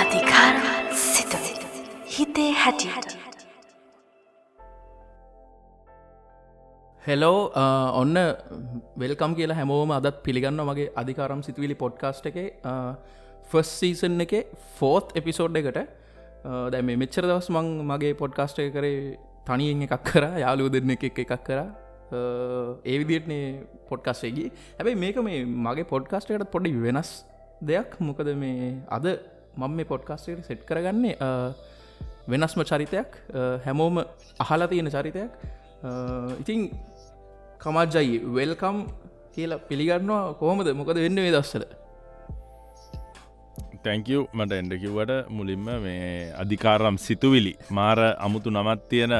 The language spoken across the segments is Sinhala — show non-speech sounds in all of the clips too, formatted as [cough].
අධිකාර සිතුවිලි හිතේ හැටියට හෙලෝ ඔන්න වෙල්කම් කියලා හැමෝම අදත් පිළිගන්න මගේ අධිකාරම් සිතුවිලි පොඩ්කාස්ට් එක. ෆස් සීසන් එක ෆෝත් එපිසෝඩ් එකට. දැ මේ මෙච්චර දවස් මං මගේ පොඩ්කාස්ට් එක කරේ තනියෙන් එකක් කර යාලුව දෙන්න එක එකක් කර. ඒවිදිටනේ පොඩ්කස්ේගේ හැබැයි මේක මේ මගේ පොඩ්කාස්ට එකට පොඩි වෙනස් දෙයක්. මොකද මේ අද මම මේ පොඩ්කාස්ටේට සෙට් කරගන්නේ වෙනස්ම චරිතයක් හැමෝම අහලා තියෙන චරිතයක්. ඉතිං කමජ්ජයි වෙල්කම් කියලා පිළිගන්නවා කොහොමද? මොකද වෙන්න මේ දස්සල තැංකව් මට එඩ කිව්වට මුලින්ම මේ අධිකාරම් සිතුවිලි. මාර අමුතු නමත් තියෙන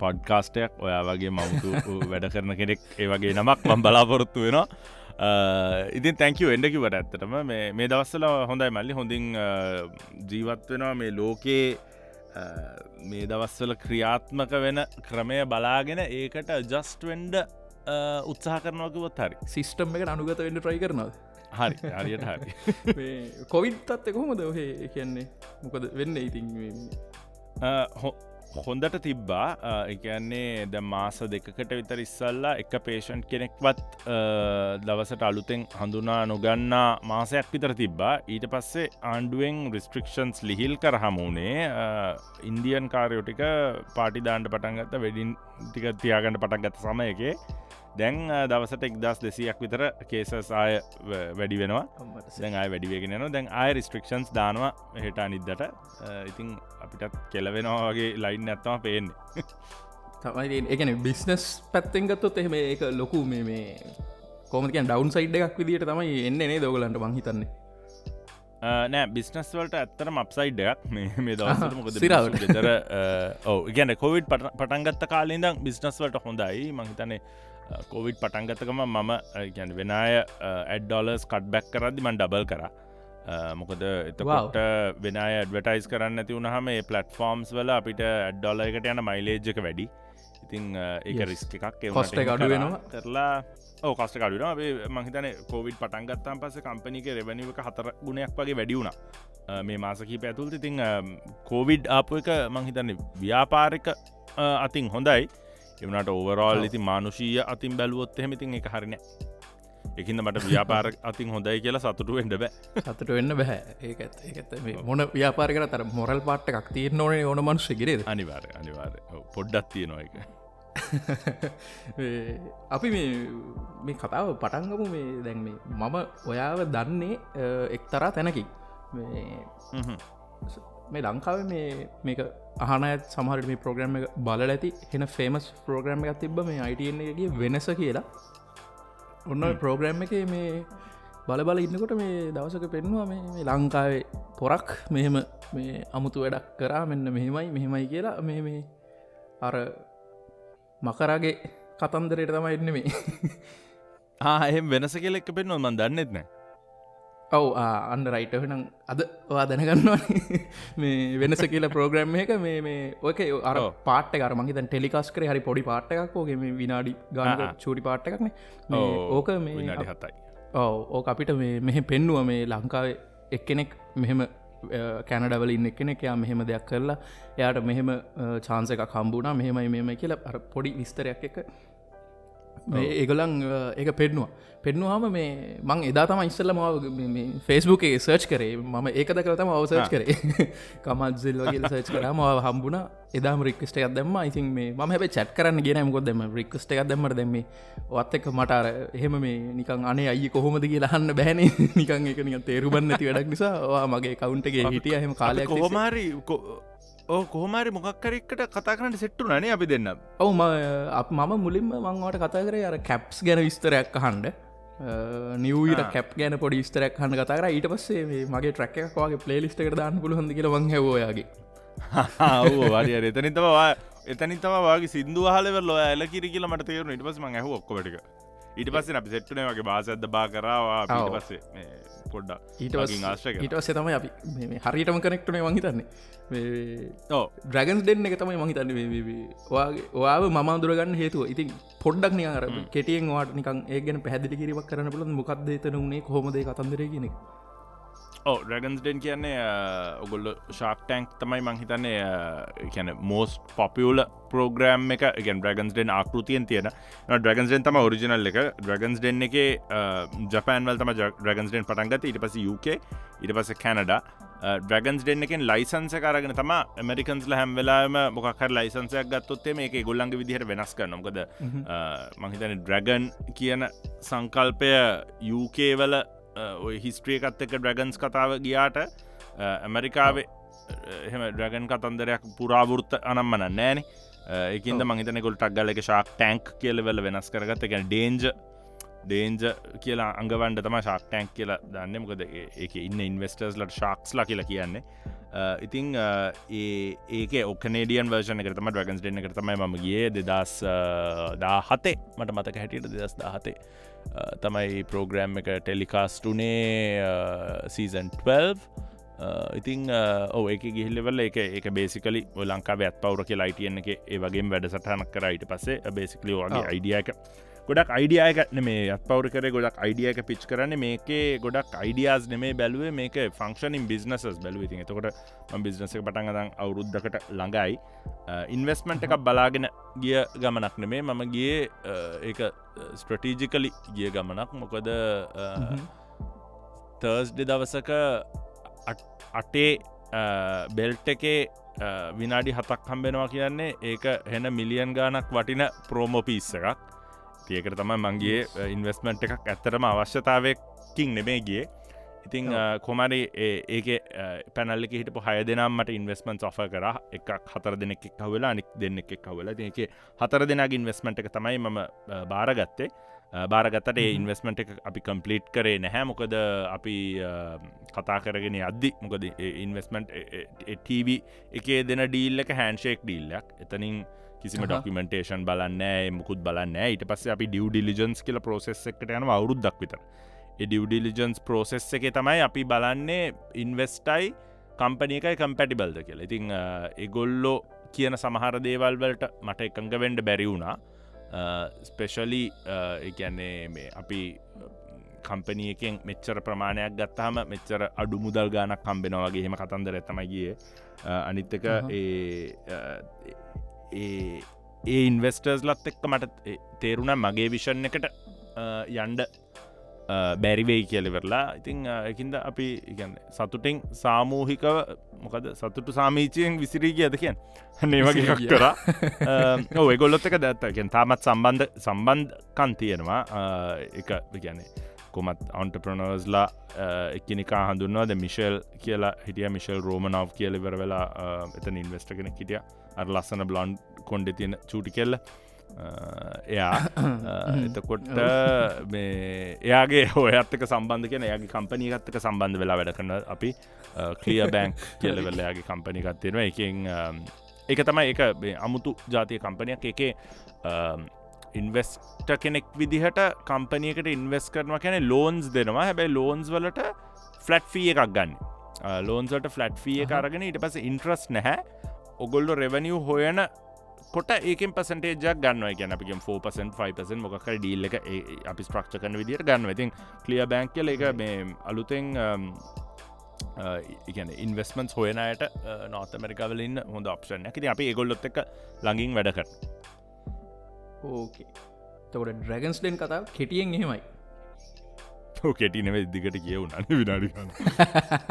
පොඩ්කාස්ටයක් ඔයා වගේ මමුතු [laughs] වැඩ කරන කෙනෙක් ඒ වගේ නමක් මම් බලාපොරොත්තු වෙනවා. ඉතින් තැංකව එඩකිවට ඇත්තටම මේ දවස්සල හොඳයි මල්ලි. හොඳින් ජීවත් වෙනවා මේ ලෝකයේ මේ දවස්වල ක්‍රියාත්මක වෙන ක්‍රමය බලාගෙන ඒකට ජස්ටවෙන්ඩ උත්සාහ කරනවකවත් හරි. සිිස්ටම් එක අනුගත වෙන්න ට්‍රයි කරනද හරි හරියට හරි. [laughs] කොවිත් අත්ත කොහොමද ඔහේ කියන්නේ? මොකද වෙන්න ඉතින් හොඳට තිබ්බා. එකන්නේ ද මාස දෙකට විතර ඉස්සල්ලා එක පේෂන්් කෙනෙක්වත් දවසට අලුතෙන් හඳුනා නොගන්නා මාසයක් විතර තිබ්බා. ඊට පස්සේ ආණ්ඩුවෙන් රිස්ට්‍රික්ෂන්ස් ලිහිල් කරහමුණේ ඉන්දියන් කාරයෝටික පාටි දාන්ඩ පටන්ගත්ත වෙඩින් ටික තියාගන්න පටන්ගත සමයගේ දැන් දවසට එක්දස් දෙසියක් විතර කේසස් ආය වැඩි වෙනවා. දැන් අය වැඩිවගෙන න දැන් ආය රිස්ට්‍රික්ෂන්ස් දානවා හෙට අනිද්දට. ඉතිං අපිටත් කෙලවෙනවා වගේ ලයින් ඇත්තම පේන්නේ. තමයි එකන බිස්නස් පැත්තෙන්ගත්තොත් එහෙම ඒක ලොකු මේ මේ කොමකන් ඩවන් සයිඩ් එකක් විදිට තමයි එන්න දෝගලන්ට මහිතන්නේ නෑ බිස්නස් වලට ඇත්තර මප්සයිඩ්ඩයක් මේ මේ දවසට මොකද සිරාවට. ගෙතර ඔව. ගැන කොවිඩ් පටන්ගත්ත කාලින්දම් බිස්නස් වලට හොඳයි. මහිතනේ කොවිඩ් පටන්ගතකම මම ගැන වෙනය ඇඩ්ඩොලස් කට් බැක් කරදදි මන් ඩබල් කර. මොකද එතකොට වෙන ඇඩවටයිස් කරන්න ඇති වුණහම ඒ පලට්ෆෝර්ම්ස් වල අපිට ඇඩ්ඩොල එකට යන මයිලේජ්ක වැඩි. ඉතිං ඒක රිස්ක එකක්. කොස්ට අඩු වෙනවා? කරලා ඕ කස්ට කඩුන මහිතන කොවිඩ් පටන්ගත්තම් පස කම්පනික රෙවනික හතර ගුණයක් වගේ වැඩියුණ මේ මාසකී පැතුල් ඉතිං කෝවිඩ් ආපු එක මංහිතන්නේ ව්‍යාපාරික අතින් හොඳයි එවනට ඕවරෝල් ඉති මානුෂීය අතින් බැලුවොත් එහෙමතින් එක හරින එකින්ද මට ව්‍යාපාර අතින් හොඳයි කියලා සතුටු වෙන්ඩ බෑ. සතුට වෙන්න බැහැ ඒත් ඒත් මොන ව්‍යාපාර කර තර මොරල් පාට්ට එකක් තියෙන් ඕනේ ඕන මනුෂ ගරේ අනිවාර අනිවාර පොඩ්ඩත් තියෙනවා එක [laughs] අපි මේ මේ කතාව පටන්ගමු මේ දැන් මේ මම ඔයාව දන්නේ එක්තරා තැනකි මේ ලංකාව මේ මේක අහනත් සමහරට මේ ප්‍රෝග්‍රම් එක බල ඇති. හෙන ෆේමස් ප්‍රෝග්‍රම් එකක් තිබ මේ අයිටගේ වෙනස කියලා. ඔන්න ප්‍රෝග්‍රම් එක මේ බල බල ඉන්නකොට මේ දවසක පෙන්වා මේ ලංකාවේ පොරක් මෙහෙම මේ අමුතු වැඩක් කරා මෙන්න මෙහෙමයි මෙහෙමයි කියලා. මේ මේ අර මකරගේ කතන්දරයට තමයි එන්න මේ. [laughs] ආහෙම වෙනස කෙලෙක් පෙන්ව මන් දන්නෙත් නෑ ඔව් අන්න රයිටහනම් අද වා දැනගන්නවා [laughs] මේ වෙනස කියලා ප්‍රෝග්‍රම් එක මේ මේ ඕක අර පාට කරමගේ ටෙලිකාස් කර හරි පොඩි පාට්ටක්කෝගේ මේ විනාඩි ගාන චූටි පාට්ටකක්න ඕක මේ හතයි. ඔව ඕක අපිට මේ මෙහ පෙන්නුව මේ ලංකාව එක්කෙනෙක් මෙහෙම කැනඩවල ඉන්න කෙනෙක් යා මෙහෙම දෙයක් කරලා එයාට මෙහෙම චාන්ස එක කම්බුණා මෙහෙමයි මෙම කියලා අර පොඩි විස්තරයක් එක ඒගොලන් ඒක පෙන්නවා. පෙන්වාම මේ මං එදා තම ඉස්සල්ල ම ෆෙස්බුක් සර්ච් කරේ. මම ඒක දකරතම අවසර්ච් කරේ. [laughs] කමත්සිල් වගේ සර්ච් කර ම හම්බුණ. එදාම රික්ස්ට එකක් දෙම ඉතින් මේ ම හැබ චට් කරන්න ගෙන මොකො දෙම රික්ස්ට එකක් දෙමට දෙම ඔත් එක මටර එහෙම මේ නිකන් අනේ අයි කොහොමද කියලාහන්න බැන. [laughs] නිකන් එක නික තේරුබන්න ඇති වැඩක් නිසා මගේ කවුන්ටගේ හිටිය. හම කාලයක් කොහොමරි ඕ කොහමරි මොක්කරෙක්කට කතා කරට සෙට්ටු නනේ අපි දෙන්න. ඔවු මම මුලින්ම මංවට කතා කරේ අර කැප්ස් ගැන විස්තරයක් හන්ඩ නිවට කැප් ගැන පොඩි ස්තරක් හන්න කතර ඊට පස්සේ මගේ ට්‍රක් එකක්වාගේ පලේලිස්ට එක දාන්න පුළහොඳ කියල වංහවෝයාගේ වරිය එතනිතවා එතනි තම වගේ සිදු හලවල ඇල කිරි කියල මට තේරුණ. ඉට පස ම හ ඔක්කොටක ඊට පස්සේ අපි සෙට්ටනේ වගේ බාසඇද බා කරවා. ඊට පස්සේ පොඩ්ඩ ඊට ආශ්‍රය ඊට වස්සේ තමයි අපි මේ- මේ හරිටම කනෙක්ටනේ මහිතන්නේ ඕ ඩ්‍රගන්ස් දෙන්න එක තමයි මහිතන්න ඔයාව මම දුරගන්න හේතුව. ඉතින් පොඩ්ඩක් නිය අර කෙටියෙන් වාට නිකන් ඒගෙන පැදිලි කිරිවක් කරන පුලන් මොකක්ද තන වුණේ කොමදේ කතන්දර කියන එක ඕ රගන්ස් ඩෙන් කියන්නේ ඔගොල්ල ශාක් ටැන්ක් තමයි මංහිතන්නේ කියන මෝස් පොපියල පෝග්‍රම් එක. ගෙන් ්‍රගන්ස් ඩෙන් ආකෘතියෙන් තියෙන. ඩ්‍රගන්ස් ඩෙන් තම ඔරිිනල් එක. ඩ්‍රගන්ස් ඩෙන් එක ජපන්වල් තම ඩ්‍රගන්ස් ඩෙන් පටන්ගත ඉට පස UK ඉට පස කැනඩ ඩ්‍රගන්ස් ඩෙන් එකෙන් ලයිසන්ස කරගෙන තම මරිකන්ස්ල හැම් වෙලාම මොකර ලයිසන්සයක් ගත්තොත්තේ මේ ගොල්ලන්ග විදිහට වෙනස් කරනොකද මහිතන ඩ්‍රගන් කියන සංකල්පය යුකේවල ඔය හිස්ට්‍රියකත් එක ඩ්‍රගන්ස් කතාව ගියාට ඇමරිකාවේ එහෙම ඩ්‍රගන් කතන්දරයක් පුරාවෘත්ත අනම්මන නෑන ඒකන්ද මහිතන ගොල් ටක්ගල එක ශාක් ටැන්ක් කියලවෙල වෙනස් කරගත්ත. එක ඩේන්ජ ඩේන්ජ කියලා අඟවන්ඩ තම ශාක් ටැන්ක් කියලා දන්න. මොකද ඒක ඉන්න ඉන්වස්ටර්ස්ලට ශාක්ස්ලා කියලා කියන්නේ. ඉතිං ඒක ඔකනේඩියන් වර්ෂණ කරතම ඩ්‍රගන්ස් දෙන්න කරතමයි ම ගිය දෙදස් දා හතේ මට මතක හැටියට දෙදස් දාහතේ තමයි ප්‍රෝග්‍රෑම් එක ටෙලිකාස්ටුනේ සීසන් 12 ඉතිං ඕ එක ගිහිල්ලවල එක එක බේසිකලි ලංකාව ඇත් පවර කිය ලයිටියන්න එක ඒ වගේ වැඩ සටහනක් කරයිට පස්සේ බේසිකලි වගේ අයිඩියක ගොඩක් අයිඩියයක මේ අත් පවර කර ගොඩක් අයිඩියක පිච් කරන්න. මේකේ ගොඩක් අයිඩියස් නෙමේ බැලුවේ. මේක ෆංක්ෂනින් බිස්නසස් බැලුව. ති එතකොට බිස්නස පටන් දන් අවුරුද්ධකට ළඟයි. ඉන්වස්මන්ට් එකක් බලාගෙන ගිය ගමනක් නෙමේ. මම ගිය ඒක ස්ට්‍රටීජිකලි ගිය ගමනක්. මොකද තර්ස්ඩ දවසක අටේ බෙල්ට් එකේ විනාඩි හතක් හම්බෙනවා කියන්නේ. ඒක හෙන මිලියන් ගානක් වටින ප්‍රෝමෝපිස්ස එකක් තියකට තමයි මංගේ ඉන්වස්මන්ට් එකක් ඇත්තරම අවශ්‍යතාවයකින් නෙමේ ගිය. ඉතිං කොමරි ඒක පැනල්ලෙ හිට හය දෙනම්මට ඉන්වස්මන්ස් ඔෆ කර. එකක් හතර දෙනෙක් කවෙලා අනික් දෙන්නෙක් කවල ඒක හතර දෙනගේ ඉන්වස්මට එක තමයි මම බාරගත්තේ. බාරගත්තට ඉන්වස්මට එක අපි කම්පලිට් කරේ නැහැ. මොකද අපි කතා කරගෙන අද්දි මොකද ඉන්වස්මන්ට් TV එකේ දෙන ඩීල් එක හැන්ෂේක් ඩීල්ලක් එතනින් කිසිම ඩොක්කමෙන්ටේෂන් බලන්න මුකුත් බලන්න ඊට පස්ස අපි ඩිය ඩිලිජන්ස් කියල පෝසෙස් එකට යන අවුරුද්දක් විතර. ඩිය ඩිලිජන්ස් පෝසෙස් එක තමයි අපි බලන්නේ ඉන්වස්ටයි කම්පනය එකයි කම්පැටිබල්ද කියලා. ඉතිං එගොල්ලෝ කියන සමහර දේවල්වලට මට එකඟ වෙන්ඩ බැරි වුණා. ස්පෙශලි එකන්නේ මේ අපි කම්පනියකෙන් මෙච්චර ප්‍රමාණයක් ගත්තාම මෙච්චර අඩු මුදල් ගානක් කම්බෙනවාගේ හෙම කතන්දර ඇතමගිය අනිත්තක ඒ ඒ ඉන්වස්ටර්ස් ලත් එක්ක මට තේරුණ මගේ විෂන් එකට යන්ඩ බැරිවෙයි කියලවෙරලා ඉතිං එකින්ද අපි ඉගන්න සතුටින් සාමූහිකව මොකද සතුටු සාමීචයෙන් විසිරී කියද කියන් නේ [laughs] වගේ කර. ඔය ගොල්ලොත්තක දැත්තකෙන් තාමත් සම්බන්ධ සම්බන්ධකන් තියෙනවා. එක ගැනේ කොමත් අන්ටප්‍රනර්ස්ලා එක්කනිකා හඳුන්නවාද මිශල් කියලා හිටිය. මිශල් රෝමනාව් කියලවර වෙලා එතන ඉන්වස්ට කෙන හිටිය අර ලස්සන බ්ලොන්් කොන්්ඩ තියෙන චූටි කෙල්ල. එයා [coughs] එතකොට මේ එයාගේ [laughs] හොයත්තක සම්බන්ධ කියන එයාගේ කම්පනීගත්තක සම්බන්ධ වෙලා වැඩ කරන අපි කලිය බැංක් [laughs] කියලවෙල්ල යාගේ කම්පනිකත්තියෙනවා එකින් එක තමයි එක අමුතු ජාතිය කම්පනයක් එකේ ඉන්වස්ට කෙනෙක් විදිහට කම්පනියකට ඉන්වස් කරනවා කැන ලෝන්ස් දෙනවා. හැබැයි ලෝන්ස් වලට ෆලට් ෆිය එකක් ගන්න. ලෝන්සට ෆලට් ෆිය කරගෙන ඉට පස ඉන්ට්‍රස් නැහැ ඔගොල්ලො රෙවනිිය් හොයන කොට ඒකෙන් පසටේජක් ගන්න ගැන අපි 4පසන් 5පසන් මොකක් ඩීල්ල එක අපි ස්ට්‍රක්ෂ කන විදිට ගන්න ඉතින් කලිය බැංකල එක මේ අලුතෙන් ඉගන ඉන්වස්මන්ස් හොයනයට නොත මරිකාවලින් හොඳ ඔප්ෂන් ඇති අපි ඒගොල්ලොත් එක ලඟින් වැඩකට ඕකේ තකොට ඩ්‍රගන්ස් ඩෙන් කතාව කෙටියෙන් එහෙමයි. කෙටි නෙව දිකට කියවුන විනාඩිගන්න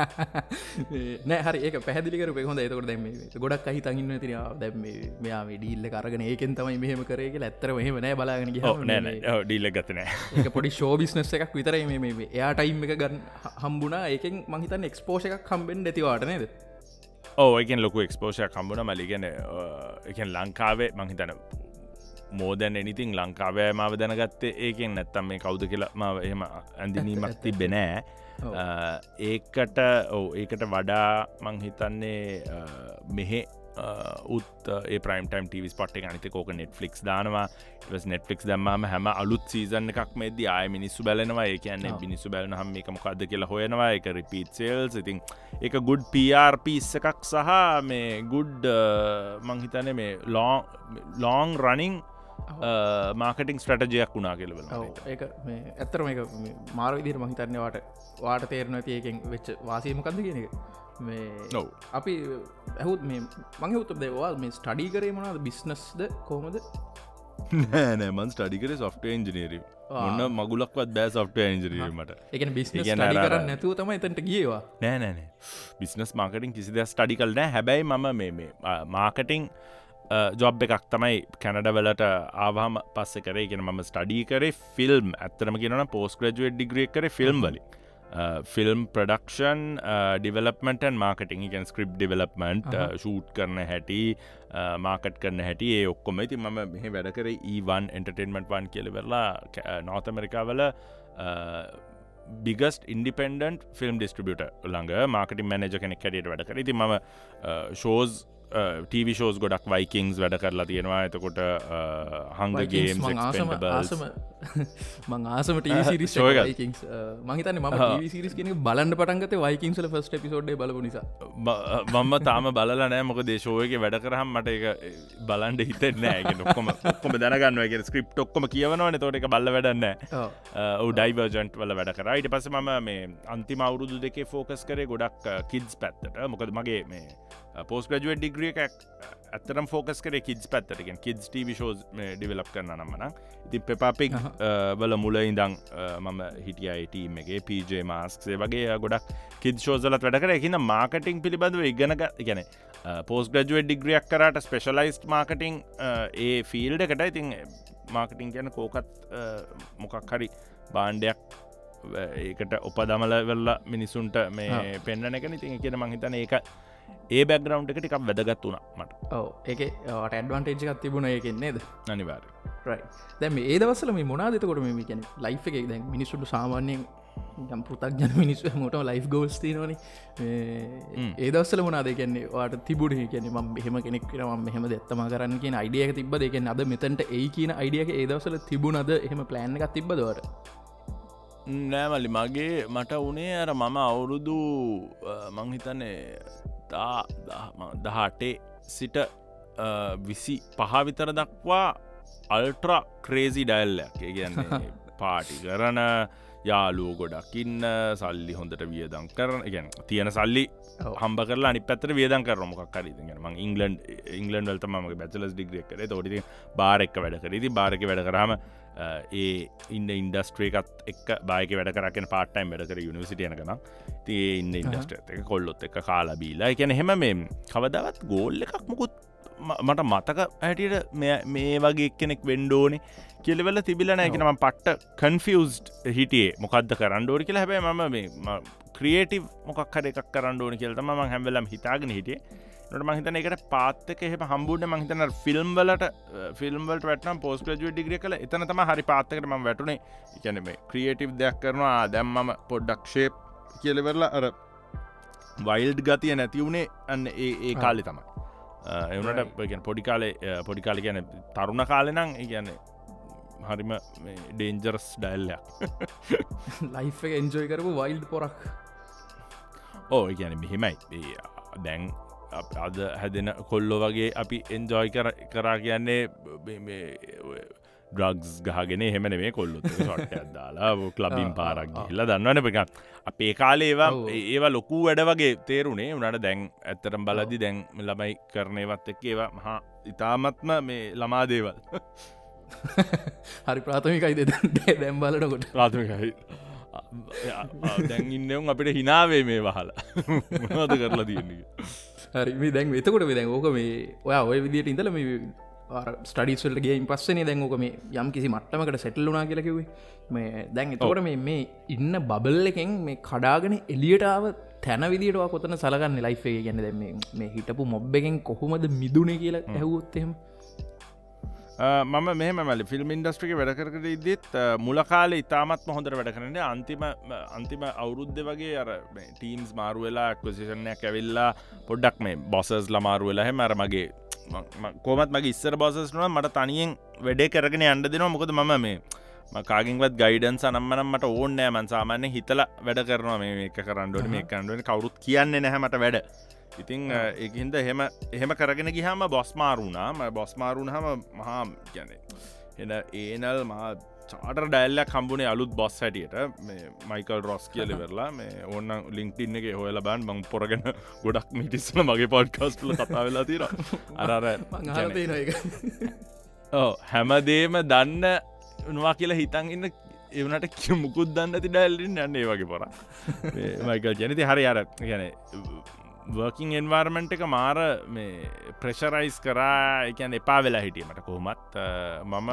[laughs] නෑ හරි ඒක පැදිලිකර හොඳ එතකොට දැම ගොඩක් අහි තඟන්න තිර දැම මෙයා ඩිල්ල කරගෙන ඒකෙන් තමයි මෙහම කරේ ඇත්තර මෙහම නෑ බලාගෙන ඩීල්ල ගතනෑ පොඩි ශෝබිස්නස් එකක් විතර මේ එයා ටයිම් එක ගන්න හම්බුනා ඒකෙන් මහිතන් එක්ස්පෝෂ එකක් කම්බෙන් ඇතිවාට නේද? ඕ එකෙන් ලොකු එක්ස්පෝෂය කම්බුණ මලිගෙන එකෙන් ලංකාවේ මහිතන මෝදැන් එනිතින් ලංකාවෑ මාව දැනගත්තේ ඒකෙන් නැත්තම් මේ කවුද කියලා මාව එහෙම ඇඳනීමක් තිබෙනෑ ඒකට ඕ ඒකට වඩා මංහිතන්නේ මෙහෙ උත් ඒ ප්‍රයිම්ටම් ටව පට් අනිත කෝක නෙට්ලික්ස් දානවා. නෙට්ලික්ස් දම්මම හැම අලුත් සීසන් එකක් මෙද ආය මිනිස්සු බැලනවා. ඒ කියන්නේ මිනිස්සු බැලන හම එක මොකක්ද කියලා හොයනවා. එක රිපීත් සේල්ස් ඉතින් එක ගුඩ් පර් පිස් එකක් සහ මේ ගුඩ් මංහිතන මේ ලෝං රනිං මාකටිං ස්ටටජයක් වුණා කෙලවල ඒ ඇත්තර මේ මාර විදිර මහිතන්නවාට වාට තේරන තියකෙන් වෙච්ච වාසීමකක්ද කියන එක. මේ නොව අපි ඇහුත් මේ මගේ උත්ත දෙවා මේ ස්ටඩි කරේ මනාද බිස්නස්ද කොහොමද? නෑනෑමන් ස්ටඩිකර සොෆ්ට ඉන්ජනීර ඔන්න මගුලක්වත් බෑ සොෆ්ට ඉන්ජරීමට එක කරන්න නැතුව තම එතට ගියවා. නෑනෑනේ බිස්නස් මාකටින් කිසිද ස්ටඩි කල් නෑ. හැබැයි මම මේ මේ මාකටිං ජොබ් එකක් තමයි කැනඩවලට ආවාම පස්ස කරේ. ගෙන මම ස්ටඩී කරේ ෆිල්ම් ඇත්තරම කියෙන පෝස් ග්‍රජුවට් ඩිග්‍රිය කර ෆිල්ම් වලින්. ෆිල්ම් ප්‍රඩක්ෂන් ඩිවලපමටන් මාකටිං ගැන් ස්ක්‍රප් ඩිවලපමන්ට් ෂූට් කරන හැටි මාකට් කරන හැටි ඒ ඔක්කොම. ඉති මම මෙහ වැඩ කර ඒවන් එන්ටර්ටේන්මට වන් කියලවෙරලා නෝත ඇමරිකාවල බිගස්ට ඉන්ඩිපෙන්ඩන්ට ෆිල්ම් ඩිස්ට්‍රිබියට ළඟ මාකට මනජ කෙනෙක් කැඩට වැඩ කර. ති ම ෂෝස් ටව ෂෝස් ගොඩක් වයිකිංස් වැඩ කරලා තියෙනවා. එතකොට හංගගේ මං ආසම [laughs] ටීසිරිස් [laughs] Show එකක්. වයිකින්ස්. මහිතන ම ටීසිරිස් කෙනෙ බලන්න පටන්ගත වයිකින්සල ෆස්ට පිසෝඩ් බලපු නිසා. මම තාම බලල නෑ. මොක දේශෝයක වැඩ කරහම් මට එක බලන්ඩ හිතෙන්නෑ නොක්කොම ඔක්කොම දැනගන්න ස්ක්‍රප් ඔක්කොම කියවනවන. තෝට එක බල්ල වැඩන්න ඩයිවර්ජන්ට් වල වැඩ කර. ඊට පස මම මේ අන්තිම අවුරුදු දෙකේ ෆෝකස් කරේ ගොඩක් කිඩ්ස් පැත්තට. මොකද මගේ මේ පෝස් ග්‍රජුවට් ඩිග්‍රිය එකක් ඇතරම් ෆෝකස් කරේ කිඩ්ස් පැත්තටගෙන් කිඩ්ස් ටව ඩිවලප් කරන නම්මන ඉති පෙපාපික් වල මුල ඉඳං මම හිටියයිටීම එකගේ පජ මාස්ක්සේ වගේ ගොඩක් කිද ෂෝසලත් වැඩ කර. එකන්න මාකටිං පිළිබඳව ඉගෙනග ගැන පෝස් ග්‍රජුවට් ඩිග්‍රියක් කරට ස්පෙශලයිස්් මාකටිං ඒ ෆිල්ඩ එකට. ඉතින් මාකටිං ගැන කෝකත් මොකක් හරි බාණ්ඩයක් ඒකට ඔප දමල වෙල්ලා මිනිසුන්ට මේ පෙන්න්න එක ඉතින් කියෙන මහිතන ඒක ඒ බැග්‍රවන්් එක ටිකක් වැදගත් වුණ මට. ඔව. එක ටඩවන්ටේජ් එකක් තිබුණ එකෙන්නේද අනිවාර දැම ඒ දවසල මේ මොනාදතකොට මේ කැන ලයි් එක? දැන් මිනිසුට සාමාන්‍යයෙන් යම් පෘතක් ජන මිනිස්ව මොට ලයි් ගෝල්ස් තිනවන ඒ දවසල මොනාද කියන්නේ වාට තිබුණ? කියන ම මෙහම කෙනෙක් ම මෙහම දෙත්තම කරන්න කියෙන අයිඩියක තිබ දෙක අද මෙතන්ට ඒ කියන අයිඩියක ඒ දවසල තිබුණද? එහෙම ප්ලෑන් එකක් තිබදවට නෑමලි මගේ මට උනේ අර මම අවුරුදු මංහිතන්නේ දහටේ සිට විසි පහවිතර දක්වා අල්ට්‍ර ක්‍රේසි ඩැල්ලයක් ඒ කියන්නේ [laughs] පාටි කරන යාලුව ගොඩක්කින්න සල්ලි හොඳට වියදං කරන ගැන තියෙන සල්ලි හම්බ කරලා අනි පැතර වියදන් කර මොක් කර ම ඉංගලන්් ඉංගලන්් වලත ම බැචලස් ඩිග්‍රිය කර. තොඩි බාරෙක් වැඩ කරදි බාරක වැඩ කරම ඒ ඉන්න ඉන්ඩස්ට්‍රේකත් එක් බායක වැඩ කරන පාටයිම් වැඩ කර යුනිසිටියන කන තිය ඉන්න ඉන්ඩස්ට්‍රේත එක කොල්ලොත් එක කාලා බීලා. එකැන හෙම මේ කවදවත් ගෝල්ල එකක් මොකුත් මට මතක ඇටියට මේ වගේ කෙනෙක් වෙන්ඩෝනේ කෙලවෙල තිබිලන එකනම පට්ට කන්ෆියස්ඩ් හිටියේ. මොකක්ද කරන්නඩෝරි කියලා හැබයි මම ක්‍රියේටව මොකක් හර එකක් කරන්නඩෝන කියලතම ම හැම්වෙලම් හිතාගෙන හිටියේ. නට මහිතන එකට පාත්තක එහ හම්බුට මහිතන ෆිල්ම් වලට ෆිල්ම්වලට වැටන පෝස් ්‍රජුව ඩිග්‍රිය කල එතන තම හරි පාත්තකට ම වැටුනේ එකැන මේ ක්‍රියේටව් දෙයක් කරනවා දැම්මම පොඩ්ඩක්ෂේප් කියලවෙරලා අර වයිල්ඩ් ගතිය නැතිවුණේ අන්න ඒ කාලෙ තමයි එවනට පොඩිකාලේ පොඩිකාල කියන තරුණ කාලෙනං ඉගැන හරිම ඩේන්ජරස් ඩැල්ලයක් ලයි් එක එන්ජෝයි කරපු වයිල්ඩ් පොරක් ඕ ගැන මෙහෙමයි. දැන් අද හැදෙන කොල්ලො වගේ අපි එන්ජෝයි කරා කියන්නේ ඩ්‍රග්ස් ගහගෙන හෙමන මේ කොල්ලු සොට දාලා ලබින් පාරක් හිල්ල දන්නවන. එක අපේ කාලේ ඒවා ලොකු වැඩ වගේ තේරුණේ උනට දැන් ඇත්තරම් බලදි දැන් ළමයි කරනයවත් එක් ඒවා මහා ඉතාමත්ම මේ ළමා දේවල්. [laughs] හරි ප්‍රාථමිකයි දෙ දැම් [laughs] බලනකොට. ප්‍රාථමිකයි. දැන් ඉන්නම් අපිට හිනාවේ මේ වහලා. මොනවද කරලා තියන්නේ? හරි දැන් වෙතකොට දැන් ඕක මේ ඔයා ඔය විදිට ඉඳල මේ ස්ටඩිස්වල්ටගේ පස්සනේ දැන්ෝක මේ යම් කිසි මට්ටමකට සැටල්ලුනා කියලකිවේ මේ දැන් එතකොට මේ මේ ඉන්න බබල් එකෙන් මේ කඩාගෙන එලියටාව තැන විදිටවා කොතන සලගන්න ලයිෆේ ගැන දැම මේ හිටපු මොබ් එකෙන් කොහොමද මිදුණ කියලා ඇහවොත්තෙම මම මෙහම මල. ෆිල්ම් ඉන්ඩස්ට්‍රික වැඩකරට ඉදිත් මුල කාල ඉතාමත් හොඳර වැඩ කරන්නේ අන්තිම අන්තිම අවුරුද්ධ වගේ අර ටීම්ස් මාරු වෙලා ක්වසිෂණයක් ඇවිල්ලා පොඩ්ඩක් මේ බොසස් ලමාරු වෙලා හෙම අර මගේ කෝමත් මගේ ඉස්සර බොසස්නුව මට තනියෙන් වැඩේ කරගෙන අන්ඩ දෙනවා. මොකද මම මේ කාගින්වත් ගයිඩන් සනම්මනම් මට ඕන්නෑ මන් සාමාන්‍ය හිතල වැඩ කරනවා. මේ එක කරන්නඩුවට මේ කණ්ඩුවෙන් කවරුත් කියන්නේ නැහැමට වැඩ. ඉතිං එකහින්ද එහෙම එහෙම කරගෙන ගිහම බොස්මාරුණාම බොස්මාරුණ හම මහා ගැන එන ඒනල් මහා චාට ඩැල්ලක් කම්බුණේ අලුත් බොස් හැටියට. මයිකල් රොස් කියලවෙරලා මේ ඔන්න ලිින්ක්ටින්න එක හොල බන් මං පොරගෙන ගොඩක් මිටිස්සල මගේ පොඩ්කාස්ටල කතා වෙලා තිර අරර [laughs] හැමදේම දන්න උනවා කියලා හිතන් ඉන්න එවනට කිය මුකුත් දන්න ති ඩැල්ලින් යන්න වගේ පොර මයිකල් ජනති හරි අර ගැන වර්කින් එන්වාර්මෙන්ට් එක මාර මේ ප්‍රෙෂරයිස් කරා එකන් එපා වෙලා හිටියමට කොහොමත්. මම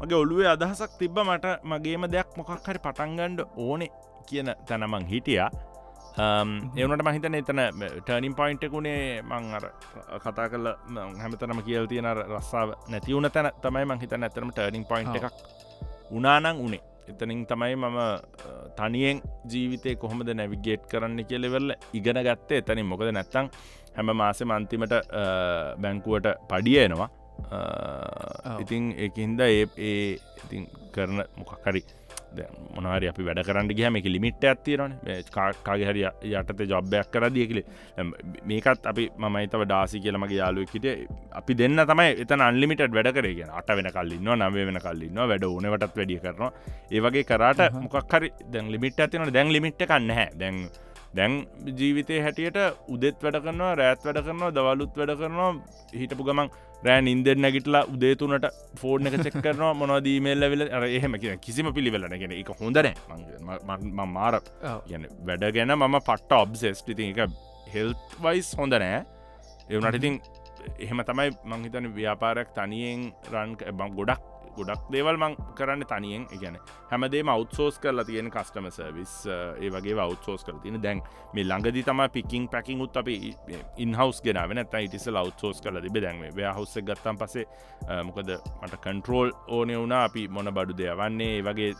මගේ ඔළුවේ අදහසක් තිබ්බ මට මගේම දෙයක් මොකක් හරි පටන්ගන්ඩ ඕනෙ කියන තැනමං හිටියා. එවනට මහිතන එතන ටර්නිම් පොයින්ටකුණේ මං අර කතා කල හැමතනම කියල් තියෙන රස්සාාව නැතිවුණ තැන තමයි මංහිතන ඇතරම ටර්නිම් පොයින්් එකක් උනානං උනේ එතනින් තමයි මම තනියෙන් ජීවිතය කොහොමද නැවිගේට් කරන්න කියලෙවෙල්ල ඉගෙන ගත්තේ. එතනින් මොකද නැත්තං හැම මාසෙ මන්තිමට බැංකුවට පඩියනවා ඉතින් එකින්ද ඒ ඒ ඉතින් කරන මොකක්කරි මොනහරි අපි වැඩ කරන්න ගහම එක ලිමිට් ඇත්තිරන කාගේ හරි යටත ජොබ්බයක් කර දියකිලේ මේකත් අපි මයිතව ඩාසි කියලමගේ යාලුවකිට අපි දෙන්න තමයි එත අන්ලිමිට වැඩ කරගෙන අට වෙන කල්ලින්න නව වෙන කල්ලින්න වැඩ ඕනවටත් වැඩිය කරනවා. ඒවගේ කරාට මොකක්හරි දැන් ලිමිට ඇතින දැන් ලිමිට් කන්න හැ දැන් දැන් ජීවිතය හැටියට උදෙත් වැඩ කරනවා රෑත් වැඩ කරනවා දවලුත් වැඩ කරනවා. හිටපු ගමන් රෑ ඉන්දෙන් නැගිටලා උදේතුනට ෆෝර්න එක චෙක් කරනවා. මොනවදීමේල්ල වෙල එහෙම කිය කිසිම පිළිවෙලන ගෙන එක හොඳන මාර ගැන වැඩ ගැන මම පට්ට ඔබ්සෙස් ඉති එක හෙල්ත් වයිස් හොඳ නෑ එවනට ඉතින් එහෙම තමයි මංහිතන ව්‍යාපාරයක් තනියෙන් රන් ගොඩක් ගොඩක් දේවල් මං කරන්න තනියෙන් ගැන හැමදේ අවත්සෝස් කරලා තියෙන කස්ටම සර්විස් ඒ වගේ අවත්සෝස් කර තින දැන් මේ ළඟදි තම පිකින් පැකින් උත් අප ඉන්හවස් ගෙනාව. නත ඉටිස අවත්සෝස් කල තිබ දැන්වේ ව්‍යහස්ස ගත්තම් පසේ මොකද මට කන්ට්‍රෝල් ඕනය වුණා. අපි මොන බඩු දෙයවන්නේ ඒ වගේ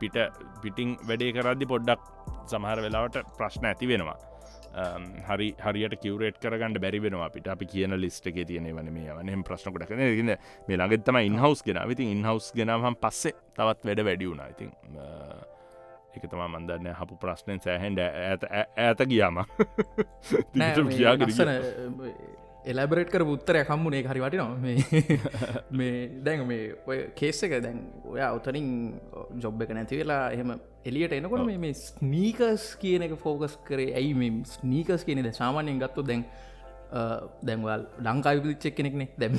පිට පිටිං වැඩේ කරද්දි පොඩ්ඩක් සමහර වෙලාවට ප්‍රශ්න ඇති වෙනවා. හරි හරියට කිවරේට කරගන්න බැරි වෙනවා අපිට. අපි කියන ලිස්ට එක තියෙන වන මේ වනම් ප්‍රශ්නකට කන න්න මේ ළඟත්තම ඉන්හවස් ගෙන විති ඉන්හවස් ගෙනවහම් පස්සේ තවත් වැඩ වැඩියුුණ ඉතින් එක තම මන්දන්න හපු ප්‍රශ්නයෙන් සෑහන්ඩ ඇත ඇත ගියාම. [laughs] කියාගෙන එලබරට් කර උත්තරය කම්මුණේ හරි වටිනවා. [laughs] මේ දැන් මේ ඔය කේස එක දැන් ඔය අවතනින් ජොබ් එක නැති වෙලා එහෙම එලියට එනකොට මේ ස්නීකස් කියන එක ෆෝකස් කරේ. ඇයි මේ ස්නීකස් කියනෙද සාමානයෙන් ගත්තු දැන් දැන්වල් ලංකායි පිච්චක් කෙනෙක්නේ දැම්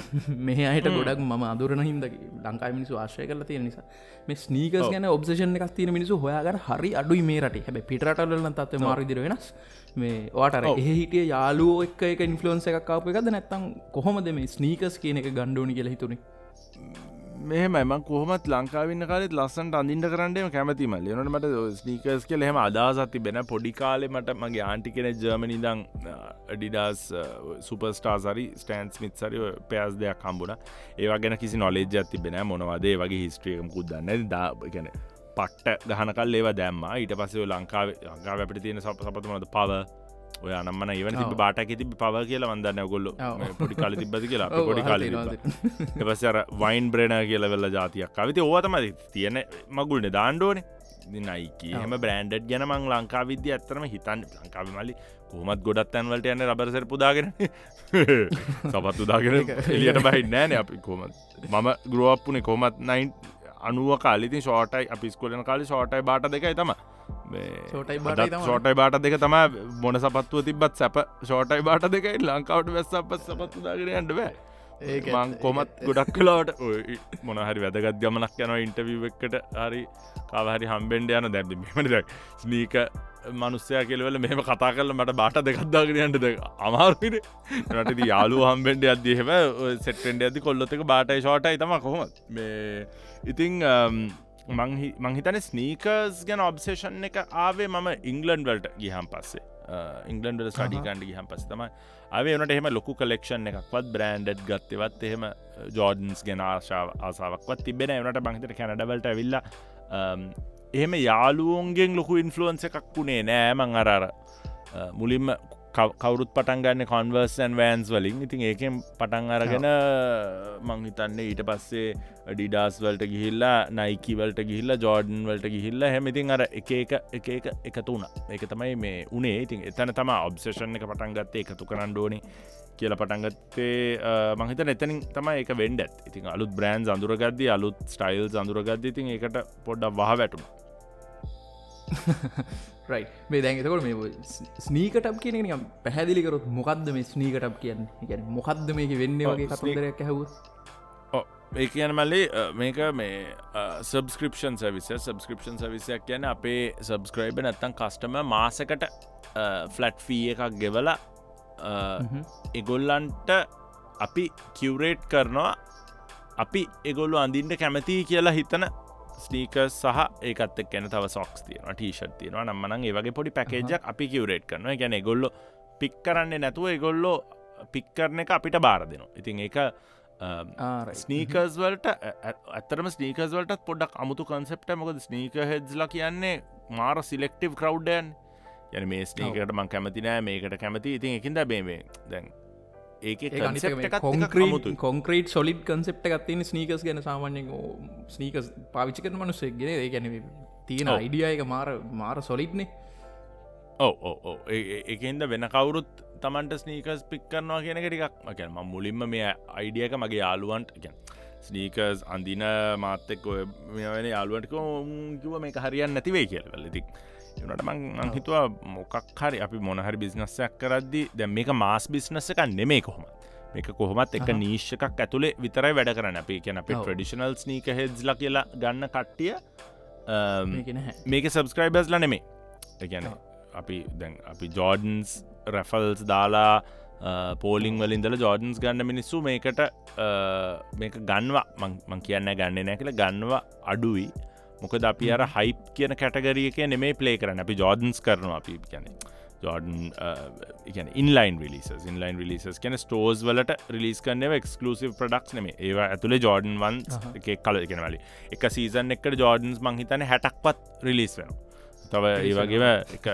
මේ අයට ගොඩක් ම අදුරන හිද ලංකායි මිනිසු ආශ්‍රය කල තියෙන නිසා. මේ ස්නීකස් ගැන ඔබ්සේෂන් එකක් තියෙන මිනිසු හොයාගන්න හරි අඩුයි මේ රට. හැබ පිටරටල්ලන තත්ව මාරිදිර වෙනස්. මේ වාට එහ හිටිය යාලුවෝ එක් එක ඉන්ෆලන්ස එකක් කාප එකද නැත්තම් කොහොමද මේ ස්නීකස් කියන එක ගණ්ඩෝනි කියල හිතුනේ මෙහම කොහමත් ලංකාවන්න කාලෙත් ලස්සන්ට අඳින්ට කරන්නම කැමතිම ලනට මට ස්නීකස් කියල හෙම අදසත්ති බෙන පොඩි කාලෙ මට මගේ ආන්ටි කෙන ජර්මනිදං ඩිඩස් සුපස්ටාසරි ස්ටන්ස් මිත්සරි පෑස් දෙයක් කම්බුණ ඒවා ගැන කිසි නොලෙජ් ඇති බෙන මොනවදේ වගේ හිස්ට්‍රියකම කුදන්න දා ගැන පට්ට ගහනකල් ඒවා දැම්ම. ඊට පසේ ලංකාව ලංකාව අපට තියෙන සප සපතමද පව ඔය අනම්මන ඉවන තිබ බාටක තිබ පව කියලා වන්දන්න ගොල්ල පොඩි කාල තිබද කියලා? පොඩි කාල එපසර වයින් බ්‍රේණ කියල වෙල්ල ජාතියක් අවිති ඕතම තියෙන මගුල්න. දාණ්ඩෝන නයිකි හම බ්‍රන්ඩ් ගැන මං ලංකා විද්‍ය ඇත්තරම හිතන් ලංකාව මලි කොහමත් ගොඩත් ඇන්වලට යන්න රබරසර පුදාගෙන සපත් උදාගෙන එලියට බහි නෑන අපි කොමත් මම ගරුවප්පුනේ කොමත් නයින් අනුව කාලිති ෂෝටයි අපිස්කොලන කාලි ෂෝටයි බාට දෙකයි තම ෂෝටයි බාට දෙක තම මොන සපත්තුව තිබත් සැප. ෂෝටයි බාට දෙකයි. ලංකාවට වැස් අප සපත්තු දාගෙන යන්න බෑ. ඒමං කොමත් ගොඩක් කලාට මොනහරි වැදගත් ගමනක් යන ඉන්ටවීව එකට හරි කාවහරි හම්බෙන්ඩ යන. දැබ මෙමට ස්නීක මනුස්සය කෙලවල මෙහම කතා කරල මට බාට දෙකක්දාගෙනයන්ට දෙක අමාරුට රට යාලු හම්බෙන්ඩ අදදිහෙම සෙට්ෙන්ඩ ඇති කොල්ලොතක බාටයි ෂෝටයි තම කොහොම මේ ඉතිං මංහිතන ස්නීකර්ස් ගැන ඔබ්සේෂන් එක ආවේ මම ඉංගලන්් වලට ගිහම් පස්සේ. ඉංගලන්ඩ සඩිකන්ඩ ගහම් පස් තම අවේ වනට එහෙම ලොකු කලෙක්ෂන් එකක්වත් බ්‍රන්ඩ් ගත්තවත් එහෙම ජෝඩන්ස් ගෙන ආශාව ආසාාවක්වත් තිබෙන එනට බංහිතට කැනඩවලට ඇවිල්ල එහෙම යාලුවන්ගෙන් ලොකු ඉන්ෆලුවන්ස එකක් වුණේ නෑ මං අරර මුලින්ම කවරුත් පටන් ගන්න කොන්වර්සන් වෑන්ස් වලින්. ඉතින් ඒකෙන් පටන් අරගෙන මංහිතන්නේ ඊට පස්සේ ඩිඩාස් වලට ගිහිල්ලා නයිකිවලට ගිහිල්ල ජෝඩන් වලට ගිහිල්ල හැමතින් අර එක එක එක එක එකතු වුණ. එක තමයි මේ උනේ. ඉතින් එතන තම ඔබ්සේෂන් එක පටන් ගත්තේ එකතු කරන්න ඕනි කියල පටන්ගත්තේ මහිත එතනින් තම එක වෙන්ඩත් ඉතින් අලුත් බ්‍රන්් අඳුරගද්දි අලුත් ස්ටයිල් අඳුරගද්දි ඉතින් එකට පොඩ්ඩක් වහ වැටුම [laughs] රයි මේ දැන් එතකොට මේ ස්නීකටප් කියන නිකම් පැහැදිලිකරොත් මොකක්ද මේ ස්නීකටප් කියන්න? ගැන මොකක්ද මේක වෙන්න වගේ කතන්දරයක් හැව ඒ කියන මල්ලි මේක මේ සබස්ක්‍රපෂන් සවිස සබස්ක්‍රපෂන් සවිසයක් කියන අපේ සබස්ක්‍රයිබ නැත්තන් කස්ටම මාසකට ෆලට් ෆී එකක් ගෙවලා එගොල්ලන්ට අපි කිවරේට් කරනවා. අපි එගොල්ලු අඳින්ට කැමති කියලා හිතන ස්නීකස් සහ ඒකත් එක්න තව සොක්ස් තියෙන ටීෂට් තියෙනවා. නම්මනන් ඒවගේ පොඩි පැකේජක් අපි කිවරේට් කරන ගැන ගොල්ලො පික් කරන්නේ නැතුව ඒගොල්ලෝ පික් කරන එක අපිට බාර දෙනවා. ඉතින් ඒක ස්නීකර්ස් වලට ඇතරම ස්නීකර්ස් වලට පොඩක් අමුතු කන්සෙප්ට මොකද ස්නීක හෙද්ලා කියන්නේ මාර සිලෙක්ටව් කරව්ඩන් යන මේ ස්නීකට මං කැමතිනෑ මේකට කැමති. ඉතින් එකින්ද බේමේ දැන් ඒක කොන්ක්‍රේට සොලිඩ් කන්සෙප්ට ගත්තින ස්නීකස් ගැන සාමාන්‍යෙන් ස්නීකස් පාවිච්චි කරන මනුස්සෙක් ගෙන ඒ ගැන තියෙන අයිඩියයක මාර මාර සොලිඩ්නේ ඕ ඕ ඒකෙන්ද වෙන කවුරුත් තමන්ට ස්නීකස් පික් කරනවා කියෙන ටිකක් මකැන ම මුලින්ම මේ අයිඩියක මගේ යාලුවන්ට ගැන ස්නීකස් අන්දින මාත්තෙක් මේ වෙන යාලුවන්ටක කිව මේ හරියන් නැතිවේ කියලවල තික් නට මං හිතුවා මොකක් හරි අපි මොනහරි බිස්නස්සයක් කරද්දි දැ මේක මාස් බිස්නස එක නෙමේ කොහොම මේක කොහොමත් එක නීශ්කක් ඇතුළේ විතරයි වැඩ කරන අපි කියන අප ට්‍රඩිෂනල් ස්නීක හෙද්ල කියලා ගන්න කට්ටිය මේක සබස්ක්‍රයිබර්ස්ල නෙමේ එකන අපි දැන් අපි ජෝඩන්ස් රැෆල්ස් දාලා පෝලිං වලින්දල ජෝඩන්ස් ගන්න මිනිස්සු මේකට මේක ගන්නවා. මං කියන්න ගන්න නෑ කියලා ගන්නවා අඩුයි මොකද අපි අර හයිප් කියන කැටගරියක නෙමේ පලේ කරන අපි ජෝඩන්ස් කරනවා අපි කියන Jordan inline release inline releases කියන ස්ටෝස් වලට රිලිස් කන්නව එක්ස්කලසිව ප්‍රඩක්ස් නෙම ඒවා ඇතුළේ ජෝඩන් වන් එක කල එකනවලි එක සීසන් එකට ජෝඩන්ස් මංහිතන හැටක්පත් රිලිස් වෙන තව ඒ වගේව එක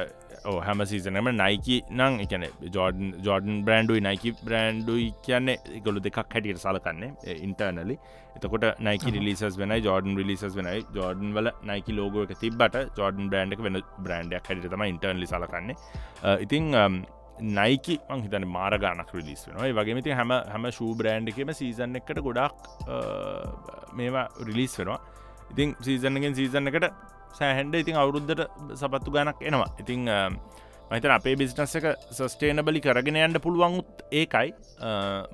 හැම සීසනම නයිකි නං එකන ජෝඩන් ජෝඩන් බ්‍රන්ඩුයි නයිකි බ්‍රන්ඩුයි කියන්නේ ගොලු දෙකක් හැටියට සලකන්නේ ඉන්ටර්නලි එතකොට නයිකි රිලිසස් වෙන ජෝඩන් රිලිසස් වෙනයි. ජෝඩන් වල නයිකි ලෝගෝ එක තිබට ජෝඩන් බ්‍රන්ඩ් වෙන බ්‍රන්ඩයක් හැටිතම ඉන්ටර්නලි සලකන්නේ. ඉතිං නයිකි මංහිතන මාරගානක් රිලිස් වෙනවා. වගේමති හැම හැම ශූ බ්‍රන්ඩ් එකම සීසන් එකට ගොඩක් මේවා රිලිස් වෙනවා. ඉතින් සීසන්ගෙන් සීසන් එකට සෑහන්ඩ ඉතින් අවුරුද්ධට සපත්තු ගනක් එනවා. ඉතිං මහිතන අපේ බිස්නස් එක සස්ටේනබලි කරගෙන යන්න පුළුවන්ුත් ඒකයි.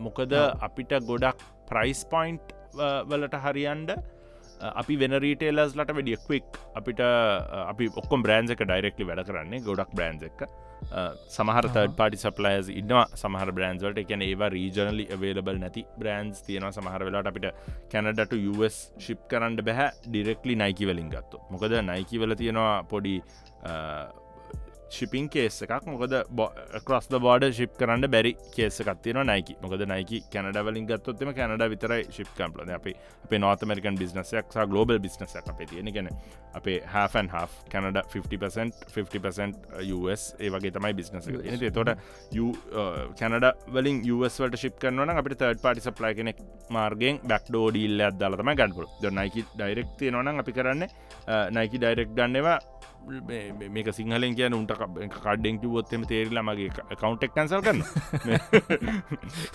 මොකද අපිට ගොඩක් ප්‍රයිස් පොයින්ට් වලට හරියන්ඩ අපි වෙන රීටේලස් ලට වැඩියක්වෙක් අපිට අපි ඔක්කොම් බ්‍රන්් එක ඩයිරෙක්ලි වැඩ කරන්නේ ගොඩක් බ්‍රන්් එක සමහර පාටි සපලයස් ඉන්නවා සමහර බ්‍රන්ස්වලට එකන ඒවා රීජනලි අවේලබල් නැති බ්‍රන්ස් තියෙන සමහර වෙලාට අපිට කැනඩට US ශිප් කරන්න බැහැ ඩිරෙක්ලි නයිකි වලින් ගත්තු මොකද නයිකි වල තියෙනවා පොඩි ශිපින් කේස එකක්. මොකද ක්‍රස්ද බෝඩ ශිප් කරන්න බැරි කේසකත්තින නයිකි මොකද නයිකි කැනඩවලින් ගත්තොත්තම කැනඩ විතරයි ශිප් කම්පලන අපේ අපේ නෝතමරිකන් බිස්නසයක් සහ ගලෝබල් බිස්නසයක් අපේ තියෙන. ගෙන අපේ හන් හ කැනඩ 50% 50% US ඒ වගේ තමයි බිස්නස තොට කැනඩ වලින් වලට ශිප් කරනවන අපට තර්ඩ පාටි සප්ලයි කෙනෙක් මාර්ගෙන් බැක් ඩෝඩීල්ල අදදාලතම ගඩපුල ද නයිකි ඩයිරෙක්ති නොන අපි කරන්න නයිකි ඩයිරෙක් ගන්නවා මේක සිංහලෙන් කියන උන්ට කඩ්ඩෙන් කිවොත්තෙම තේරලා මගේ කවුන්ටෙක් කන්සල් [laughs] කරන්න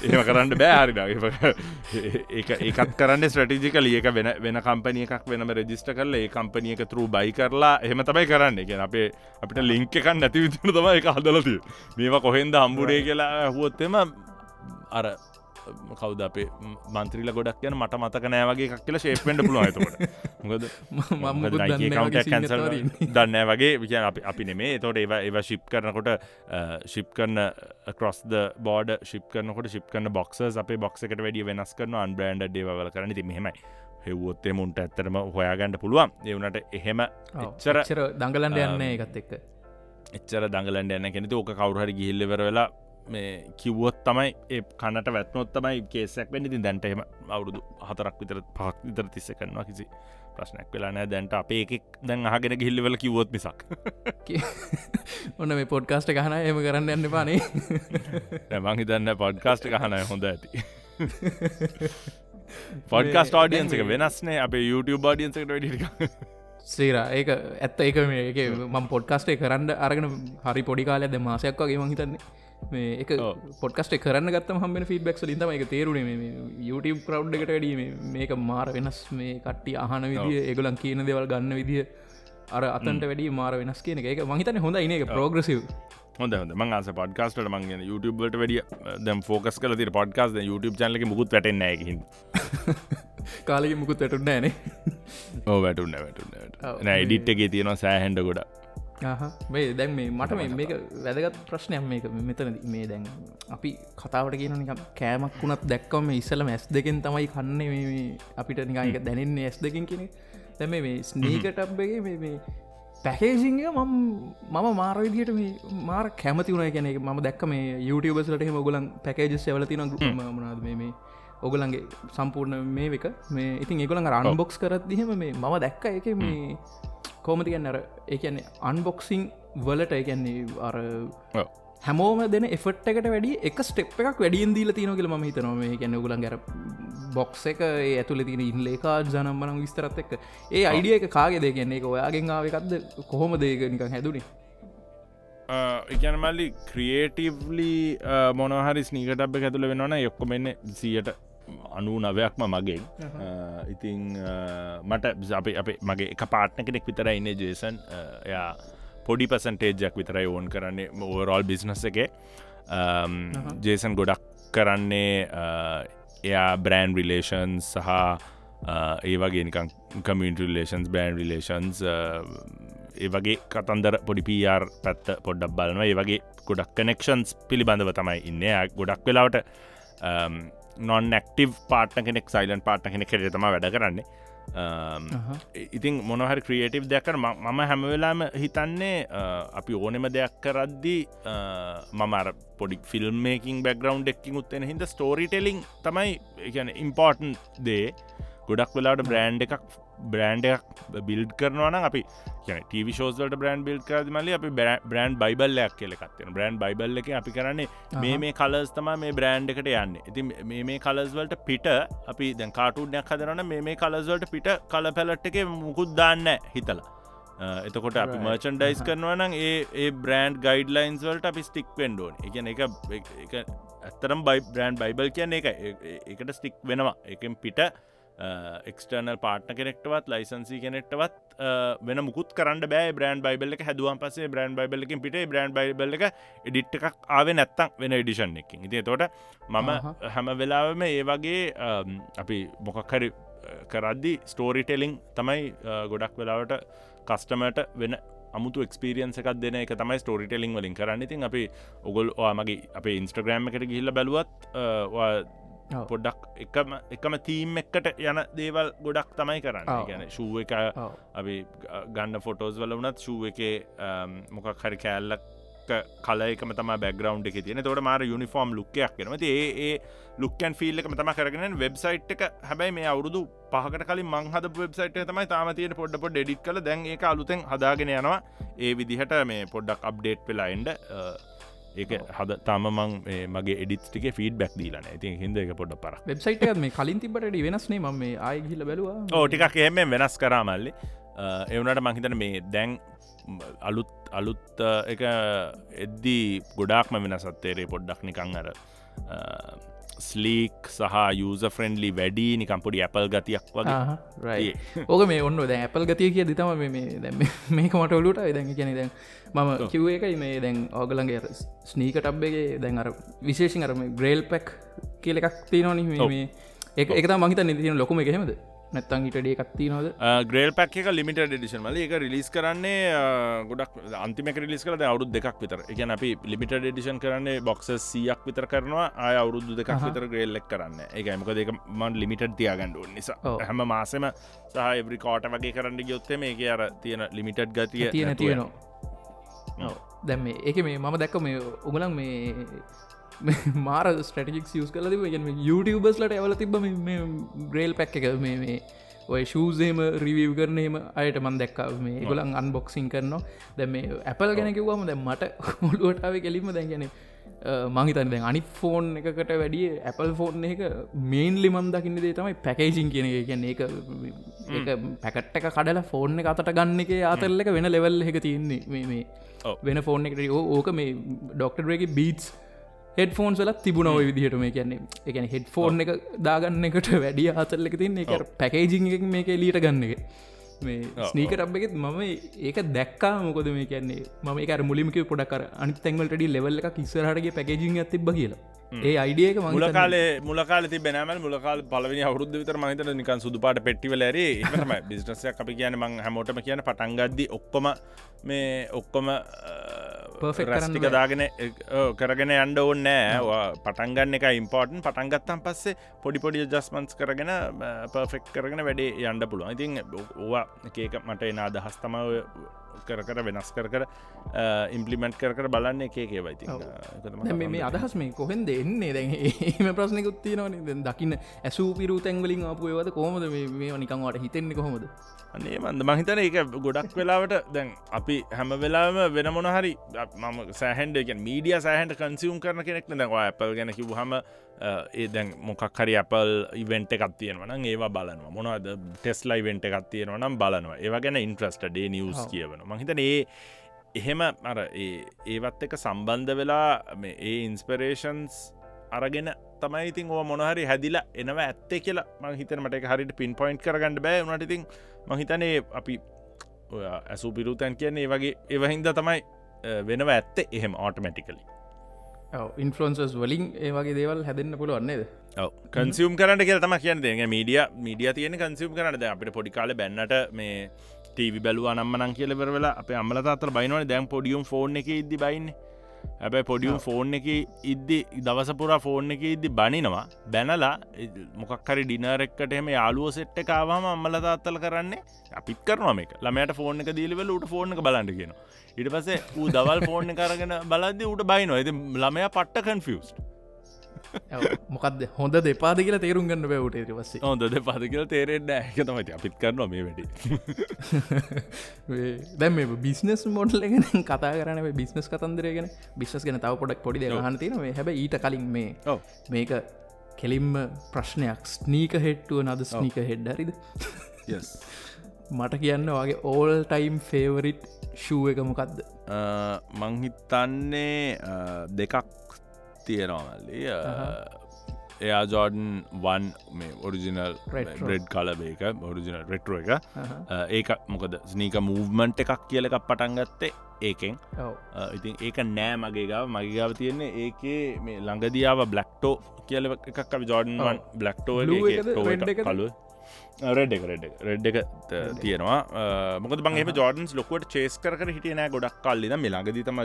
ඒම කරන්න බෑහරිඩ ඒකත් කරන්න ස්ටටිජිකල ඒක වෙන වෙන කම්පනිය එකක් වෙනම රජිස්ට කරල ඒ කම්පනියක තරු බයි කරලා එහෙම තමයි කරන්න. එක අපේ අපිට ලිංක එකක් නැති විතුන තමයි එක හදලති මේවා කොහෙන්ද හම්බුරේ කියලා හුවොත්තෙම අර කවද අපේ මන්ත්‍රීල ගොඩක් යන මට මතක නෑවගේ කියලා ශේපෙන්ට පුළුව ඇතකට කැන්සල් දන්න වගේ විච අපි නෙමේ තොට ඒව ඒව ශිප් කරනකොට ශිප් කරන කොස්ද බෝඩ ශිප් කරනකොට ශිප් කරන බොක්ස අපේ බොක්සකට වැඩිය වෙනස් කරන අන් බ්‍රන්ඩ් දේවල කරන ති මෙහෙමයි. හෙව්වොත්තේ මුන්ට ඇත්තරම හොයාගන්නට පුළුවන්. ඒවනට එහෙම චර දඟලන්ඩ යන්න එකත් එක්ක. එච්චර දඟලන්ඩ යන්න කෙනෙති ඕක කවුරහරි ගිහිල්ලවර වෙලා මේ කිව්වොත් තමයි ඒ කනට වැත්නොත් තමයි කේසක් වෙන්න. ඉතින් දැන්ටම අවුරුදු හතරක් විතර පහක් විතර තිස්ස කරනවා කිසි ප්‍රශ්නයක් වෙලා නෑ දැන්ට අපේ එකෙක් දැන් අහගෙන ගිල්ලිවල කිවොත් මිසක්. ඔන්න මේ පොඩ්කාස්ට ගහන එම කරන්න යන්න පානේ මං හිතන්න පොඩ්කාස්ට ගහනය හොඳ ඇති. පොඩ්කාස්ට ෝඩියන්සක වෙනස්නේ අප YouTube ෝඩියන්සකට වැඩික සේරා ඒක ඇත්ත ඒක මේ මම් පොඩ්කාස්ටේ කරන්න අරගෙන හරි පොඩි කාලය ද මාසයක් වගේ මහිතන්නේ මේ එක පොඩ්කස්ට කරන්න ගත්තම හම ෆිඩබක් ලින්තම එක තේරුණ YouTube ප්‍රව් එකට වැඩීම මේක මාර වෙනස් මේ කට්ටි අහන විදිිය ඒගොලන් කියන දෙවල් ගන්න විදිිය අර අතන්ට වැඩි මාර වෙනස් කියන එක. මහිතන හොඳ ඉන එක ප්‍රෝග්‍රසිව් හොඳ හොඳ මං ආස පොඩ්කාස්ට මංගෙන YouTubeට වැඩිය දැම් ෆෝකස් කල ති පොඩ්කාස් YouTube චනලක මුකුත් වැටෙන්නෑකිහින් [laughs] කාලෙක මුකුත් වැටුන්න ෑනේ. ඕ වැටුන්න වැටුන්න එඩිට්ගේ තියෙනවා සෑහන්ඩ ගොඩ මේ දැන් මේ මට මේ මේක වැදගත් ප්‍රශ්නයක් මේක. මෙතන මේ දැන් අපි කතාවට කියන නික කෑමක් වුණත් දැක්කම ඉස්සලම ඇස් දෙකෙන් තමයි කන්නේ මේ අපිට නිකායක දැනෙන්නේ ඇස් දෙකින් කෙනෙ දැම මේ ස්නීකටබ්බගේ මේ පැකේසිංග මම මම මාරවිදියට මේ මාර කැමති වුණ කියන ම දැක්ක මේ YouTubeබස්ලට මොගලන් පැකේජ සෙවලතින මනාද මේ ඔගලන්ගේ සම්පූර්ණ මේ එක. මේ ඉතින් ඒගොලන් අන්බොක්ස් කරත් දිහෙම මේ මම දැක්ක එක මේ කෝමති කියන්න අර ඒකන්නේ අන්බොක්සිං වලට එකන්නේ අර හැමෝම දෙන එෆට් එකට වැඩි එක ස්ටෙප් එකක් වැඩියෙන් දීල තියන කියල ම හිතනොම කියන්න ගුලන් ගැර බොක්ස එක ඇතුල තින ඉන්ලේකා ජනම්බන විස්තරත් එක්ක. ඒ අයිඩිය එක කාගෙ දෙ කියන්නේ? එක ඔයාගෙන් ආවකක්ද කොහොම දේක නිකං හැදුනේ? එකන මල්ලි ක්‍රියේටව්ලි මොනහරි ස්නීකටබ් ඇතුළ වෙනවන යොක්කො මෙන්න සියට අනු නවයක්ම මගේ ඉතිං මට අප අප මගේ එක පාට්න කෙනෙක් විතර ඉන්න ජේසන්. එයා පොඩි පසන්ටේජක් විතරයි ඕන් කරන්නේ ඕරෝල් බිස්නස එක. ජේසන් ගොඩක් කරන්නේ එයා බ්‍රෑන්් රිලේෂන් සහ ඒ වගේ නිකං කමිට රිලේෂන්ස් බෑන් රිලේෂන්ස් ඒ වගේ කතන්දර පොඩි පR පැත්ත පොඩ්ඩක් බලනවා. ඒ වගේ ගොඩක් කනෙක්ෂන්ස් පිළිබඳව තමයි ඉන්න. ගොඩක් වෙලාවට නොන් ක්ටව පාට්න කෙනෙක් සයිලන් පාට්න කෙනෙක් කෙර තම වැඩ කරන්නේ. ඉතින් මොනහරි ක්‍රියටව් දෙයක්කර මම හැමවෙලාම හිතන්නේ අපි ඕනෙම දෙයක් කරද්දි මමර පොඩි ෆිල්ම්මකින් බැග්‍රවන්් එක්කින් උත්තෙන හිද ස්ටෝරි ටෙලිං තමයි ඉම්පෝර්ටන් දේ ගොඩක් වෙලාට බ්‍රෑන්් එකක් බ්‍රෑන්් එකක් බිල්ඩ් කරනවන අපි ටව ෝසට බ්‍රන්් බිල් කරද මල අපි බ්‍රන්් බයිබල්ලයක් කියලෙකත්න බ්‍රන්් බයිබල් එක අපි කරන්නේ මේ මේ කලස් තම මේ බ්‍රන්් එකට යන්න. ඉති මේ මේ කලස්වලට පිට අපි දැන් කාටුඩයක් හදරන මේ මේ කලස්වලට පිට කල පැලට් එක මුකුත් දාන්න හිතලා. එතකොට අපි මර්චන් ඩයිස් කරනවනම් ඒ බ්‍රන්ඩ් ගයිඩ්ලයින්ස් වලට අපි ස්ටික් වෙන්ඩෝන් එකන එක ඇත්තරම් බයි බ්‍රන්් බයිබල් කියන්නේ එක එකට ස්ටික් වෙනවා. එකෙන් පිට එක්ස්ටර්නල් පාට්න කෙනෙක්ටවත් ලයිසන්සි කෙනෙක්ටවත් වෙන මුකුත් කරන්න බෑ. බ්‍රන්් බයිබල් එක හැදුවන් පසේ බ්‍රන්් බයිබල් එකින් පිට බ්‍රන්් බයිබල් එක එඩිට් එකක් ආව නැත්තම් වෙන එඩිෂන් එකින් ඉති තොට මම හැම වෙලාවම ඒ වගේ අපි මොකක්හරි කරද්දි ස්ටෝරි ටෙලිං තමයි ගොඩක් වෙලාවට කස්ටමට වෙන අමුතු එක්ස්පිරියන්ස එකක් දෙන එක තමයි ස්ටෝරි ටෙලිං වලින් කරන්න. ඉතින් අපි ඔගොල් මගේ අප ඉන්ස්ට්‍රග්‍රම් එකට ගිහිල්ල බැලුවත් පොඩ්ඩක් එකම එකම තීම් එක්කට යන දේවල් ගොඩක් තමයි කරන්න. ගැන ශූ එක අපි ගන්න ෆොටෝස් වල වනත් ශූ එක මොකක් හරි කෑල්ලක් කලයකම තම බැග්‍රවන්් එක තියෙන තොට මාර යුනිෆෝර්ම් ලුක්කයක් කෙනම ඒ ලුක්කන් ෆිල්ල එක තම කරගෙන වෙබ්සයිට් එක හැබයි මේ අවුරුදු පහකට කලින් මංහද වෙබ්සයිට් තමයි තාම තියෙන පොඩ්ඩ පොඩ් ඩෙඩික් කල දැන් ඒ අලුතෙන් හදාගෙන යනවා. ඒ විදිහට මේ පොඩ්ඩක් අප්ඩේට් වෙලායින්ඩ ඒක හද තමමං මගේ එඩිත්ටික ෆීඩ බැක් දීලන ඇති හිද එක පොඩ පර වෙබ්සයිට මේ කලින් තිබට වෙනස්නේ ම මේ ආය හිල බැලවා. ඕටිකක් එහෙම වෙනස් කරාමල්ලි එවනට මහිතන මේ දැන් අලුත් අලුත් එක එද්දී ගොඩාක්ම වෙනසත්තේරේ පොඩ්ඩක් නිකං අර ස්ලීක් සහ යුස ෆ්‍රෙන්ඩලි වැඩි නිකම්පොඩි ඇපල් ගතියක් වගේ. ඕක මේ ඔන්න දැ ඇපල් ගතිය කිය දිතම මේ දැ මේක මට ඔලුට දැන් කියන දැන් මම කිව් එකයි මේ දැන් ඕගලන්ගේ ස්නීක ටබ්බගේ දැන් අර විශේෂි අරම ග්‍රේල් පැක් කියල එකක් තියනවනි මේ එක මහිත නිතින ලොකුම එකහෙමද නැත්තන් හිටඩේ එකක්ති නොද ග්‍රේල් පැක් එක ලිමිට ඩිෂන් මල එක රිලිස් කරන්නේ ගොඩක් අන්තිම රිලිස් කල අවුදු දෙකක් විතර. එක අපි ලිමිට ඩිෂන් කරන්නේ බොක්ස සියක් විතර කරනවා. අය අවුරුදු දෙකක් විතර ග්‍රේල්ලෙක් කරන්න. එක මක දෙක මන් ලිමිට තියාගන්නඩුව නිසා. හැම මාසම සහ එබරි කෝට වගේ කරන්න ගයොත්තේ මේ අර තියෙන ලිමිටඩ් ගතිය තියෙන තියෙනවා. දැම් එක මේ මම දැක්ක මේ උගලන් මේ මාර ස්ටටික් සියස් කල ගෙන YouTubeබස්ලට ඇවල තිබ ග්‍රේල් පැක් එක. මේ ඔය ශූසේම රිවව් කරනේම අයට මන් දැක්ක. මේ ගොලන් අන්බොක්සින් කරනවා. දැ මේ ඇපල් ගැන කිව්වම දැ මට [laughs] ඔලුවටාව කෙලිම දැන්ගැන මහිතන් දැන් අනි ෆෝන් එකකට වැඩිය ඇපල් ෆෝන් එක මේන්ලි මන් දකින්න දේ තමයි පැකේජින් කියන එක. කියන්නේ එක පැකට්ට එක කඩලා ෆෝන් එක අතට ගන්න එක අතරල්ල එක වෙන ලෙවල් එක තියන්නේ. මේ වෙන ෆෝන් එකට. ඕක මේ ඩොක්ටරගේ බීටස් හෙඩ ෆෝන් සලත් තිබුණව විදිහට මේ කියන්නේ. එකන හෙඩ් ෆෝන් එක දාගන්න එකට වැඩිය අතරලක තින්න එක පැකේජිං එක මේක ලීට ගන්න එක. මේ ස්නීක රබ් එකෙත් මම ඒක දැක්කා මොකොද මේ කියන්නේ? ම එක මුලිමික පොඩක් අනි තැන්වලට ලෙවල්ල එක කිස්සරහටගේ පැකේජිං තිබ කියලා. ඒ අයිඩියක මුල කාලේ මුලකාල තිබෙනම මුලකාල් පලවනි අවුද්ධ විතර මහිතන නිකන් සුදුපාට පෙට්ටිවල ඇර. ඒම බිස්නසයක් අපි කියන මං හැමෝටම කියන පටන්ගද්දි ඔක්කොම මේ ඔක්කොම රස්ටික දාගෙන කරගෙන අන්ඩ ඕන්න පටන්ගන්න එක ඉම්පෝර්ටන් පටන්ගත්තම් පස්සේ පොඩි පොඩි ජස්මන්ස් කරගෙන පර්ෆෙක්් කරගෙන වැඩේ යන්ඩ පුළුවන්. ඉතින් ඕවා එකක මට එන අදහස් තමාව කර කර වෙනස් කර කර ඉම්පලිමෙන්ට් කර කර බලන්න එකේ කියවයිති මේ අදහස් මේ කොහෙන් දෙන්නේ දැන් ඒම ප්‍රශ්නකුත්ති නවන දකින්න ඇසූ පිරු තැන්වලින් අපපුයවද කොහොමද මේ නිකංවට හිතෙන්නේ කොහොමද? අනේ මන්ද මහිතන එක ගොඩක් වෙලාවට දැන් අපි හැම වෙලාම වෙන මොන හරි මම සෑහන්ඩ එක මීඩිය සෑහන්ට කන්සිවම් කරන කෙනෙක් දැවා ඇපල් ගැන කිව හම ඒ දැන් මොකක් හරි අපල් ඉවෙන්ට එකක් තියෙනවන ඒවා බලනවා. මොනවද? ටෙස්ලයි වෙන්ට එකක් තියෙනවා නම් බලනවා. ඒවා ගැන ඉන්ට්‍රස්ට ඩේ නිියස් කියවන මහිතන ඒ එහෙම අර ඒවත් එක සම්බන්ධ වෙලා ඒ ඉන්ස්පරේෂන්ස් අරගෙන තමයි ඉතින් ඕ මොනහරි හැදිලා එනව ඇත්තේ කියලා මහිතනට එක හරිට පින් පොයින්් කරගන්න බෑ. වනට ඉතින් මහිතනේ අපි ඇසු පිරුතැන් කියන්නේ ඒ වගේ එවහින්ද තමයි වෙනව ඇත්තේ එහෙම ඕටමැටිකලි ඉන්ෆලන්සස් වලින් ඒවගේ දේවල් හැදන්න පුළුවන්නේද කන්සියම් කරට කියල තම කියන්න. දෙ මීඩිය මීඩිය තියෙන කන්සියම් කරනද අපිට පොඩිකාල බැන්නට මේ ටීවි බැලුව නම්මනන් කියලවර වෙලා අප අම්ල අතර බයිනවන. දැම් පොඩියුම් ෆෝන් එක ඉදදි බයින්නේ. හැබැයි පොඩියුම් ෆෝන් එක ඉද්දි දවසපුරා ෆෝන් එක ඉද්දි බනිනවා. බැනලා මොකක්හරි ඩිනරෙක්කට එම යාලුව සෙට්ට කාවාම අම්මල තාත්තල කරන්නේ අපිත් කරනම එක ළමයට ෆෝන් එක දීලිවල උට ෆෝන් එක බලන්න කියෙන ඉට පසේ ඌ දවල් ෆෝන් කරගෙන බලද්දි උට බයිනවා ඇති ළමයා පට්ට කන්ෆියස්ට [laughs] මොකද හොඳ දෙපාද කියලා තේරුම් ගන්න බැවට පස්සේ. හොඳ දෙපාද කියලා තේරෙන්න්න එක තමති අපිත් කරනවා මේ වැඩි. දැම බිස්නස් මොඩල් ගෙන කතා කරන බිස්නස් කතන්දරගෙන බිස්නස් ගෙන. තව පොඩක් පොඩි දහන් තියෙන හැබ ඊට කලින් මේ මේක කෙලින්ම ප්‍රශ්නයක්. ස්නීක හෙට්ටුව නද ස්නීක හෙඩ් හරිද? [laughs] මට කියන්න වගේ ඕල් ටයිම් ෆේවරිට් ෂූ එක මොකක්ද මංහිතන්නේ දෙකක් තියෙනවාමල්ලි එයා ජෝඩන් වන් මේ ඔරිජිනල් රෙඩ් කලබේක ඔරිජිනල් රෙට්‍රෝ එක ඒක මොකද ස්නීක මූවමන්ට් එකක් කියල එකක් පටන් ගත්තේ ඒකෙන්. ඉතින් ඒක නෑ මගේ ගාව. මගේ ගාව තියෙන්නේ ඒකේ මේ ළඟදියාව බ්ලක්ටෝ කියල එකක් ජෝඩන්වන් බ්ලක්ටෝ කලුව රෙඩ් එක රෙඩ් රෙඩ් එක තියෙනවා. මොක බංගේම ජෝඩන්ස් ලොකුවට චේස් කර හිටියන ගොඩක් කල්ලින මෙලාගදී තම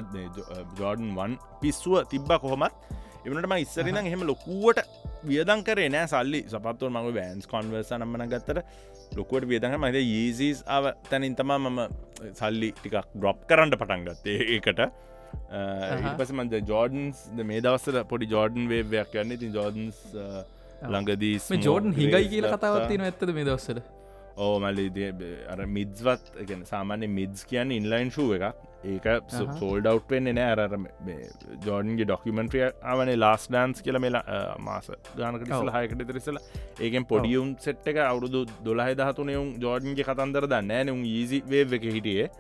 ජෝඩන් වන් පිස්සුව තිබ්බ කොහොමත්. එවනටම ඉස්සරින එහෙම ලොකුවට වියදන් කරේ නෑ. සල්ලි සපත්තුව මඟ වෑන්ස් කොන්වර්ස නම්මන ගත්තර ලොකුවට වියදඟ මද ඒසිස් අව තැනින් තමා මම සල්ලි ටිකක් ඩ්‍රොප් කරන්න පටන් ගත්තේ ඒකට. පස මන්ද ජෝඩන්ස් මේ දවස්සල පොඩි ජෝඩන් වේවයක් යන්න. ඉතින් ජෝඩන්ස් ළඟදී ජෝඩන් හිඟයි කියල කතාවත්තින ඇත්තද මේ දවස්සල ඕ මල්ලි අර මිද්වත් ගැන සාමාන්‍ය මිද්ස් කියන්න ඉන්ලයින් ශුව එකක්. ඒක සෝල්ඩ අවට්වෙන්නේ නෑ. අර ජෝඩන්ගේ ඩොක්කමෙන්ට්‍රිය අවනේ ලාස් ඩන්ස් කියල මෙලා මාස ගානකට ල හයකට තිරිසල ඒකෙන් පොඩියුම් සෙට් එක අවුරුදු දොළහ දහතුනයුම් ජෝඩන්ගේ කතන්දර දන්න නුම් ඊසි වේ එක හිටියේ.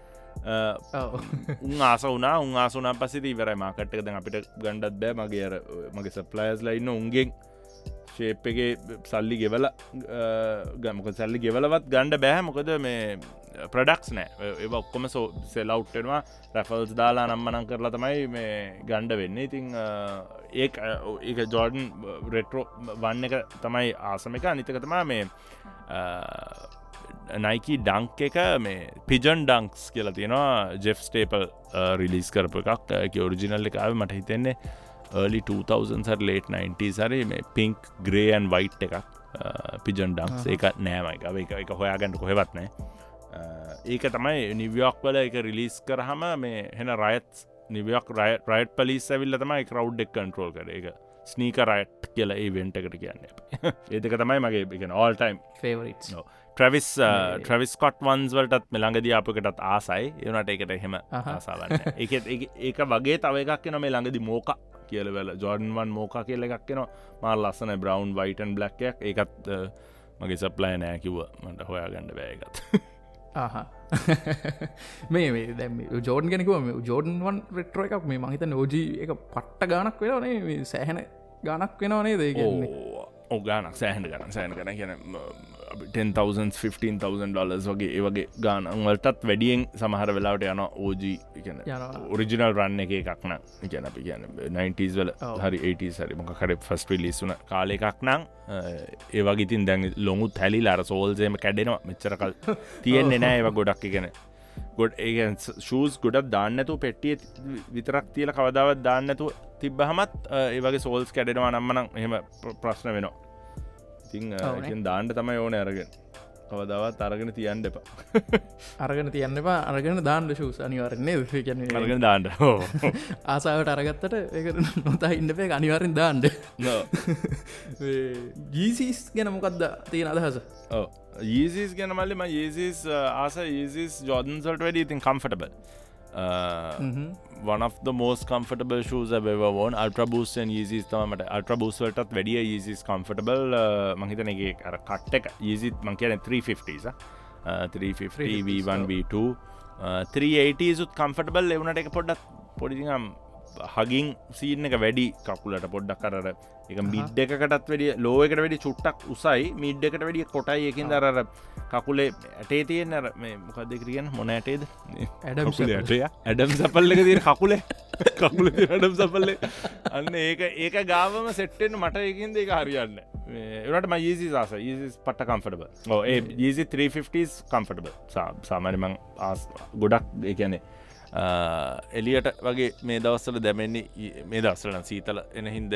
උන් ආස වනා උන් ආසුනා පසිති ඉවරයි මාකට්ක දැන් අපිට ගණ්ඩත් බෑ. මගේ මගේ සප්ලයස් ලයින්න උන්ගෙන් ශේප් එක සල්ලි ගෙවල ගමක සල්ලි ගෙවලවත් ගණ්ඩ බැහැ මොකද මේ ප්‍රඩක්ස් නෑ. ඒ ඔක්කොම සෝ සෙලව්ටෙනවා රැෆල්ස් දාලා නම්මනං කරලා තමයි මේ ගණ්ඩ වෙන්න. ඉතිං ඒ ඒ ජෝඩන් රෙට්‍රෝ වන්න එක තමයි ආසම එක. අනිතකතමා මේ නයිකී ඩංක් එක. මේ පිජන් ඩංක්ස් කියලා තියෙනවා. ජෙෆ් ස්ටේපල් රිලිස් කරප එකක්. ඔරිජිනල් එකව මට හිතෙන්නේ. ලි 2000 ලේට 90 සරි මේ පිංක් ග්‍රේයන් වයිට් එකක්. පිජන් ඩක්ස් එක. නෑමයි එක එක හොයාගන්නට කොහෙවත් නෑ. ඒක තමයි නිවියෝක් වල එක රිලිස් කරහම මේ හෙන රයත් නිවියෝක් රයිට් පලිස් ඇවිල්ල තමයි කරව් එක් කන්ට්‍රෝල් කර. එක ස්නීක රයිට් කියලා [laughs] ඒ වෙන්ටකට කියන්න ඒදක තමයි මගේ එක all time favourite Travis Travis Scott ones වලටත් මෙළඟද අපකටත් ආසයි. ඒනට එකට එහෙම ආසාවන්න එක ඒක වගේ තව එකක් න මේ ළඟදි. මෝක කියලවල ජෝඩන්වන් මෝක කියල එකක් කෙනවා මාල් ලස්සන බ්‍රවන්් වයිටන් බ්ලක්යක් ඒකත් මගේ සප්ලයි නෑ කිව්ව. මට හොයා ගණඩ බෑගත් මේ දැම ජෝඩන් ගෙනකුව ජෝඩන්වන් රෙට්‍ර එකක් මේ මහිත නෝජී එක පට්ට ගානක් වෙනනේ සෑහෙන ගානක් වෙනවානේ දේ කියන්නේ? ඕගානක් සෑහන ගන සෑන කන කියන 10,000 ඩොලස් වගේ ඒවගේ ගානවලටත් වැඩියෙන් සමහර වෙලාවට යන ඕජී ඔරිජිනල් රන්න එක එකක්න කියන අපි කියන 90ස් වල හරි 80 සරි මොක කර ෆස්ට ලිස්සුන කාල එකක් නං ඒවගේතින් දැන් ලොමුත් හැලි අර සෝල්සේම කැඩෙනවා. මෙච්චරකල් [laughs] තියෙන්නේ නෑ ඒව ගොඩක් ඉගෙන. ගොඩ ඒ ෂූස් ගොඩක් දාන්නතු පෙට්ටිය විතරක් තියල කවදාවත් දාන්නතු තිබ්බහමත් ඒවගේ සෝල්ස් කැඩෙනවා නම්මනම් එහෙම ප්‍රශ්න වෙනවා ඉතින් දාන්නට තමයි ඕන අරගෙන. කවදවත් අරගෙන තියන්න එපා. [laughs] අරගෙන තියන්න එපා. අරගෙන දාන්න ශූස අනිවරන්නේ කියන අරගෙන දාන්න. [laughs] [laughs] ආසාාවට අරගත්තට ඒ නොතා ඉන්නපේ අනිවාරෙන් දාන්ඩ ජීසිස් ගැන මොකක්ද තියෙන අදහස? ඒසිස් ගැන මල්ලිම ඒසිස් ආස ඒසිස් ජෝදන්සල්ට වැඩි ඉතින් comfortable Mm-hmm. Uh, one of the most comfortable shoes I've ever worn. Ultra Boost and Yeezys තමට Ultra Boost වලටත් වැඩිය Yeezys comfortable. Uh, මහිතන එක අර කට් එක. Yeezy මං කියන 350 350 V1 V2 380 සුත් comfortable. එවුණට එක පොඩ්ඩක් පොඩිතිම් හගින් සීන එක වැඩි කකුලට පොඩ්ඩක් කරර එක මිඩ් එකකටත් වැඩිය ලෝකට වැඩි චුට්ටක් උසයි. මිඩ් එකට වැඩිය කොටයි. එකින් දරර කකුලේ ඇටේ තියෙන මේ මොකක්ද කිරියන මොන ඇටේද? ඇඩම් සපල්ලක තිර කකුලේ. කකුල ඇඩම් සපල්ලේ අන්න ඒක ඒක ගාවම සෙට්ටෙන් මට එකින්ද එක හරියන්න එට ම ඒසි සාස ඒසි පට කම්ෆටබ ඕ ඒ ඒසි 350 කම්ෆටබ සාමානමං ආස් ගොඩක් එකනේ එලියට වගේ මේ දවස්සල දැමෙන්නේ මේ දස්සලන සීතල එන හින්ද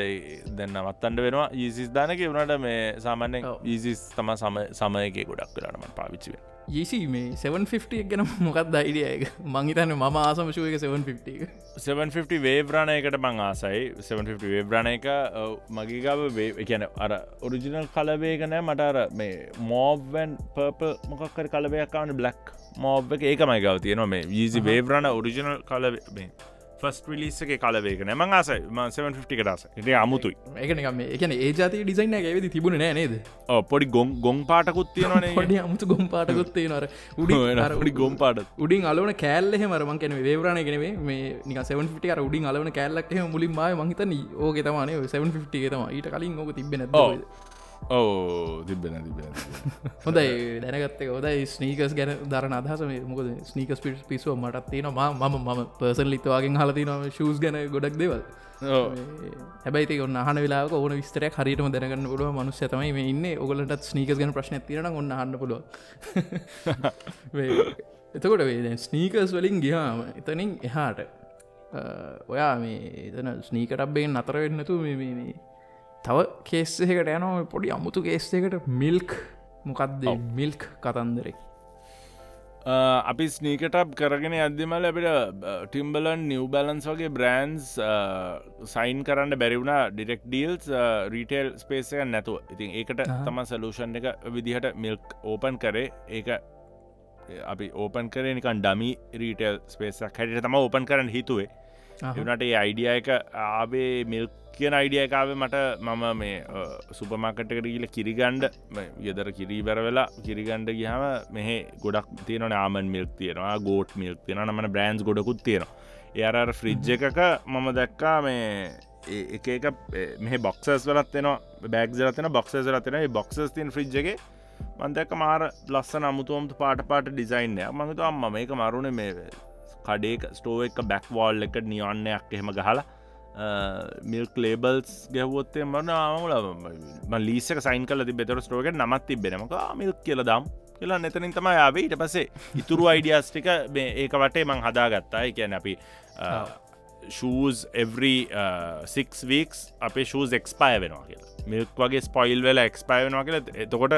දැන්න මත්තන්ඩ වෙනවා. ඒසිස් දානක වුණට මේ සාමාන්‍යෙන් ඒසිස් තම සම සමයක ගොඩක් කරනම පාවිච්චිව ඒසි මේ 750 ගැන මොකක් දයිඩියක මංහිතන්න ම ආසමශුව එක 750 750 වේබ්‍රාණයකට මං ආසයි. 750 වේබ්‍රාණ එක මගේගාව කියන අර ඔරිජිනල් කලවේගනෑ මටර මේ මෝබ්වන් පර්පල් මොකක්කර කලවයක්කාවන බ්ලක් මෝබ් එක. ඒක මයි ගව තියෙනවා මේ. වීසි වේබ්‍රණ ඔරිජිනල් කල ෆස් ලිස්සක කලවේක නම ආසයි. ම 750 කටස එට අමුතුයි. ඒකන ඒ ජාති ඩිසයින්න ඇවෙදි තිබුණ නේද? පොඩි ගොම් ගොම් පාටකුත් තියෙනවන [laughs] පොඩි අමුතු ගොම් පාටකුත්තේ නර උඩි ගොම් පාට උඩින් අලවන කෑල්ල මරම කැන වේවරණ ගෙනේ මේ නික 750 අර උඩින් අලවන කෑල්ලක් මුලින් මය මහිතන ඕක තමාන 750 තම ඊට කලින් ඕක තිබෙන ඕ තිබෙන තිබෙන හොඳයි දැනගත්තේ හොදයි ස්නීකස් ගැන දරන අදහස. මොකද ස්නීකස් පිට පිසුව මටත් තියෙනවා. මම මම පර්සන් ලිතවාගෙන් හලතිනම ශස් ගැන ගොඩක් දෙවල්. හැබයි ඔන්න හන වෙලා ඕන විස්තරයක් හරිටම දැනගන්න පුළුව මනුස්ස තමයි මේ ඉන්න. ඔගලටත් ස්නීකස් ගැන ප්‍රශ්න තිරන ඔන්න හන්න පුළුව [laughs] එතකොට වේ ස්නීකස් වලින් ගියාම එතනින් එහාට ඔයා මේ එතන ස්නීකටබ්බෙන් අතර වෙන්නතු මේ තව කේස්සකට යනෝ පොඩි අමුතු කේස්සකට මිල්ක් මොකක්ද මිල්ක් කතන්දරෙක් අපි ස්නීකටප් කරගෙන අදදිමල අපිට ටිම්බලන් නිව් බැලන්ස් වගේ බ්‍රන්ස් සයින් කරන්න බැරිවුණ ඩිරෙක් ඩියල්ස් රීටේල් ස්පේසය නැතුව. ඉතින් ඒකට තම සලූෂන් එක විදිහට මිල්ක් ඕපන් කරේ. ඒක අපි ඕපන් කරේ නිකන් ඩමි රීටේල් ස්පේසක් හැට තම ඕපන් කරන්න හිතුවේ එනට ඒ අයිඩිය එක ආබේ මිල්ක් කියන අයිඩියකාව මට මම මේ සුපමාකට්කට කියල කිරිගණ්ඩ යෙදර කිරී බැර වෙලා කිරිගණ්ඩ ගහම මෙහ ගොඩක් තියෙන ආමන් මිල්ක් තියෙනවා ගෝට් මිල්ක් තියෙන නමන බ්‍රන්ස් ගොඩකුත් තියෙනවා. එයාර ෆ්‍රිජ් එකක මම දැක්කා මේ එක එක මෙහ බොක්සස් වලත් වෙන බැක්ජලතන බොක්සස් ලතින බොක්සස් තින් ෆ්‍රිජ් එක මන්දැක මාර ලස්සන අමුතුවමතු පාට පාට ඩිසයින්ය මඟතු අම්ම මේක මරුණ මේ කඩේක ස්ටෝ එක බැක්වෝල් එක නියොන්නයක් එහෙම ගහලා මිල්ක් ලේබල්ස් ගැවොත්තේ මන ආමල ලිසක සයින් කල බෙතර ස්ටෝක නමත් තිබෙනමක මිල්ක් කියල දම්. කියලා නැතනින් තම යාවේ ඊට පසේ ඉතුරු අයිඩියස්ටික ඒක වටේ මං හදාගත්තා. කියන අපි ෂූස් එවරී 6 වීක්ස් අපේ ෂූස් එක්ස්පය වෙනවා කියලා. මිල්ක් වගේ ස්පොයිල් වෙලා එක්ස්පය වෙනවා කියලා. එතකොට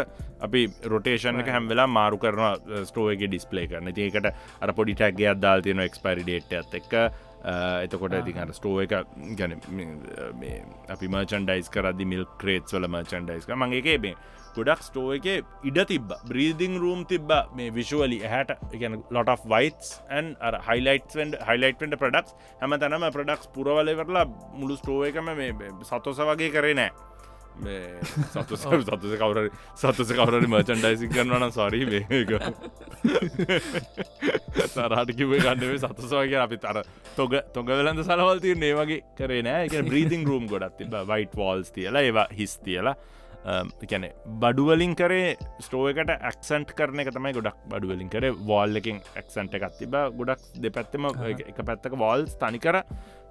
අපි රොටේෂන් එක හැම්වෙලා මාරු කරන ස්ටෝවගේ ඩිස්පලේ කරන ඒකට අර පොඩි ටැක්ගේ අදදාල් තියෙන එක්ස්පරි ඩේට් ඇත් එක්ක. එතකොට ඉතිකට ස්ටෝව එක ගැන අපි මර්චන්ඩයිස් කරදි මිල් ක්‍රේට් වල මර්චන්ඩයිස් මගේ එකේ ගොඩක් ස්ටෝ එක ඉඩ තිබ බ්‍රීදිං රූම් තිබ මේ විශුවලි හැට ගැන ලොට වයිස් ඇන් හයිලයිට් හයිලයිට්ට ප්‍රඩක්ස් හැම තැනම ප්‍රඩක්ස් පුරවලවරලා මුළු ස්ටෝව එකම මේ සතොස වගේ කරේ නෑ. සතු සතුස කවර සතුස කවරට මචන්ඩයිසි කරනවන සොරී මේක සරහට කිවේ ගන්නවේ සතුසවාගේ අපි තර තොග තොගවලඳ සලවල්තිය ඒ වගේ කරේ නෑ. එක බ්‍රීතිං රූම් ගොඩත් තිබ වයිට වෝල්ස් තියලා ඒවා හිස් තියලා කැන බඩුවලින් කරේ ස්ටෝයකට ඇක්සන්ට් කරන එක තමයි ගොඩක් බඩුවලින් කරේ. වෝල් එකින් ඇක්සන්ට එකත් තිබ ගොඩක් දෙපැත්තම එක පැත්තක වෝල්ස් තනිකර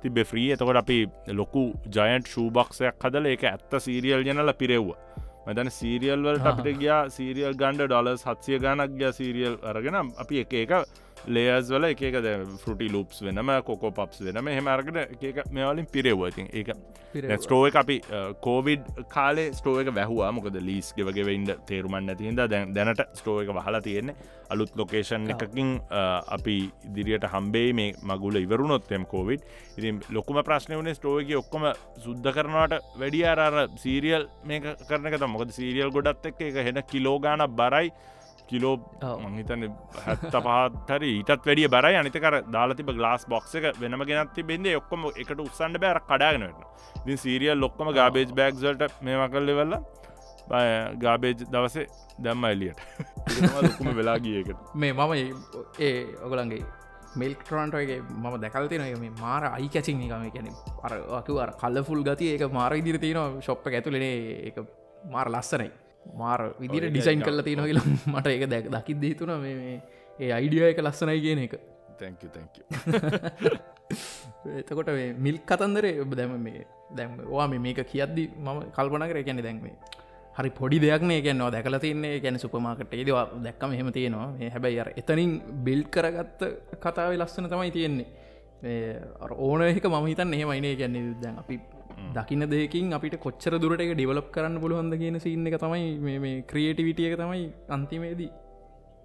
තිබෙ ෆ්‍රී එතකොට අපි ලොකු ජයන්ට් ෂූබක්ෂයක් හදල එක ඇත්ත සීරියල් ජනල පිරෙව්වා. මතන සීරියල් වලට අපිට ගියා සීරියල් ගණ්ඩ ඩොලස් හත්සිය ගණක් ගිය සීරියල් අරගෙන. අපි එක එක ලේස් වල එකක ෆෘටි ලුප්ස් වෙනම කොකෝ පප්ස් වෙනම. හෙමරකට එක මෙවලින් පිරෙව්වතින් ස්ටෝව එක අපි කෝවිඩ් කාලේ ස්ටෝව එක වැැහවා. මොකද ලිස් ගෙවගේ ඉන්ඩ තේරුමන් නැතිහිද දැනට ස්ටෝව එක වහලා තියෙන්නේ. අලුත් ලොකේෂන් එකකින් අපි ඉදිරියට හම්බේ මේ මගුල ඉවරුණොත්තෙම කෝවිඩ් ඉතින් ලොකුම ප්‍රශ්නය වනේ ස්ටෝවගේ ඔක්කොම සුද්ධ කරනවට වැඩිය අර සීරියල් මේ කරනක මොකද සීරියල් ගොඩත් එක් එක හෙන කිලෝගාන බරයි කිලෝ මහිතන හැත්ත පහත්හර ඊටත් වැඩිය බරයි. අනිතකර දාලතිබ ගලාස් බොක්ස එක වෙනම ගෙනත්ති බෙන්දේ ඔක්කොම එකට උත්සන්ඩ බෑර කඩාගෙනට ඉතින් සීරියල් ලොක්කම ගාබේජ් බෑක්සල්ට මේවා කල්ලෙ වෙල්ලා ගාබේජ් දවසේ දැම්ම එලියට ලොකුම වෙලා ගියකට මේ මම ඒ ඔගලන්ගේ මෙල්ටරන්ටගේ මම දැකල්තින මේ මාර අයි කැසින් එකම කැන අර අකවර කල්ලෆුල් ගති ඒක මාර ඉදිරි තියෙනවා. ශොප්ප ඇතුලනේ එක මාර ලස්සනයි මාර විදිර ඩිසයින් කල්ල තියෙන කියල මට ඒක දැක් දකිත් දේතුන මේ ඒ අයිඩිය එක ලස්සනයි කියන එක. [laughs] එතකොට මිල් කතන්දරේ ඔබ දැම මේ දැම් වා මේක කියද්දි මම කල්පන කර ගැන දැන්වේ හරි පොඩි දෙයක්නේ කියන්නවා දැකල තින්නේ ගැන සුපමාකට ඒදවා දැක්කම හෙම තියෙනවා. හැබැයි අර එතනින් බිල් කරගත්ත කතාව ලස්සන තමයි තියෙන්නේ. ඕන එක මම හිතන් එහෙමයිනේ ගැන්නේ දැන් අපි දකින්න දෙකින් අපිට කොච්චර දුරට එක ඩිවලප් කරන්න පුළුවන්ද කියන සින්න එක තමයි මේ ක්‍රියටිවිටිය එක තමයි අන්තිමේදී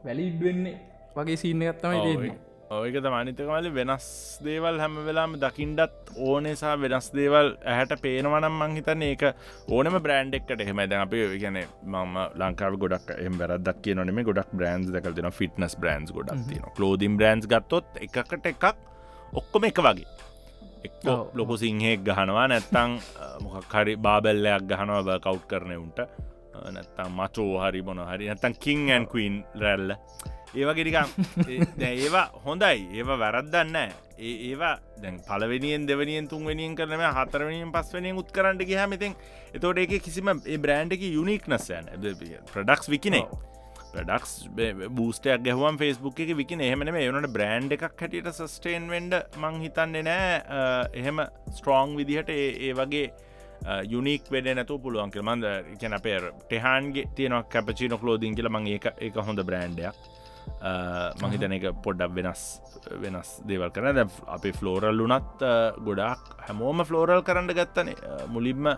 වැලිඩ් වෙන්නේ වගේ සින්න එකත්තමයි දෙන්නේ ඔයක තමනිතකමල වෙනස් දේවල් හැම වෙලාම දකිින්ඩත් ඕනෙසා වෙනස් දේවල් ඇහැට පේනවනම් මංහිතන ඒක ඕනම බ්‍රන්ඩ් එක්ට එහෙම දැ අප ගැන මම ලංකාව ගොඩක් එම වැරදක් කියනනෙම ගොඩක් බ්‍රන්ස් දකල් තින ෆිටනස් බ්‍රන්ස් ගොඩක් තින ලෝදිම් බ්‍රන්ස් ගත්තොත් එකකට එකක් ඔක්කොම එක වගේ එක් ලොකු සිංහෙක් ගහනවා නැත්තං මොකක්හරි බාබෙල්ලයක් ගහනවා කවු් කරන උන්ට. නැත්තම් මචෝ හරි මොන හරි නැතන් කින් ඇන් කීන් රැල්ල. ඒවගෙරිකම් ඒවා හොඳයි. ඒවා වැරද්දන්න ඒ ඒවා දැන් පලවෙනියෙන් දෙවනියෙන් තුන්වනියෙන් කරනම හතරවනියෙන් පස්වනියෙන් උත් කරන්නට ගහමතින් එතෝට ඒක කිසිම ඒ බ්‍රන්ඩ් එක යුනික් නස්සයන් ප්‍රඩක්ස් විකිනේ ප්‍රඩක්ස් බූස්ටයක් ගැහුවම් ෆෙස්බුක් එක විකින. එහෙමන ඒවනට බ්‍රන්් එකක් හැටියට සස්ටේන් වෙන්ඩ මං හිතන්නේ නෑ. එහෙම ස්ට්‍රෝං විදිහට ඒ වගේ යුනික් වෙඩ නැතු පුළුවන්ක මන්ද කියන අපේ ටෙහන්ගේ තියනක් කැපචින කලෝදින් කියල මං ඒක එක හොඳ බ්‍රන්්ඩයක් මහිතන එක පොඩ්ඩක් වෙනස් වෙනස් දේවල් කරන දැ අපි ෆ්ලෝරල් වනත් ගොඩක් හැමෝම ෆ්ලෝරල් කරන්න ගත්තනේ. මුලින්ම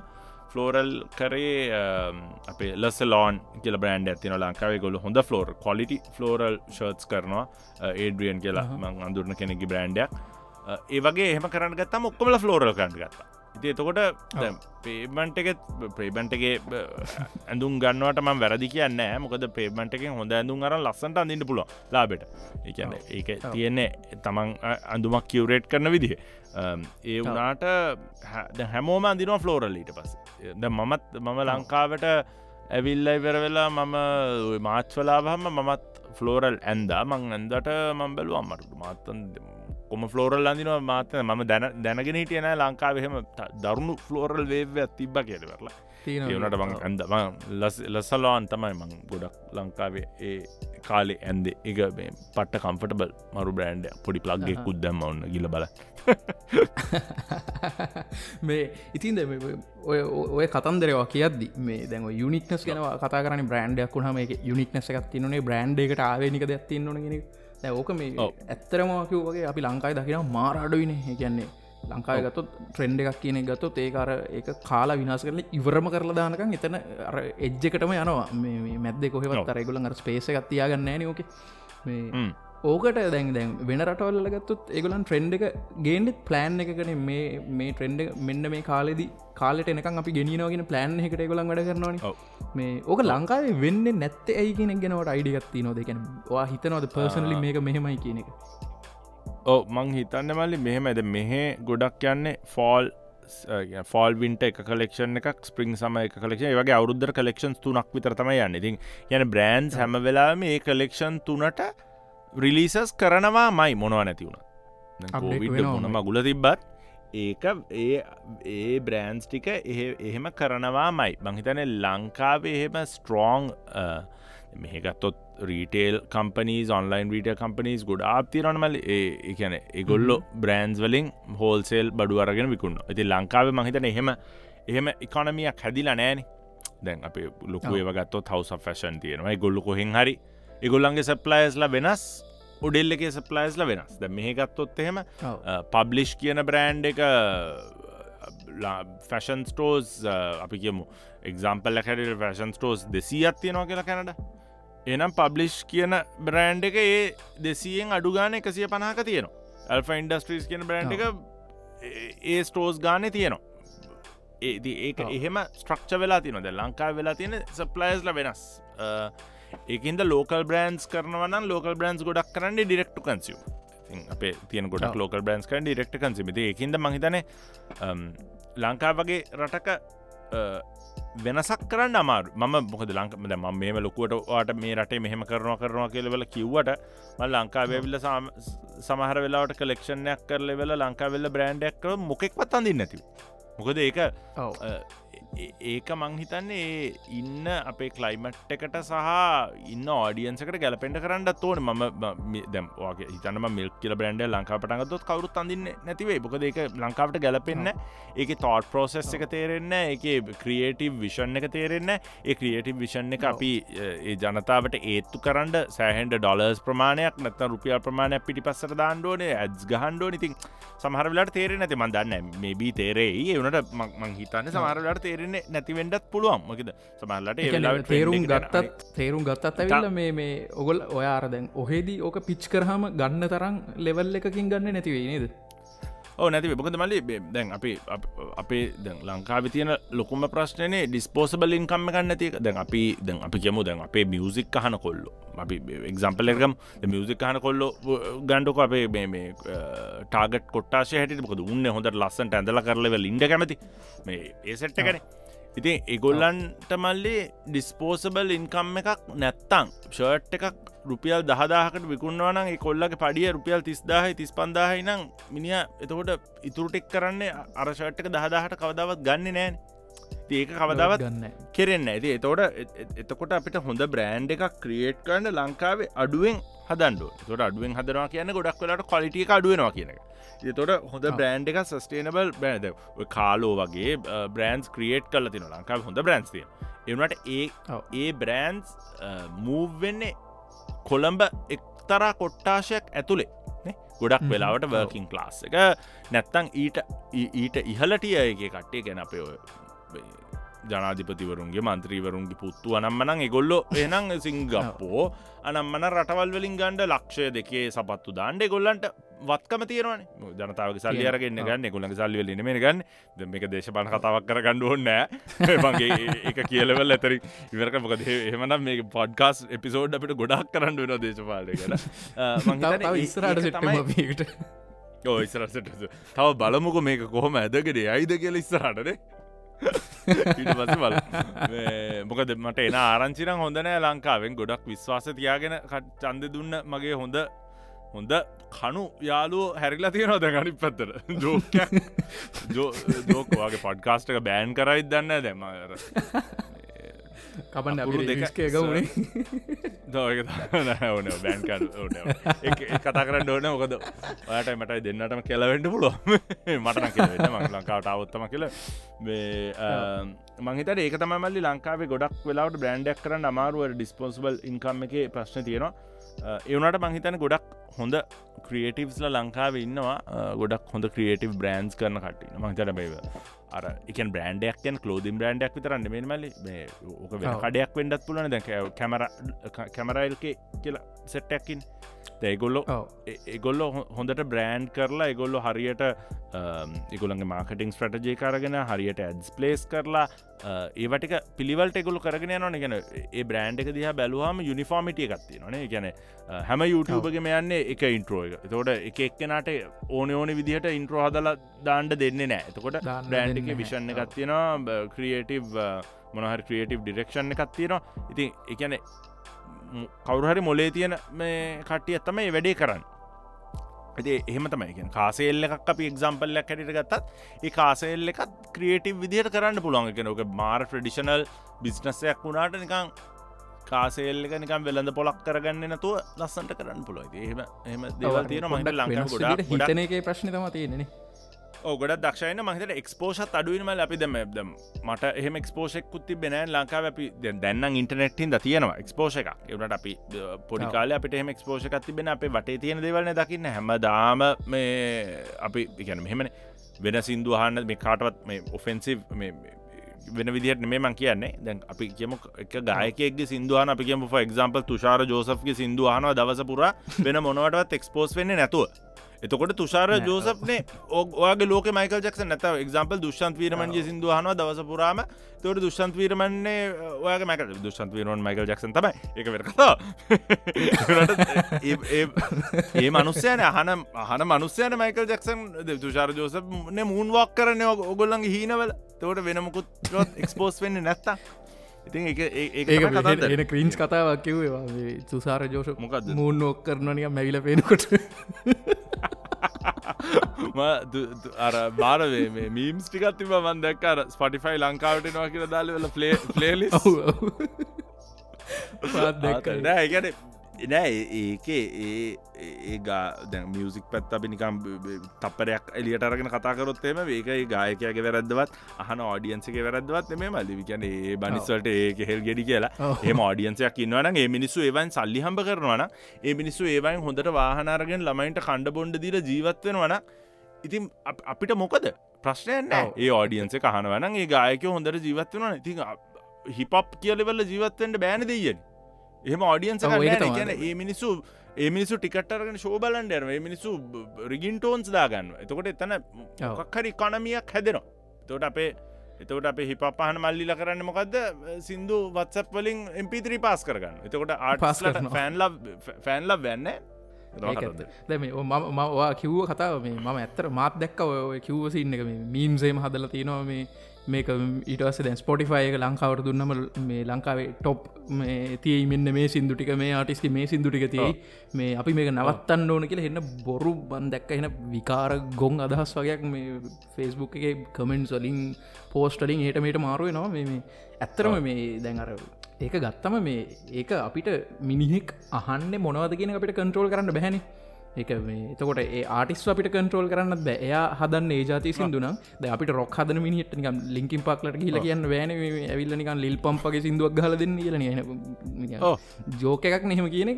ෆලෝරල් කරේ අපේ ලස්සලෝන් කියල බ්‍රන්ඩ් ඇතින ලංකාවේ. ගොල හොඳ ෆලෝර් කොලිටි ෆලෝරල් ෂර්ස් කරනවා ඒඩ්‍රියන් කියලා මං අඳුරන කෙනෙකි බ්‍රන්ඩයක් ඒ වගේ එහම කරන්න ගත්තම ඔක්කොමල ෆලෝරල් කරන්න ගත්තා ඉති එතකොට පේබන්ට එක ප්‍රේබන්ටගේ ඇඳුම් ගන්නවට ම වැරදි කියන්න මොකද පේබන්ට එක හොඳ ඇඳුම් අර ලස්සට අඳන්න පුල ලාබෙට ඒකන්න ඒක තියෙන්නේ තමන් අඳුමක් කිවරේට් කරන විදිහ. ඒ වනාට හැමෝම අඳනවා ෆලෝරල්ලීට පස් ද මමත් මම ලංකාවට ඇවිල්ලයි පෙරවෙලා මම මාච්වලාහම මමත් ෆලෝරල් ඇන්දා මං ඇන්දට මං බැලු අම්මට මාත්තන් කොම ෆලෝරල් අඳනවා මාත ම දැන දැනගෙන හිටියන ලංකාවහෙම දරුණු ෆලෝරල් වේවයක් තිබ්බ කියලවරලා ඒනට මං ඇඳ ලස්සලවාන් තමයි මං ගොඩක් ලංකාවේ ඒ කාලේ ඇන්ද. එක පට කම්ෆටබල් මරු බ්‍රන්ඩ් පොඩි ප්ලග්ගේ කුද්දම ඔන්න ගිල බල [laughs] මේ ඉතින් ඔය ඔය කතන්දරවා කියද්දි මේ දැන් යුනික්නස් ගැන කතා කරන බ්‍රන්ඩයක් වුණහම යුනික්නස එකක් තින්නේ බ්‍රන්ඩ් එකට ආවනික දැත්තින්න ගෙන ඕක මේ ඇත්තරමකිව වගේ අපි ලංකායි දකින මාරාඩුවන කියන්නේ ලංකාව ගතොත් ට්‍රෙන්ඩ් එකක් කියන ගතොත් ඒකර ඒක කාලා විනාස කරල ඉවරම කරලා දානකම් එතන එජ්ජකටම යනවා. මේ මැද්ද කොහෙවත් අරගුලන් අර ස්පේස එකත්තියාගන්න නෝක මේ ඕකට දැන් දැන් වෙන රටවල්ල ගත්තුත් ඒගොලන් ට්‍රෙන්ඩ් එක ගේන්ඩෙත් ප්ලෑන් එකකන. මේ මේ ට්‍රෙන්ඩ් මෙන්න මේ කාලෙදි කාලට එනකම් අපි ගෙනනගෙන ප්ලෑන් එකට ගොලන් වැඩ කරනවා මේ ඕක ලංකාවේ වෙන්න නැත්ත ඇයි කියෙන ගෙනවට අයිඩිගත්ති නොද කැන වා හිතනවද පර්සනලි මේක මෙහෙමයි කියන එක? ඕ මං හිතන්න මල්ලි මෙහෙම ඇද මෙහෙ ගොඩක් යන්නේ ෆෝල් ෆෝල් වින්ට එක කලෙක්ෂන් එකක් ස්පරිං සම එක කලෙක්ෂන් වගේ අවුද්ධ කලෙක්ෂන් තුනක් විතර තමයි යන්න. ඉතින් යන බ්‍රන්ස් හැම වෙලාම ඒ කලෙක්ෂන් තුනට රිලිසස් කරනවා මයි මොනවා නැති වුණ මොනම ගුල තිබ්බත් ඒක ඒ ඒ බ්‍රෑන්ස් ටික එහෙම කරනවා මයි. බංහිතන ලංකාවේ එහෙම strong මෙහගත්තොත් retail companies online retail companies ගොඩ ආපතිරනමල් ඒකන ඒගොල්ලො බ්‍රෑන්ස් වලින් හෝල්සේල් බඩු අරගෙන විකුණ ඇති ලංකාව මහිතන එහෙම එහෙම ඉකොනමියක් හැදිලා නෑන දැන් අප ලොකුේ වගත්ත හවස ෆැෂන් තියෙනවා. ගොල්ලු කොහෙන් හරි එගොල්ලන්ගේ සප්ලයිස්ලා වෙනස් උඩෙල්ල එක සප්ලයිස්ල වෙනස්. ද මේගත්තොත් එහෙම පබ්ලිෂ් කියන බ්‍රෑන්් එක ෆැෂන් ස්ටෝස් අපි කියමු. එක්ම්පල් හැට ෆැෂන් ස්ටෝස් දෙසීත් තියෙනවා කියලා කැනඩ. එනම් පබ්ලිෂ් කියන බ්‍රෑන්් එක ඒ දෙසියෙන් අඩුගාන එකසිය පනාක තියෙනවා. ඇල්ෆ ඉන්ඩස්ට්‍රීස් කියන බ්‍රෑන්් එක ඒ ස්ටෝස් ගානය තියෙනවා. ඒ ඒක එහෙම ස්ට්‍රක්ෂ වෙලා තියනොද ලංකා වෙලා තියෙන සප්ලයිස්ල වෙනස් ඒකන්ද ලෝකල් බ්‍රන්ස් කරනවන ලෝකල් බ්‍රන්ස් ගොඩක් කරන්න ඩිරෙක්ට කන්සිව අපේ තියන ගොඩක් ලෝකල් බ්‍රන්ස් කරන් ඩිරෙක්ට කන්සිමති ඒකින්ද මහිතන ලංකා වගේ රටක වෙනසක් කරන්න අමාරු. ම මොකද ලංකමද ම මේ ලොකුවට වාට මේ රටේ මෙහෙම කරනවා කරනවා කියලවෙල කිව්වට ම ලංකාවේවිල්ල සමහර වෙලාට කලෙක්ෂණයක් කරල වෙල ලංකාවෙල්ල බ්‍රන්ඩයක් කර මොකෙක්වත් අඳන්න නැතිව. මොකද ඒක ඒක මංහිතන්නේ ඉන්න අපේ කලයිමට් එකට සහ ඉන්න ආඩියන්සකට ගැලපෙන්ට කරන්න තෝන ම දැම්වාගේ හිතනම මිල් කියල බ්‍රන්ඩ ලංකාපටගත්ොත් කවරුත් අඳන්න නැතිවේ බොකද ඒක ලංකාවට ගැලපෙන්න්න ඒක තෝට් ප්‍රෝසෙස් එක තේරෙන්න එක ක්‍රියේටව විෂන් එක තේරෙන්න ඒ ක්‍රියේටව විෂන් එක අපි ඒ ජනතාවට ඒත්තු කරන්න සෑහන්ඩ ඩොලර්ස් ප්‍රමාණයක් නැත රුපියල් ප්‍රමාණයක් පිටි පස්සර දාණ්ඩෝනේ ඇත්ස් ගහන්ඩෝ ඉතින් සමහරලට තේරෙන ඇති මන්දන්න මේ බී තේරේ ඒවනට මං හිතන්න සමහරලට තේරෙන නැතිවෙන්ඩත් පුළුවන්. මකද සමහල්ලට තේරුම් ගත්තත් තේරුම් ගත්තත් ඇවිල්ල මේ මේ ඔගොල් ඔයාර දැන් ඔහෙදී ඕක පිච් කරහම ගන්න තරම් ලෙවල් එකකින් ගන්න නැතිවේ නේද ඕ නැති බොකද මලි දැන් අපි අපේ දැන් ලංකාව තියන ලොකුම ප්‍රශ්නය ඩිස්පෝසබල් ඉන්කම්ම ගන්න තික දැන් අපි දැන් අපි කියමු දැන් අපේ මියසික් හන කොල්ලු. අපි එක්ම්පලකම් මියසික් හන කොල්ලො ගණ්ඩුක අපේ මේ ටාගට කොට්ටාශය හැට මොකද උන්න හොඳ ලස්සන්ට ඇඳල කරලව ඉඩ කැමති. මේ ඒ සෙට්ට කනේ ඉතින් එගොල්ලන්ට මල්ලි ඩිස්පෝසබල් ඉන්කම් එකක් නැත්තං ෂර්ට් එකක් රුපියල් දහදාහකට විකුණවන කොල්ලගේ පඩිය රුපියල් තිස්දාහයි තිස් පන්දාහයි නම් මිනිිය එතකොට ඉතුරටෙක් කරන්නේ අරෂට්ක දහදාහට කවදාවත් ගන්න නෑන්. ඒක කවදාවත් කෙරෙන්න ඇති එතෝට එතකොට අපිට හොඳ බ්‍රෑන්් එකක් ක්‍රියේට් කරන්න ලංකාවේ අඩුවෙන් හදන්ඩ තොට අඩුවෙන් හදරවා කියන්න ගොඩක් වෙලට කොලිටිය අඩුවෙනවා කියන එක. තොට හොඳ බ්‍රෑන්් එක සස්ටේනබල් බෑද කාලෝ වගේ බ්‍රන්ස් ක්‍රියේට් කල තින ලංකාව හොඳ බ්‍රන්ස්තිය එවනට ඒ ඒ බ්‍රෑන්ස් මූවෙන්නේ කොළඹ එක්තරා කොට්ටාශයක් ඇතුළේ ගොඩක් වෙලාවට වර්කින් ක්ලාස් එක. නැත්තං ඊට ඊට ඉහලටිය එක කට්ටේ ගැන අපය ජනාධිපතිවරුන්ගේ මන්ත්‍රීවරුන්ගේ පුත්තු අනම්මනං එගොල්ලො එනං සිංගප්පෝ. අනම්මන රටවල් වලින් ගණ්ඩ ලක්ෂය දෙකේ සපත්තු දාන්ඩ ගොල්ලන්ට වත්කම තීරවන ජනතාව සල්ලියරගන්න ගන්න ගොලඟ සල්ලිවල මේ ගන්න. මේක දේශපන කතාවක් කර ගණ්ඩ ඕන්නෑ [laughs] මගේ ඒ කියලවල් ඇතරි ඉවරක. මොකද එහමනම් මේ පොඩ්කාස් එපිසෝඩ් අපිට ගොඩක් කරන්න වෙන දේශපාලය කළ ඉස්රට [laughs] ඕ ඉස්රට තව බලමුක මේක කොහොම ඇදගෙන අයිද කියල ඉස්සරටනේ [laughs] ඊට පස බල මොකද මට එන ආරංචිරං හොඳනෑ ලංකාවෙන් ගොඩක් විශ්වාස තියාගෙන චන්ද දුන්න මගේ හොඳ හොඳ කනු යාලුව හැරිලා තියෙනවද ගනි පත්තර ජෝක ජෝකවාගේ පොඩ්කාස්ටක බෑන් කරයිත් දන්න දැම කපන්න අපුරු දෙකේ ගවුණේ ඕන බෑන්ක කතා කරන්න ඕන මොකද? ඔයට මටයි දෙන්නටම කෙලවෙන්ට පුලුව [laughs] මටන ම ලංකාවට අවත්තම කියල මහිත ඒක තම මල්ලි ලංකාවේ ගොඩක් වෙලාට බ්‍රන්ඩක් කරන්න අමාරුව ඩිස්පොන්සිබල් ඉන්කම් එක ප්‍රශ්න තියෙනවා. එවනට මංහිතන ගොඩක් හොඳ ක්‍රියටවස්ල ලංකාව ඉන්නවා. ගොඩක් හොඳ ක්‍රියටව බ්‍රන්ස් කරන කටන මංතර බව අර එක බ්‍රන්ඩක් කලෝදින් බ්‍රන්ඩක් විතරන්න මේ මලි ඕක කඩයක් වෙන්ඩත් පුලන දැ කැමර කැමරයිල්ක කියලා සෙට්ටැක්කින් ඒගොල්ලෝ ඒගොල්ලො හොඳට බ්‍රෑන්් කරලා එගොල්ලො හරියට එගොළන්ගේ මාර්කටිං ස්ට්‍රටජය කරගෙන හරියට ඇඩස් පලේස් කරලා ඒවටික පිළිවල්ට එගොලු කරගෙන නොන ගෙන ඒ බ්‍රන්ඩ් එක දිහ බැලවාම යුනිෆෝමිටිය එකත්ති නොන ගැන හැම YouTubeගේම යන්නේ එක ඉන්ට්‍රෝ එක. තෝට එක එක්කෙනට ඕන ඕන විදිහට ඉන්ට්‍රෝ හදල දාන්ඩ දෙන්නේ නෑ එතකොට බ්‍රන්ඩ් එක විෂණ එකත්තියෙනවා ක්‍රියටව් මොනහරි ක්‍රියටව් ඩිරෙක්ෂණ එකත්තියෙනවා ඉතින් එකන කවරුහරි මොලේ තියෙන මේ කට්ටිය ඇත්තම වැඩේ කරන්න. ඇති එහෙම තමයි. කාසෙල්ල එකක් අපි එක්සම්පල්ලක් හැට ගත්තත් ඒ කාසෙල්ල එකත් ක්‍රියටව් විදිහට කරන්න පුළුවන්. එක නොක මාර ්‍රඩිෂනල් බිස්නස්සයක් වුණාට නිකං කාසෙල්ලක නිකම් වෙලඳ පොලක් කරගන්න නතුව ලස්සන්ට කරන්න පුළුව එහෙම එහම දේවල් තියෙන මට ලංඟ ගොඩ හිතන එක ප්‍රශ්නතම තියෙනෙ ඕගොඩ දක්ෂයන මහිතට එක්ස්පෝෂත් අඩුවීම අපි දෙම දම් මට එහම එක්ස්පෝෂෙක් කුත්ති බෙන ලංකාව අපි දැන්න ඉන්ටනෙට්ටින් ද තියෙනවා එක්ස්පෝෂ එක එවනට අපි පොඩිකාල අපට එම එක්ස්පෝෂ කත්ති බෙන අපේ වටේ තියෙන දෙවලන දකින්න. හැම දාම මේ අපි ඉගැන මෙහෙමන. වෙන සිින්දුහන්න මේ කාටවත් මේ ඔෆෙන්සිව් වෙන විදිහට මේ මං කියන්නේ. දැන් අපි කියම එක ගායකෙක් සිින්දුවන අපි කියම ෆක්ම්පල් තුෂාර ජෝසෆ්ගේ සිින්දුහනවා දවස පුරා වෙන මොනවටත් එක්ස්පෝස් වෙන්නේ නැතුව එතකොට තුෂාර ජෝසප්නේ ඕගේ ලෝක මයිකල් ජක්ස නැත එක්ම්පල් දුෂන්ත් වීරමන්ගේ සිින්දුහන දවස පුරාම. තොට දුෂන්ත් වීරමන්නේ ඔයාගේ මැක දුෂන්ත් වීරමන් මයිකල් ජක්සන් තම එක වෙර කතා [laughs] ඒ මනුස්සයන අහන අහන මනුස්සයන මයිකල් ජක්සන්. තුෂාර ජෝසප්න මූන්වක් කරන ඔගොල්ලන්ගේ හීනවල. තෝට වෙනමුකුත් එක්ස්පෝස් [laughs] වෙන්න නැත්තා ඉතින් ඒ එන ක්‍රීන්ස් කතාවක් කිව්වා සුසාර ජෝෂ මොකක්ද මූන් ඕක් කරනනික මැවිල පෙනකොට [laughs] අර බාරවේ මේ මීම්ස් ටිකත් තිබ මන් දැක්කර ස්පටිෆයි ලංකාවට නවා කියර දාලවල පලේ පලේලි දැක්ක. ගැන නෑ ඒක ඒ ගා මියසික් පැත් අපි නිකම් තපරයක් එලියට අරගෙන කතාකරොත්තේම ඒක ගායකයාගේ වැරදවත් අහන ෝඩියන්සගේ වැරදවත් මේ මල්ලි කියන ඒ බනිස්වලට ඒ හෙල් ගෙඩි කියලා. ඒ ෝඩියන්සයක් ඉන්නවන ඒ මිනිස්සු ඒවන් සල්ලි හම්බ කරනවන ඒ මිනිස්සු ඒවයින් හොඳට වාහනාරගෙන් ළමයින්ට කණ්ඩ බොන්්ඩ දීල ජීවත්වෙනවන ඉතින් අපිට මොකද? ප්‍රශ්නයන්න ඒ ෝඩියන්ස කහනවන ඒ ගායක හොඳට ජීවත්වෙන ඉතින් හිපප් කියලවල්ල ජීවත්තෙන්ට බෑන දෙයන්නේ එහම ඔඩියන්ස කියන ඒ මිනිස්සු ඒ මිනිසු ටිකටරගෙන ශෝබලන්ඩරම ඒ මිනිස්සු රිගින් ටෝන්ස් දාගන්න එතකොට එතන මොකක්හරි කනමියක් හැදෙනවා. තොට අපේ එතකට අප හිපහන මල්ලිල කරන්න මොකක්ද සිින්දු වත්සප් වලින් එම්පිතරි පාස් කරගන්න. එතකොට ආටස්ලට ෆෑන්ල ෆෑන්ල වැන්න දැම මවා කිව්ව කතාව මේ මම ඇත්තර මාත් දැක්ක ඔය කිව්වසින්න එක මීම්සේම හදල තියෙනවා මේ මේක ඊටස දැන් ස්පොටිෆය එක ලංකාවට දුන්නම මේ ලංකාවේ ටොප් තිය මෙන්න මේ සිින්දුටික මේ ආටිස්ක මේ සිින්දුටික තියයි. මේ අපි මේක නවත්තන්න ඕන කියලා එන්න බොරු බන් දැක්ක එන විකාර ගොන් අදහස් වගේයක් මේ ෆෙස්බුක් එක කමෙන්ට් සොලින් පෝස්ටලින් හටමට මාරුව නවා මේ ඇත්තරම මේ දැන් අර ඒක ගත්තම මේ ඒක අපිට මිනිහෙක් අහන්න මොනවද කියන අපිට කන්ට්‍රෝල් කරන්න බැහැනේ එක මේ එතකොට ඒ ආටිස් අපිට කන්ට්‍රෝල් කරන්න බෑ. එයා හදන්න ඒ ජාති සිදුන ද අපිට රොක් හදන මිනිට නිකම් ලින්කින් පක්ලට කියල කියන්න වෑන ඇවිල්ලනිකන් ලිල් පම්පගේ සිදුවක් හල දෙන්න කියල ජෝක එකක් නෙහෙම කියන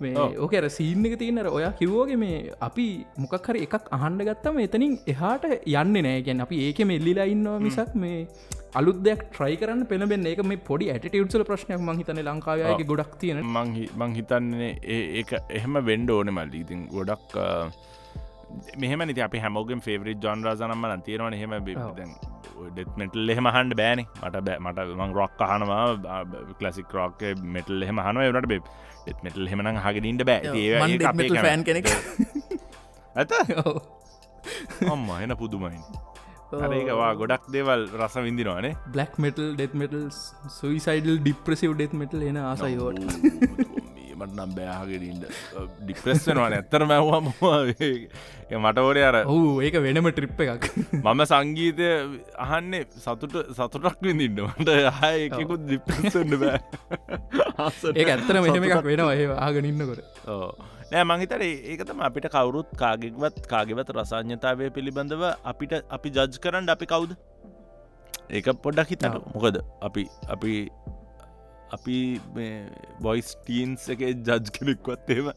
මේ ඕකර සීන් එක තියන්නර ඔයා කිව්වෝගේ මේ අපි මොකක් හරි එකක් අහන්ඩ ගත්තම එතනින් එහාට යන්න නෑ. ගැන් අපි ඒක මෙල්ලිලා ඉන්නවා මිසක් මේ අලුත් දෙයක් ට්‍රයි කරන්න පෙනබෙන් ඒක මේ පොඩි ඇටියුත්සල ප්‍රශ්නයක් මහිතන ලංකාවගේ ගොඩක් තියෙන. මං හිතන්නේ ඒ එහෙම වෙන්ඩ ඕන මල්ලි. ඉතින් ගොඩක් මෙහම නති අපි හැමෝගෙන් ෆේවරි ජොන්රාසනම්ම නතියරවන හෙම ඩෙත්මටල් එහෙම හන්ඩ බෑන. මට බෑ. මට මං රොක් අහනවා. කලසික් රෝක් මෙටල් එහෙම හනුව එවනට බේ ඩෙත්මටල් හෙමන හගෙනින්ට බෑ. කෙනෙක්. ඇත [laughs] ඔම්ම එන පුදුමයින් ඒකවා ගොඩක් දේවල් රස විඳිනවානේ. Black metal death metal suicidal depressive death metal එන ආසයෝට මට නම් බෑහගෙනට ඩිප්‍රෙස්වෙනවා ඇත්තර මැව්වාම මට ඕඩ අර ඔහු ඒක වෙනම ට්‍රිප් එකක්. මම සංගීතය අහන්නේ සතුට සතුටක් විඳින්නට ඒකුත් දිප්‍රෙස්න්න බෑ. ඒ ඇත්තර මෙහෙම එකක් වෙනවා. ඒ ආගනින්නකොට නෑ මංහිතර ඒකතම අපිට කවුරුත් කාගෙක්වත් කාගෙවත් රසාඥතාවය පිළිබඳව අපිට අපි ජජ් කරන්න අපි කවුද? ඒක පොඩ්ඩක් හිතන මොකද අපි අපි අපි බොයිස් ටීන්ස් එක ජජ් කෙනෙක්වත් ඒම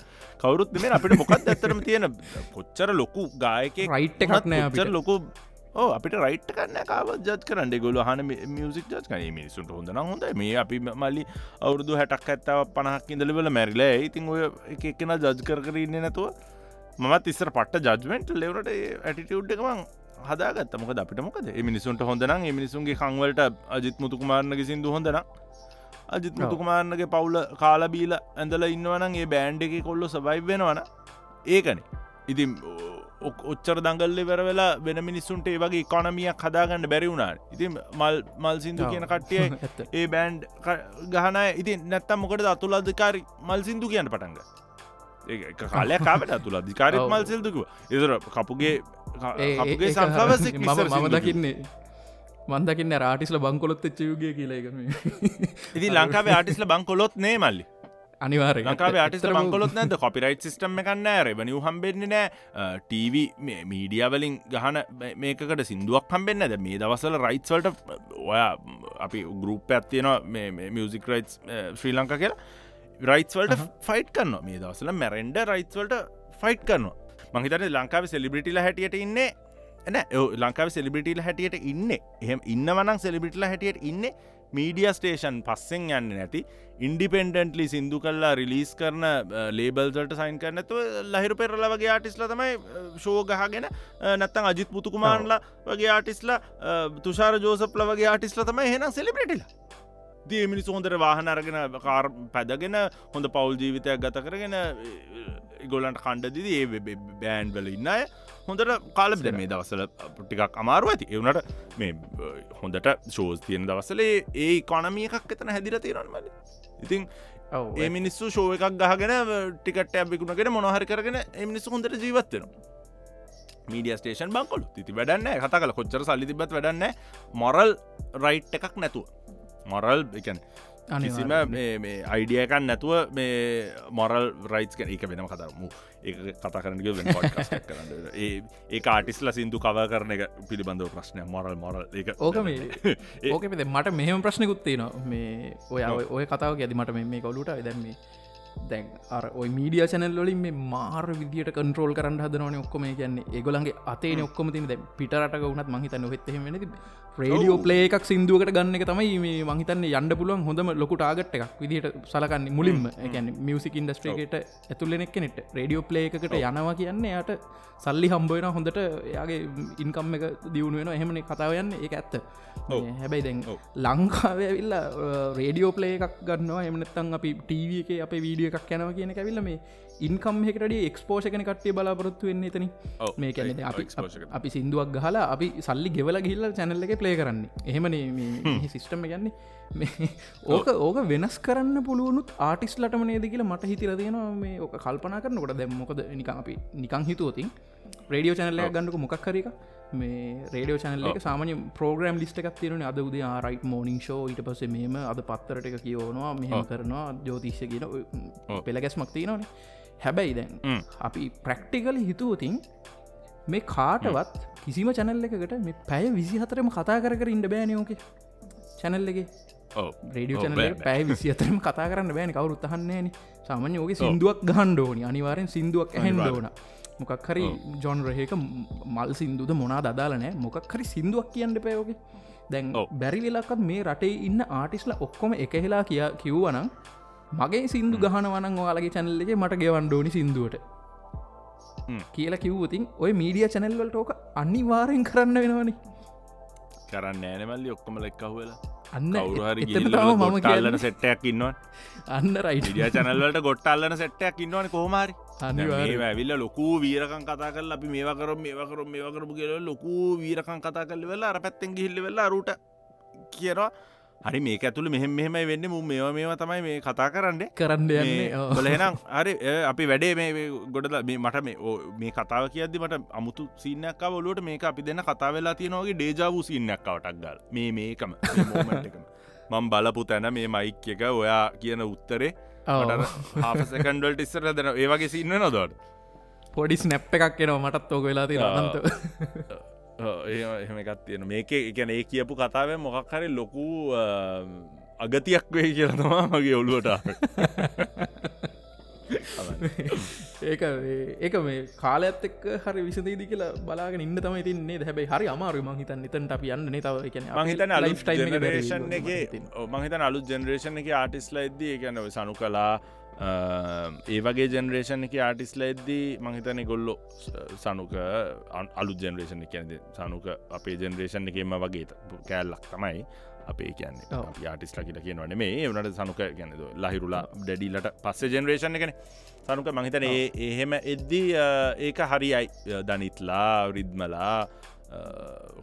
කවරුත් මේ අපිට මොකක් ඇත්තරම තියෙන? කොච්චර ලොකු ගායක Right එකක් නෑ. ලොකු ඕ අපිට රයිට් කන්න කාව ජත් කරන්න. ගොල හන මියසික් ජත් කන මිනිසුන්ට හොඳන හොඳ මේ අපි මල්ලි අවුරදු හැටක් ඇත්තාව පණහක් ඉඳලවල මැරිල ඉතින් ඔය එක එකෙන ජජ් කරන්න නැතුව මත් ඉස්සර පට ජජමෙන්ට් ලෙවරට ඇටිටියුඩ් එකමං හදාගත් මොක අපිට මොකද? මිනිසුන්ට හොඳන මිනිසුන්ගේ කංවලට අජිත් මුතුකුමාරණගේ සිින්දු හොඳන අජිත් මුතුකුමාරණගේ පවුල කාලබීල ඇඳල ඉන්නවනන් ඒ බෑන්්ඩ එක කොල්ලො සබයි වෙනවන ඒකන. ඉතින් ඔච්චර දංගල්ල වෙර වෙලා වෙන මිනිස්සුන්ට ඒ වගේ කොනමියක් හදාගන්න බැරි වුණා. ඉතින් මල් මල් සිින්දු කියන කට්ටිය. [laughs] ඒ බෑන්ඩ් ගහන ඉතින් නැත්තම් මොකට අතුල අධකාරි මල් සිින්දු කියන්න පටන්ග [laughs] ඒ කාලය කාවට අතුල අධිකාරත්. මල් සිල්දුකුව එදර කපුගේ කපුගේ සංකාවසෙක් මම දකින්නේ. මන්දකින්න රාටිස්ල බංකොලොත් එච්චයුගේ කියලගම ඉති ලංකාවේ [laughs] ආටිස්ල බංකොලොත් නේ මල්ලි අනිවාරය ලංකාවේ ආටිස් බංකොලොත් නැද කොපිරයිට් සිිටම් එකන්න රෙවනි හම්බෙන්නේ නෑ. ටීව මීඩියවලින් ගහන මේකට සිින්දුවක් හම්බෙන්න ද මේ දවසල රයිත්වලට ඔය අපි ගරුප ඇත්තියන මියසික් රයිට් ශ්‍රී ලංකා කියලා. රයිත්වල්ට ෆයිට් කරන්න මේ දවසල මැරෙන්ඩ රයිත්වලට ෆයිට් කරනවා. මහිතන ලංකාව සෙලිබිටිල හැටියට ඉන්නේ එන ලංකාව සෙලිබිටිල හැටියට ඉන්න. එහෙම ඉන්නවනම් සෙලිබිටිල හැටියට ඉන්න මීඩිය ස්ටේෂන් පස්සෙන් යන්න නැති. ඉන්ඩිපෙන්ඩන්ටලි සිින්දු කල්ලා රිලිස් කරන ලේබල්ට සයින් කරනතු ලහිරු පෙරල වගේ ආටිස්ල තමයි ශෝගහගෙන නැත්තන් අජිත් පුතුකුමාන්ලා වගේ ආටිස්ලා තුෂාර ජෝසප්ල වගේ ආටිස්ල තමයි හෙන සෙලිබිටිල දී මිනිස් හොඳට වාහන අරගෙන කාර් පැදගෙන හොඳ පවුල් ජීවිතයක් ගත කරගෙන ගොලන්ට කණ්ඩදිද ඒ බෑන්් වල ඉන්න අය හොඳට කාලබ මේ දවසල ටිකක් අමාරුව ඇති. එවනට මේ හොඳට ශෝස් තියන දවසලේ ඒ කොනමිය එකක් එතන හැදිර තේරන්මල ඉතින් ඒ මිනිස්සු ශෝව එකක් ගහගෙන ටිකට ඇබිකුණගෙන මොනහරි කරගෙන එමිනිස්සු හොඳට ජීවත්වෙනවා මීඩිය ස්ටේෂන් බංකොල තිති වැඩන්න කතා කල කොච්චර සල්ලි තිබත් වැඩන්න මොරල් රයිට් එකක් නැතුව මොරල් එකන් කිසිම අයිඩියකන් නැතුව මේ මොරල් රයිස් කන එක වෙනම කතරමු ඒ කතා කරනක වෙන කරන්න. ඒ ඒ ආටිස්ල සිින්දු කව කරන එක පිළිබඳව ප්‍රශ්නය මොරල් මොරල් එක ඕක මේ. [laughs] ඕකෙද මට මෙහම ප්‍රශ්නකුත් නවා මේ ඔය ඔය කතාව ඇති මට මේ කොලුට දැන්නේ දැන් අර ඔයි මීඩිය චැනල් වලින් මේ මාර විදිට කන්ට්‍රෝල් කරන්න හදනවන ඔක්කොම. කියන්නේ ඒගොලන්ගේ අතේ ඔක්කොම තින පිටරට වුණත් මහිතන්න හෙත්හෙම වෙනති රේඩියෝ ප්ලේ එකක් සිින්දුවකට ගන්න එක තමයි මේ මහිතන්න යන්න පුළුවන් හොඳම ලොකු ටාගට් එකක්. විදිහට සලකන්නේ මුලින්ම. එකැන මියසික ඉන්ඩස්ට්‍රේකට ඇතුල්ලෙනෙක් කෙනෙට රේඩියෝ ප්ලේ එකට යනවා කියන්නේ යට සල්ලි හම්බෝයන හොඳට. එයාගේ ඉන්කම් එක දියුණු වෙන එහෙමන කතාවයන්න ඒ ඇත්ත. හැබැයි දැන් ලංකාව ඇවිල්ල රේඩියෝ ප්ලේ එකක් ගන්නවා. එමනත්තන් අපි ටීව එක අප වීඩිය එකක් යනව කියන ඇවිල්ල මේ ඉන්කම් එකට එක්ස්පෝෂකන කටේ බලාපොරොත්තු වෙන්න එතන මේ කැනෙ අපි සිින්දුවක් ගහලා අපි සල්ලි ගෙවල ගිල්ල චැනල්ල එක ප්ලේ කරන්නේ. එහෙමන සිිස්ටම ගන්නේ ඕක ඕක වෙනස් කරන්න පුළුවනුත් ආටිස්ලටම නේද කියලා මට හිතිර තියෙනවා මේ ඕක කල්පනා කරනකොට. දැම්මොකද නික අපි නිකං හිතුවතින්. රේඩියෝ චැනල්ලයක් ගන්නක මොකක් කරක මේ රේඩියෝ චැනල්ල එක සාමාන්‍ය ප්‍රෝග්‍රම් ලිස්ට එකක් තියෙන අද උදේ ආරයිට මෝනිින් ෂෝ ඊට පස මෙම අද පත්තරට එක කියවනවා මෙහම කරනවා ජෝතිශ්‍ය කියන පෙළගැස්මක් තියෙනවන. හැබැයි දැන් අපි ප්‍රක්ටිකල හිතුවතින් මේ කාටවත් කිසිම චැනල්ල එකකට මේ පැය විසි හතරම කතා කර ඉන්න බෑනයෝක චැනල්ලගේ රේඩිය චනල පැය විසි අතරම කතා කරන්න බෑන. කවරු උත්තහන්නේන සාමාන්‍ය ඕක සිින්දුවක් ගහන්්ඩෝනි අනිවාරෙන් සිින්දුවක් ඇහෙන්ඩ ඕන මොකක් හරි ජොන් රහක මල් සිින්දුද මොනා දදාලනෑ මොකක් හරි සිින්දුවක් කියන්න පයෝක දැන් බැරි වෙලාකත් මේ රටේ ඉන්න ආටිස්ල ඔක්කොම එකහෙලා කිය කිව්වනම් මගේ සිින්දු ගහනවනන් ඔයාලගේ චැනල්ලගේ මට ගෙවන්ඩෝනි සිින්දුවට. කියලා කිව්වතින් ඔය මීඩිය චැනල්වලට ඕක අනිවාරෙන් කරන්න වෙනවනි. කරන්න ෑනමල්ලි ඔක්කොම ලෙක්කහවෙලා අන්න ගොටල්ලන කියන්නේ. සෙට්ටයක් ඉන්නවා අන්න රයිට ිය චැනල්ලට ගොට්ටල්ලන සෙට්ටයක් ඉන්නවන අනිවාර්යෙන්. ඇවිල්ල ලොකු වීරකන් කතා කල් අපි මේකරම් මේකරම් මේකරපු කියල ලොකු වීරකන් කතා කල්ල වෙලා අර පැත්තෙන් ගිහිල්ල වෙල්ලා රුට කියනවා හරි මේක ඇතුළ මෙහෙම මෙහෙමයි වෙන්න. මුම් මේවා මේවා තමයි මේ කතා කරන්න. කරන්න. බලහෙනම් හරි අපි වැඩේ මේ ගොඩද මේ මට මේ මේ කතාව කියද්දි මට අමුතු සිීනයක් ඔලුවට මේක අපි දෙන්න කතා වෙලා තියෙනවගේ ඩේජාවූ සිීනයක් කවටක් ගල්. මේ මේකම මේ moment එකම. [laughs] මං බලපු තැන මේ මයික් එක ඔයා කියන උත්තරේ ඔව්. සකන්ඩල්ට ඉස්සර දෙන ඒවගේ සින්න නොදොට පොඩි ස්නැප් එකක් එනවා මටත් ඕක වෙලා. අනන්ත. එහෙම එකත් තියෙන මේක එකන ඒ කියපු කතාව මොකක් හරි ලොකු අගතියක් වේ කියලතමා මගේ ඔළුවට [laughs] ඒක ඒක මේ කාලඇත් එක් හරි විසදේදි කියලා බලාගෙන ඉන්න තම තින්නේ හැබයි හරි අමාරු මහිතන් එතන් අප යන්න තව. එක මහිතන අලු ජනරේෂන් එක මහිතන අලු ජනරේෂන් එක ආටිස්ල එද්දී ගැනව සනු කලා ඒ වගේ ජනරේෂන් එක ආටිස්ල එද්දී මහිතන ගොල්ලො සනුක අලු ජනරේෂන් කියනද සනුක අපේ ජනරේෂන් එකෙම වගේ කෑල්ලක් තමයි අපේ කියන්න ආටිස්ලා කියල කියනවන. මේ වනට සනුක ගැනද ලහිරුලා ඩැඩිලට පස්සේ ජනරේෂන් එකන. සනුක මහිතන එහෙම එද්දී ඒක හරියි දනිත්ලා රිද්මලා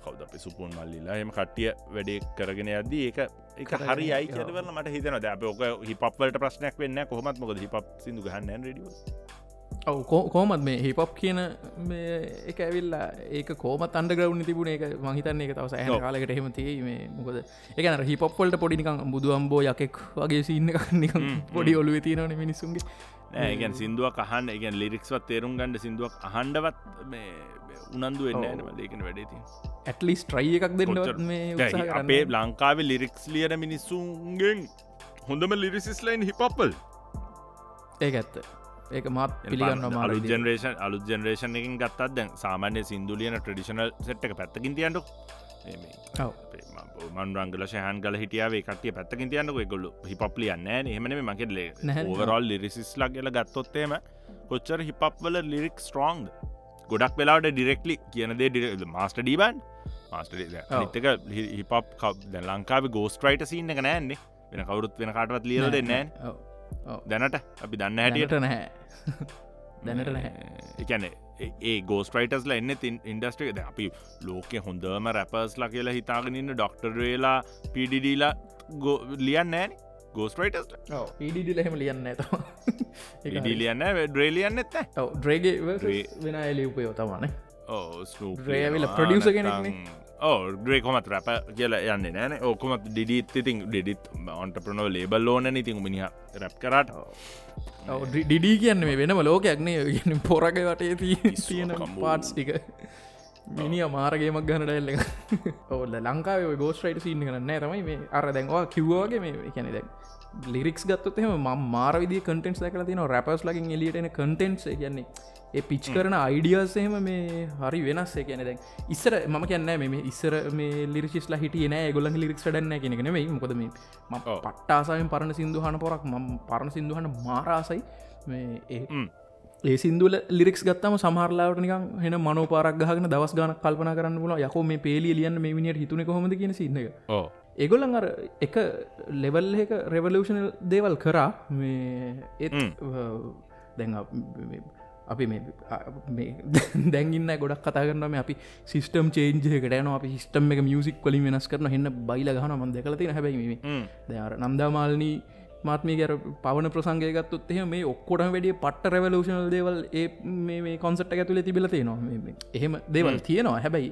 කවද අප සුපුන් මල්ලිලා එම කට්ටිය වැඩේ කරගෙන අද ඒක එක හරි අයි කියවල මට හිතන ද අප ඕක හිපප්වලට ප්‍රශ්නයක් වෙන්න කොහොමත් මොකද හිප සිදු ගහන්න රඩිය ඔව කෝමත් මේ හිපප් කියන එක ඇවිල්ලා ඒක කෝමත් අන්ඩග්‍රවුන් තිබුණ. එක මහිතන්න එක තවස ඇහ කාලකට හෙමතියි මේ මොකද එකන හිපප්වලට පොඩිනිකං බුදු අම්බෝ යකෙක් වගේ සින්න [laughs] නිකම් පොඩි ඔලුව තියෙනවන මිනිසුන්ගේ ඒගැන් සිින්දුවක් අහන් එකන් ලිරික්ස්වත් තේරුම් ගන්නඩ සිින්දුවක් අහන්ඩවත් මේ උනන්දු වෙන්න ඇනම ඒකන වැඩේති ඇටලිස් ට්‍රයි එකක් දෙන්නවත් මේ අපේ ලංකාවේ ලිරික්ස් ලියන මිනිස්සුන්ගෙන් හොඳම ලිරිසිස්ලයින් හිපපල් ඒ ඇත්ත ඒක මාත් පිළිගන්න මාර ජනරේෂන් අලු ජනරේෂන් එකින් ගත්තත් දැන් සාමාන්‍ය සිින්දුලියන ට්‍රඩිෂනල් සට් එක පැත්තකින් තියන්නු මන්රංගල ශයහන් ගල හිටියාවේ කටිය පැත්තකින් තියන්නක. ගොල්ලු හිපප්ලියන්න එහමන මකෙල්ලේ ඕවරල් ලිරිසිස් ලක් කියල ගත්තොත්තේම කොච්චර හිපප්වල ලිරික් ස්ට්‍රෝන්ග් ගොඩක් වෙලාට ඩිරෙක්ලි කියනදේ ඩිර මාස්ට ඩීබන් මාස්ටක හිපප් කව් ලංකාව ගෝස්ට්‍රයිට සින්න එක නෑන්නේ. වෙන කවුරුත් වෙන කාටවත් ලියල දෙන්නෑ දැනට? අපි දන්න හැටියට? නැහැ. දැනට නැහැ. [laughs] එකන ඒ ගෝස්ට්‍රයිටස්ල එන්න තින් ඉන්ඩස්ට්‍රික අපි ලෝක හොඳම රැපර්ස්ලා කියලා හිතාගෙනන්න ඩොක්ටර්ේලා පිඩිඩීලා ලියන්න ෑන. ගෝස්ට්‍රයිටස් පිඩිඩිල එහෙම ලියන්න ඇත ලියන්න ඩ්‍රේලියන්න එත්ත ඩ්‍රේගේ වෙන එලිපයෝ තමන ඕ ්‍රේවිල ප්‍රඩියස කෙනෙක්නේ ඕ ඩ්‍රේකොමත් රැප කියල යන්න නෑන ඕකොමත් ඩිඩිත් ඉතින් ඩිඩිත් ඔන්ට ප්‍රනව ලේබල් ඕන ඉතින් මිනිහ රැප් කරට. ඩිඩී කියන්න මේ වෙනම ලෝකයක්නේ පොරග වටේ තියෙන පාට්ස් ටික. මිනි අමාරගේමක් ගන්නට එල්ල ඔවල ලංකාව ගෝස්ට්‍රයිට සින්න කරන්න තමයි මේ අර දැන්වා කිව්වාගේ මේ කැනෙ දැන් ලිරික්ස් ගත්තොත්ම ම මාරවිදි කටෙන්ස් කල තින රැපස් ලකින් එලියටන කටෙන්ට්ස් කියන්නේ පිච් කරන අයිඩියසේම මේ හරි වෙනස්. කියන දැන් ඉස්සර මම කියන්න මේ ඉස්සර මේ ලිරිසිස්ලා හිටිය නෑ ගොල්ල ලිරික් ටන්න කෙනෙන මේ මොකද මේ ම පට්ටාසායෙන් පරණ සිින්දුහන පොරක් ම පරණ සිින්දුහන මාරාසයි. මේ ඒ ඒ සිින්දුල ලිරික්ස් ගත්තම සමහරලාට නිකන් හෙන මනෝපාරක් ගහන දවස් ගන කල්පන කරන්න පුල යකෝ මේ පේලිය ලියන්න මේ විනිට හිතුන කොමද කියන එක. ඒගොල්ලන් අර එක ලෙවල් එක රෙවලූෂනල් දේවල් කරා. මේ ඒත් දැන් අපි [laughs] දැන්ගන්න ගොඩක් කතා කරනම අපි සිිස්ටම් චේන්ජකට යන අපි සිිස්ටම් එක මියසික් කලින් වෙනස් කරන හන්න බයිල ගහන ම දෙකලති හැබැයි දර නම්දාමාලනී මාත්මී ගැර පවන ප්‍රසංගයගත්තුත් එහ මේ ඔක්කොට වැඩිය පට්ට රැවලූෂනල් දේවල් ඒ මේ කොන්සට් ඇතුල තිබිල තියෙනවා. එහෙම දේවල් තියෙනවා. හැබැයි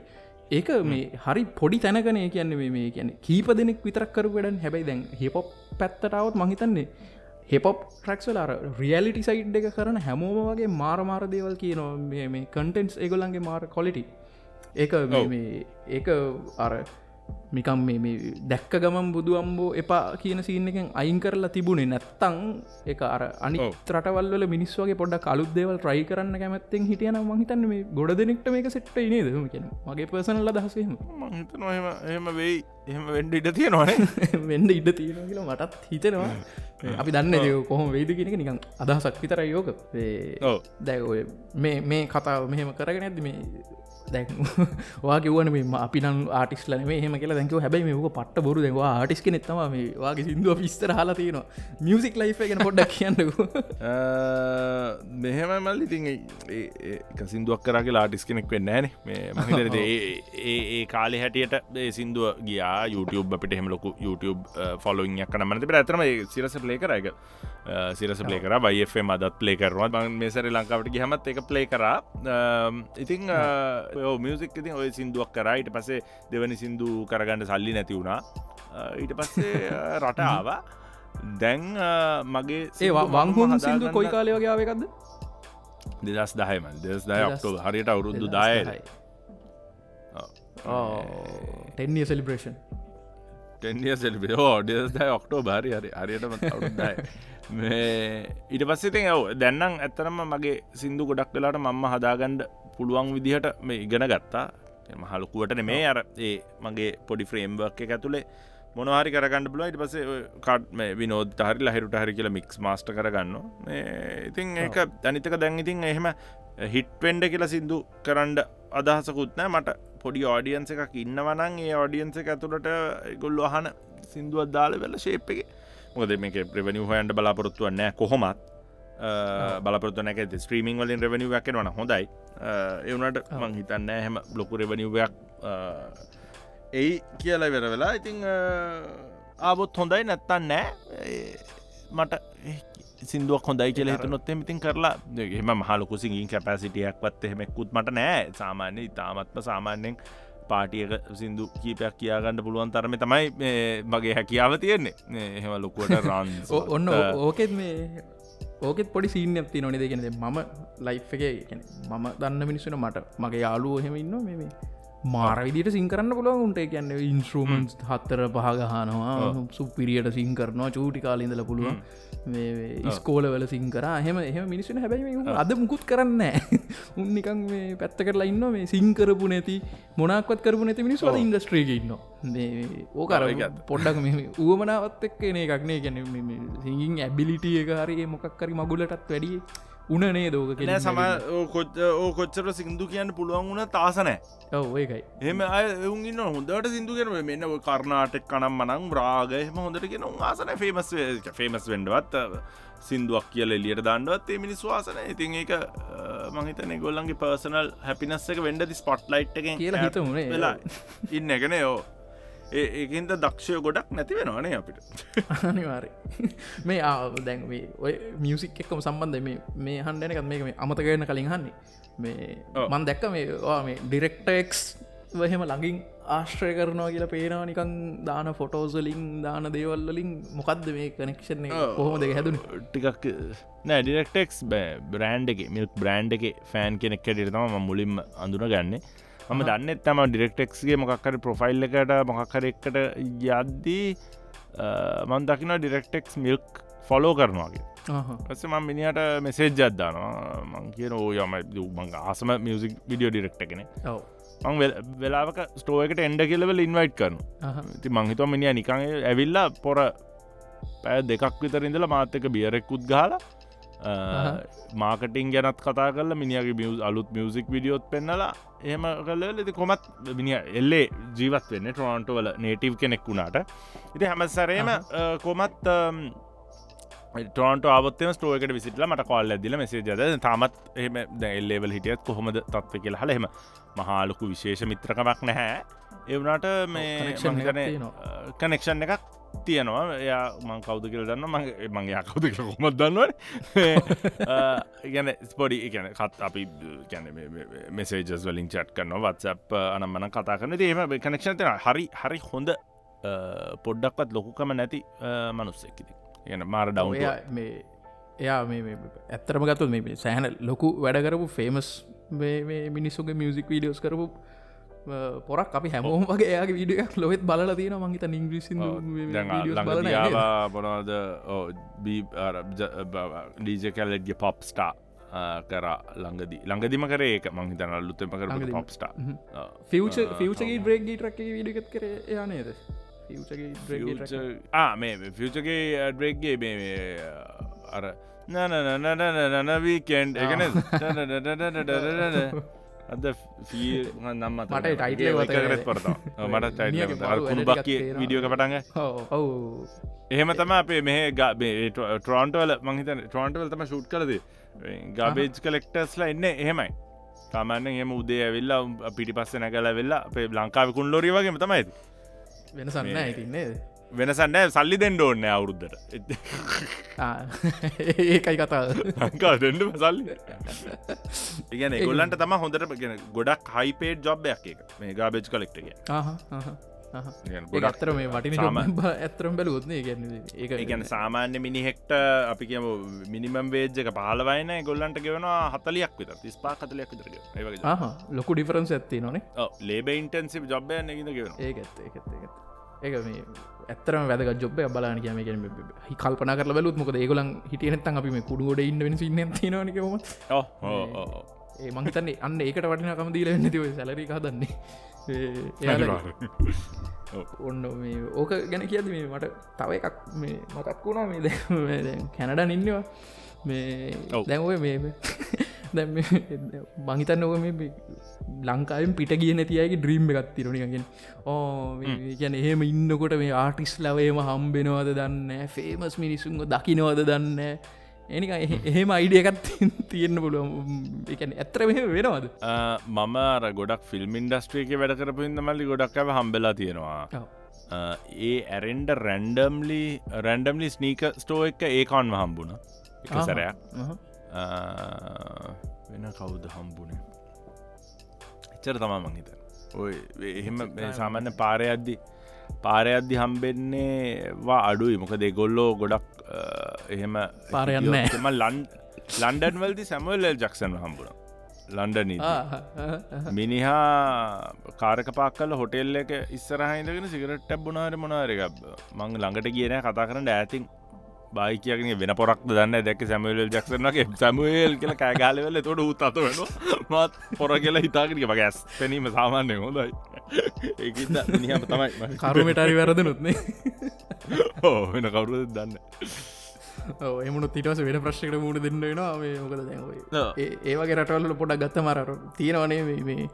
ඒක මේ හරි පොඩි තැනකන කියන්නේ මේ කියන කීප දෙනෙක් විතරක් කරු වැඩන්. හැබැයි දැන් හිපොප් පැත්තටාවත් මහිතන්නේ හෙපොප් ට්‍රක්ස්වල අර රියලිටි සයිඩ් එක කරන හැමෝම වගේ මාරමාර දේවල් කියනවා. මේ කන්ටෙන්ස් එගොලන්ගේ මාර කොලිටි ඒක ඒක අර මිකම් මේ දැක්ක ගමන් බුදු අම්බෝ එපා කියන සීන එකෙන් අයින් කරලා තිබුණේ නැත්තං එක අර අනි ත්‍රටවල්ල මිනිස්වගේ පොඩ කලුත්දේවල් ට්‍රයි කරන්න කැමැත්තෙන් හිටියන මහිතන්න මේ ගොඩ දෙනෙක්ට මේක සෙට්ට නේද? කියෙන මගේ පසනල්ල දහසම මහිතනම එහම වෙයි එහම වෙන්ඩ ඉඩ තියෙනවාන. [laughs] වෙන්ඩ ඉඩ තියෙන කියලා මටත් හිතනවා. අපි දන්න කොහොම වේද කියෙනෙක නිකං අදහසක් විතර යෝක දැ මේ මේ කතාව මෙහෙම කරගෙන ඇද මේ දැන් [laughs] වා කිවන මේ අපි නම් ආටිස්ලන මේ හෙම කියලා දැකව හැබයි මේක පට බොරු දෙවා ආටිස්ක නෙත්තම මේ වගේ සිින්දුව පිස්තර හලා තියෙනවා. මියසික් ලයි් ගෙන පොඩ්ඩක් කියන්නකු [laughs] මෙහෙම මල් ඉතින් සිින්දුවක් කරගේ ආටිස් කෙනෙක් වෙන්න ෑන මේ ඒ කාලෙ හැටියට සිින්දුව ගියා YouTube අපිට හෙමලොකු YouTube ෆොලොයින් යක්කන මනති ඇතරම සිරස ප්ලේ කරයක සිරස ප්ලේ කර බයිF අදත් ප්ලේ කරවා මේසර ලංකාවට ගහමත් එක ප්ලේ කරා. ඉතිං මියසික් ඉතින් ඔය සිින්දුවක් කරයිට පසේ දෙවනි සිින්දු කරගන්නඩ සල්ලි නැති වුණා. ඊට පස්සේ රටාව දැන් මගේ ඒවා වංහුන් සිින්දු කොයි කාලය වගේ ආවකක්ද දෙදස් දහයම දෙස් දය ඔක්ටෝ හරියට අවුරුදු දායයි ටෙන්නිය සෙලිබ්‍රේෂන් ටෙන්ිය සෙල්ි ෝඩියස් ඔක්ටෝ බාරි හරි අරයටම අවුදයි මේ ඊට පස්සෙතින් ඇව දැන්නම් ඇත්තරම මගේ සිින්දු ගොඩක් වෙලාට මම්ම හදාගණ්ඩ පුළුවන් විදිහට මේ ඉගෙන ගත්තා. මහලුකුවට මේ අර ඒ මගේ පොඩි ෆ්‍රේම්වර්ක් එක ඇතුළේ මොනහරි කරගන්න පුල ඉට පස කට් මේ විනෝද හරි ලහිරුට හරි කියලා මික්ස් මාස්ට කරගන්න ඉතින් ඒක දැනිතක දැන් ඉතින් එහෙම හිට්වෙන්ඩ කියලා සිින්දු කරන්ඩ අදහසකුත්නෑ මට පොඩි ඕඩියන්ස එකක් ඉන්නවනන් ඒ ඕඩියන්ස එක ඇතුළට ගොල්ල අහන සිින්දුවත් දාල වෙල ශේප් එක. මොකද මේක ප්‍රවනි හොයන්ට බලාපොරොත්තුව නෑ කොහොමත්. බලපොරත්තු නැක ස්ත්‍රීමිං වලින් රෙවනිව එකෙන වන හොඳයි. එවනට මං හිතන්න හැම ලොකු රෙවනිවයක් එයි කියලා වෙර වෙලා. ඉතිං ආබොත් හොඳයි නැත්තන් නෑ. මට සිින්දුවක් හොඳයි කියල හිතනොත් එමතින් කරලා එම මහලොකු සිංගින් කැපසිටියක් වත් එහෙමෙක්කුත් මට නෑ සාමාන්‍ය ඉතාමත්ම සාමාන්‍යයෙන් පාටියක සිින්දු කීපයක් කියාගන්න පුළුවන් තරම තමයි මගේ හැකියාව තියෙන්නේ එහෙම ලොකුවට රන් ඔන්න ඕකෙත් මේ ඕකෙත් පොඩි සීන ඇති නොනෙ දෙගෙනද මම ලයි් එක මම දන්න මිනිස්සුන මට මගේ යාලුව එහෙම ඉන්න මේ මාර විදිට සිං කරන්න පුළුවන් උන්ට. කියන්න ඉන්ස්ට්‍රමන්ස් හත්තර පහගහනවා සුපිරියට සිං කරනවා. චූටි කාලින්දල පුළුවන්. ස්කෝලවල සිං කර. හෙම එහම මිනිස්සුන. හැබැයි අද මුකුත් කරන්න [laughs] උන්නිකන් මේ පැත්ත කරලා ඉන්න මේ සිංකරපු නැති මොනක්වත් කරපු නැති මිනිස් වල ඉන්ඩස්ට්‍රේක ඉන්න ඕකර පොඩ්ඩක් මේ ඌමනාවත් එක් එන එකක්නේ ගැන සිංගින් ඇබිලිටිය හරි මොකක්කරි මගුලටත් වැඩිය උනනේ දෝක නෑ සම කොච් ඕ කොච්චර සිින්දු කියන්න පුළුවන් වුණ තාසනෑ ඔව ඒකයි. එම අයඋන්න හොඳට සිින්දු කියන මෙන්න කරනාටෙක් කනම් මනං රාග එහම හොඳට කියෙන ආසන ෆේමස් ෆේමස් වෙන්ඩවත් සිින්දුවක් කියල එලියට දන්නවත් ඒ මිනිස් වාසන ඉතින් ඒක මහිතන ගොල්ලන්ගේ පර්සනල් හැපිනස් එක වෙන්ඩ ස්පොට් ලයිට් එක කියලා හිත මුණේ වෙලා ඉන්න එකන යෝ ඒකන්ද දක්ෂය ගොඩක් නැති වෙනවානේ අපිට. අනිවාර මේ දැන් ඔය මියසික් එක්කම සම්බන්ධ මේ මේ හන්ඩනකත් මේක මේ අමතකරන කලින් හන්නේ මේ මන් දැක්ක මේ මේ ඩිරෙක්ටක්ස් වහෙම ළඟින් ආශ්‍රය කරනවා කියලා පේනවා නිකන් දාන ෆොටෝසලින් දාන දේවල්ලින් මොකක්ද මේ කනෙක්ෂන් කොහොම දෙක හැදුන? ටිකක් නෑ ඩිරෙක්ටෙක්ස් බ්‍රෑන්් එක මිල්ක් බ්‍රෑන්් එක ෆෑන් කෙනෙක් ටම මුලින්ම අඳුන ගන්නේ මම දන්න තම ඩිරෙක්ටෙක්ස්ගේ මොකක්කර ප්‍රොෆයිල් එකට මොකක්කර එකට යද්දී මන් දකින ඩිරෙක්ටෙක්ස් මිල්ක් ෆොලෝ කරනවාගේ පස ම මිනිට මෙසේජ් ජද්දානවා මං කියන ඕ යම මං ආසම මියසික් විඩියෝ ඩිරෙක්ට කෙනෙ මං වෙලාක ස්ටෝයකට එන්ඩ කියලවල ඉන්වයිට් කරන ති මංහිතුව මිනිිය නිකං ඇවිල්ලා පොර පෑ දෙකක් විතරින්දල මාතක බියරෙක්කුත් ගාලා මාකටින් ගැනත් කතා කල මිනිියගේ මියස් අලුත් මියසික් විඩියෝත් පෙන්නලා එහම කල ලති කොමත් මිනිිය එල්ලේ ජීවත් වෙන්න ට්‍රෝන්ටවල නේටව් කෙනෙක් වුණාට. ඉති හැමසරේම කොමත් ටෝන්ට ආවත්තම ස්ටෝකට විසිටල මට කොල් ඇදිල මෙසේ ජද තමත් එහම දැල්ලේවල් හිටියත් කොහොමද තත්ව කියලා හල එම මහාලොකු විශේෂ මිත්‍රකමක් නැහැ. එවනට මේ කනෙක්ෂන් එකක් තියෙනවා. එයා මං කවුද කියල දන්න මගේ මගේ කවුද කියල කොමත් දන්නව ගැන ස්පොඩි ගැන කත් අපි ගැන මෙසේජස් වලින් චට් කරන වත්සප් අනම්මන කතා කරන ඒම කනෙක්ෂන් තෙන හරි හරි හොඳ පොඩ්ඩක්වත් ලොකුකම නැති මනුස්සෙක්කිති ගැන මාර ඩව් මේ එයා මේ ඇත්තරම ගතු මේ සෑහන ලොකු වැඩකරපු ෆේමස් මිනිස්සුගේ මියසික් වීඩියෝස් කරපු පොරක් අපි හැමෝම වගේ එයාගේ වීඩියක් ලොවෙත් බලල තියෙන මංහිත ඉංග්‍රිසි බොනවද ඩීජ කැලෙට්ගේ පොප් ස්ටා කර ළඟදී ළඟදිම කරේ එක මංහිතන අල්ලුත්තම කර පොප්ස්ටා ෆිවච ෆිවචගේ බ්‍රේගී ට්‍රක් වීඩිකත් කර යනේද ෆියචගේ ඩ්‍රේක්ගේ මේ අර නනනනනනවීකෙන්ඩ් එකන අද ෆී නම්ම මට ටයිටල කරත් පරත මට ටයිට බක්කි විඩියෝක පටන්ග ඔවු එහෙම තම අපේ මෙහ ගබේ ට්‍රෝන්ටවල මහිත ට්‍රෝන්ටවල් තම ශුට් කරද ගබේජ් කලෙක්ටස්ලා එන්න එහෙමයි. තමන්න එම උදේ ඇවිල්ලා පිටි පස්ස නැකල වෙල්ලා අපේ ලංකාව කුන් ලොරි වගේම තමයි වෙනසන්න ඉතින්නේ වෙනසන්න සල්ලි දෙෙන්ඩ ඕන්න අවුරුද්ධට ඒකයි කතා දෙඩ සල්ලි. ඉගන ගොල්ලන්ට තම හොඳට ගෙන ගොඩක් හයිපේට් ජොබ්යක් එක මේ ගාබේජ් කලෙක්ටගේ ගොඩක්තර මේ වටින ඇතරම් බැලුත්න ඒ ඒගැන සාමාන්‍ය මිනිහෙක්ට අපි කියම මිනිමම් වේජ්ක පාලවයින ගොල්ලන්ට ගෙවනවා හතලියක් විත තිස්පා කතලයක් විතර ලොකු ඩිෆරන්ස් ඇත්ති නොනේ ලේබ ඉන්ටන්සි ජොබ්ය නැගද ගෙව ඒත් ඒත් ඒත් ඒ මේ ඇත්තරම වැදක ජොබ බලාන කියම හි කල්පන කර බලුත් මොක ඒගොලන් හිටියනත්තන් අපි මේ කුඩුගොඩ ඉන්න සින්න ඔව්. ඒ මංහිතන්නේ අන්න ඒකට වටිනකම දීල නැතිව සැලරි හදන්නේ. [laughs] ඔන්න මේ ඕක ගැන කියද මේ මට තව එකක් මේ මතක් වුණා මේ කැනඩ ඉන්නවා මේ. දැන්ඔය මේ දැ මහිතන්න ඕක මේ ලංකාවෙන් පිට කිය නැතියගේ ඩ්‍රීම් එකත් තිරණිගෙන් ඕ ගැන එහෙම ඉන්නකොට මේ ආටිස් ලවේම හම්බෙනවද දන්න ෆේමස් මිනිසුන්ග දකිනවද දන්න එනික එහෙම අයිඩියකත් තියෙන්න්න පුළුව එකන ඇත්‍ර මෙහෙම වෙනවද? මම අර ගොඩක් ෆිල්ම් ඉන්ඩස්ට්‍රියක වැඩ කරපුන්න මල්ලි ගොඩක් ඇව හම්බෙලා තියෙනවා. ඒ ඇරෙන්ඩ රැන්ඩම්ලි රැන්ඩම්ලි ස්නීක ස්ටෝ එක ඒකාන්ව හම්බුණ එක. සැරයක් වෙන කවුද හම්බුණේ එච්චර තමා මංහිත ඔය එහෙම සාමාන්‍ය පාරයද්දි පාරයද්දි හම්බෙන්නේ වා අඩුයි මොක දෙගොල්ලෝ ගොඩක් එහෙම පාර යන්නේ නැහැ. හිටියොත් එම ලන් ලන්ඩන් වල්දි සැමවල් ජක්සන් හම්බුණ ලන්ඩනී. මිනිහා කාරක පාක් කල හොටෙල් එක ඉස්සරහහිදගෙන සිගරට ැබ්බුණනාර මොනාරක මං ළඟට කියන කතා කරන්න ඇතින් බයි කියගෙන වෙන පොරක් දන්න දැක සැමවල් ජක්සනගේ සැමවල් කියල කෑගාලවල තොට උත් අත වෙන මත් පොර කියලා හිතාකරක මගේ ඇස් පැනීම සාමාන්‍ය හොඳයි. ඒකින්ද මිනිහම තමයි. කරුමටරි වැරදනුත්නේ ඕ වෙන කවුරුද දන්න එමුණු තිටස වෙන ප්‍රශ්කට මුණ දෙන්න වෙනවා. මේ මොකද ඔව්. ඒවගේ රටවල්ල පොඩක් ගත්ත මරර තියෙනවනේ මේ-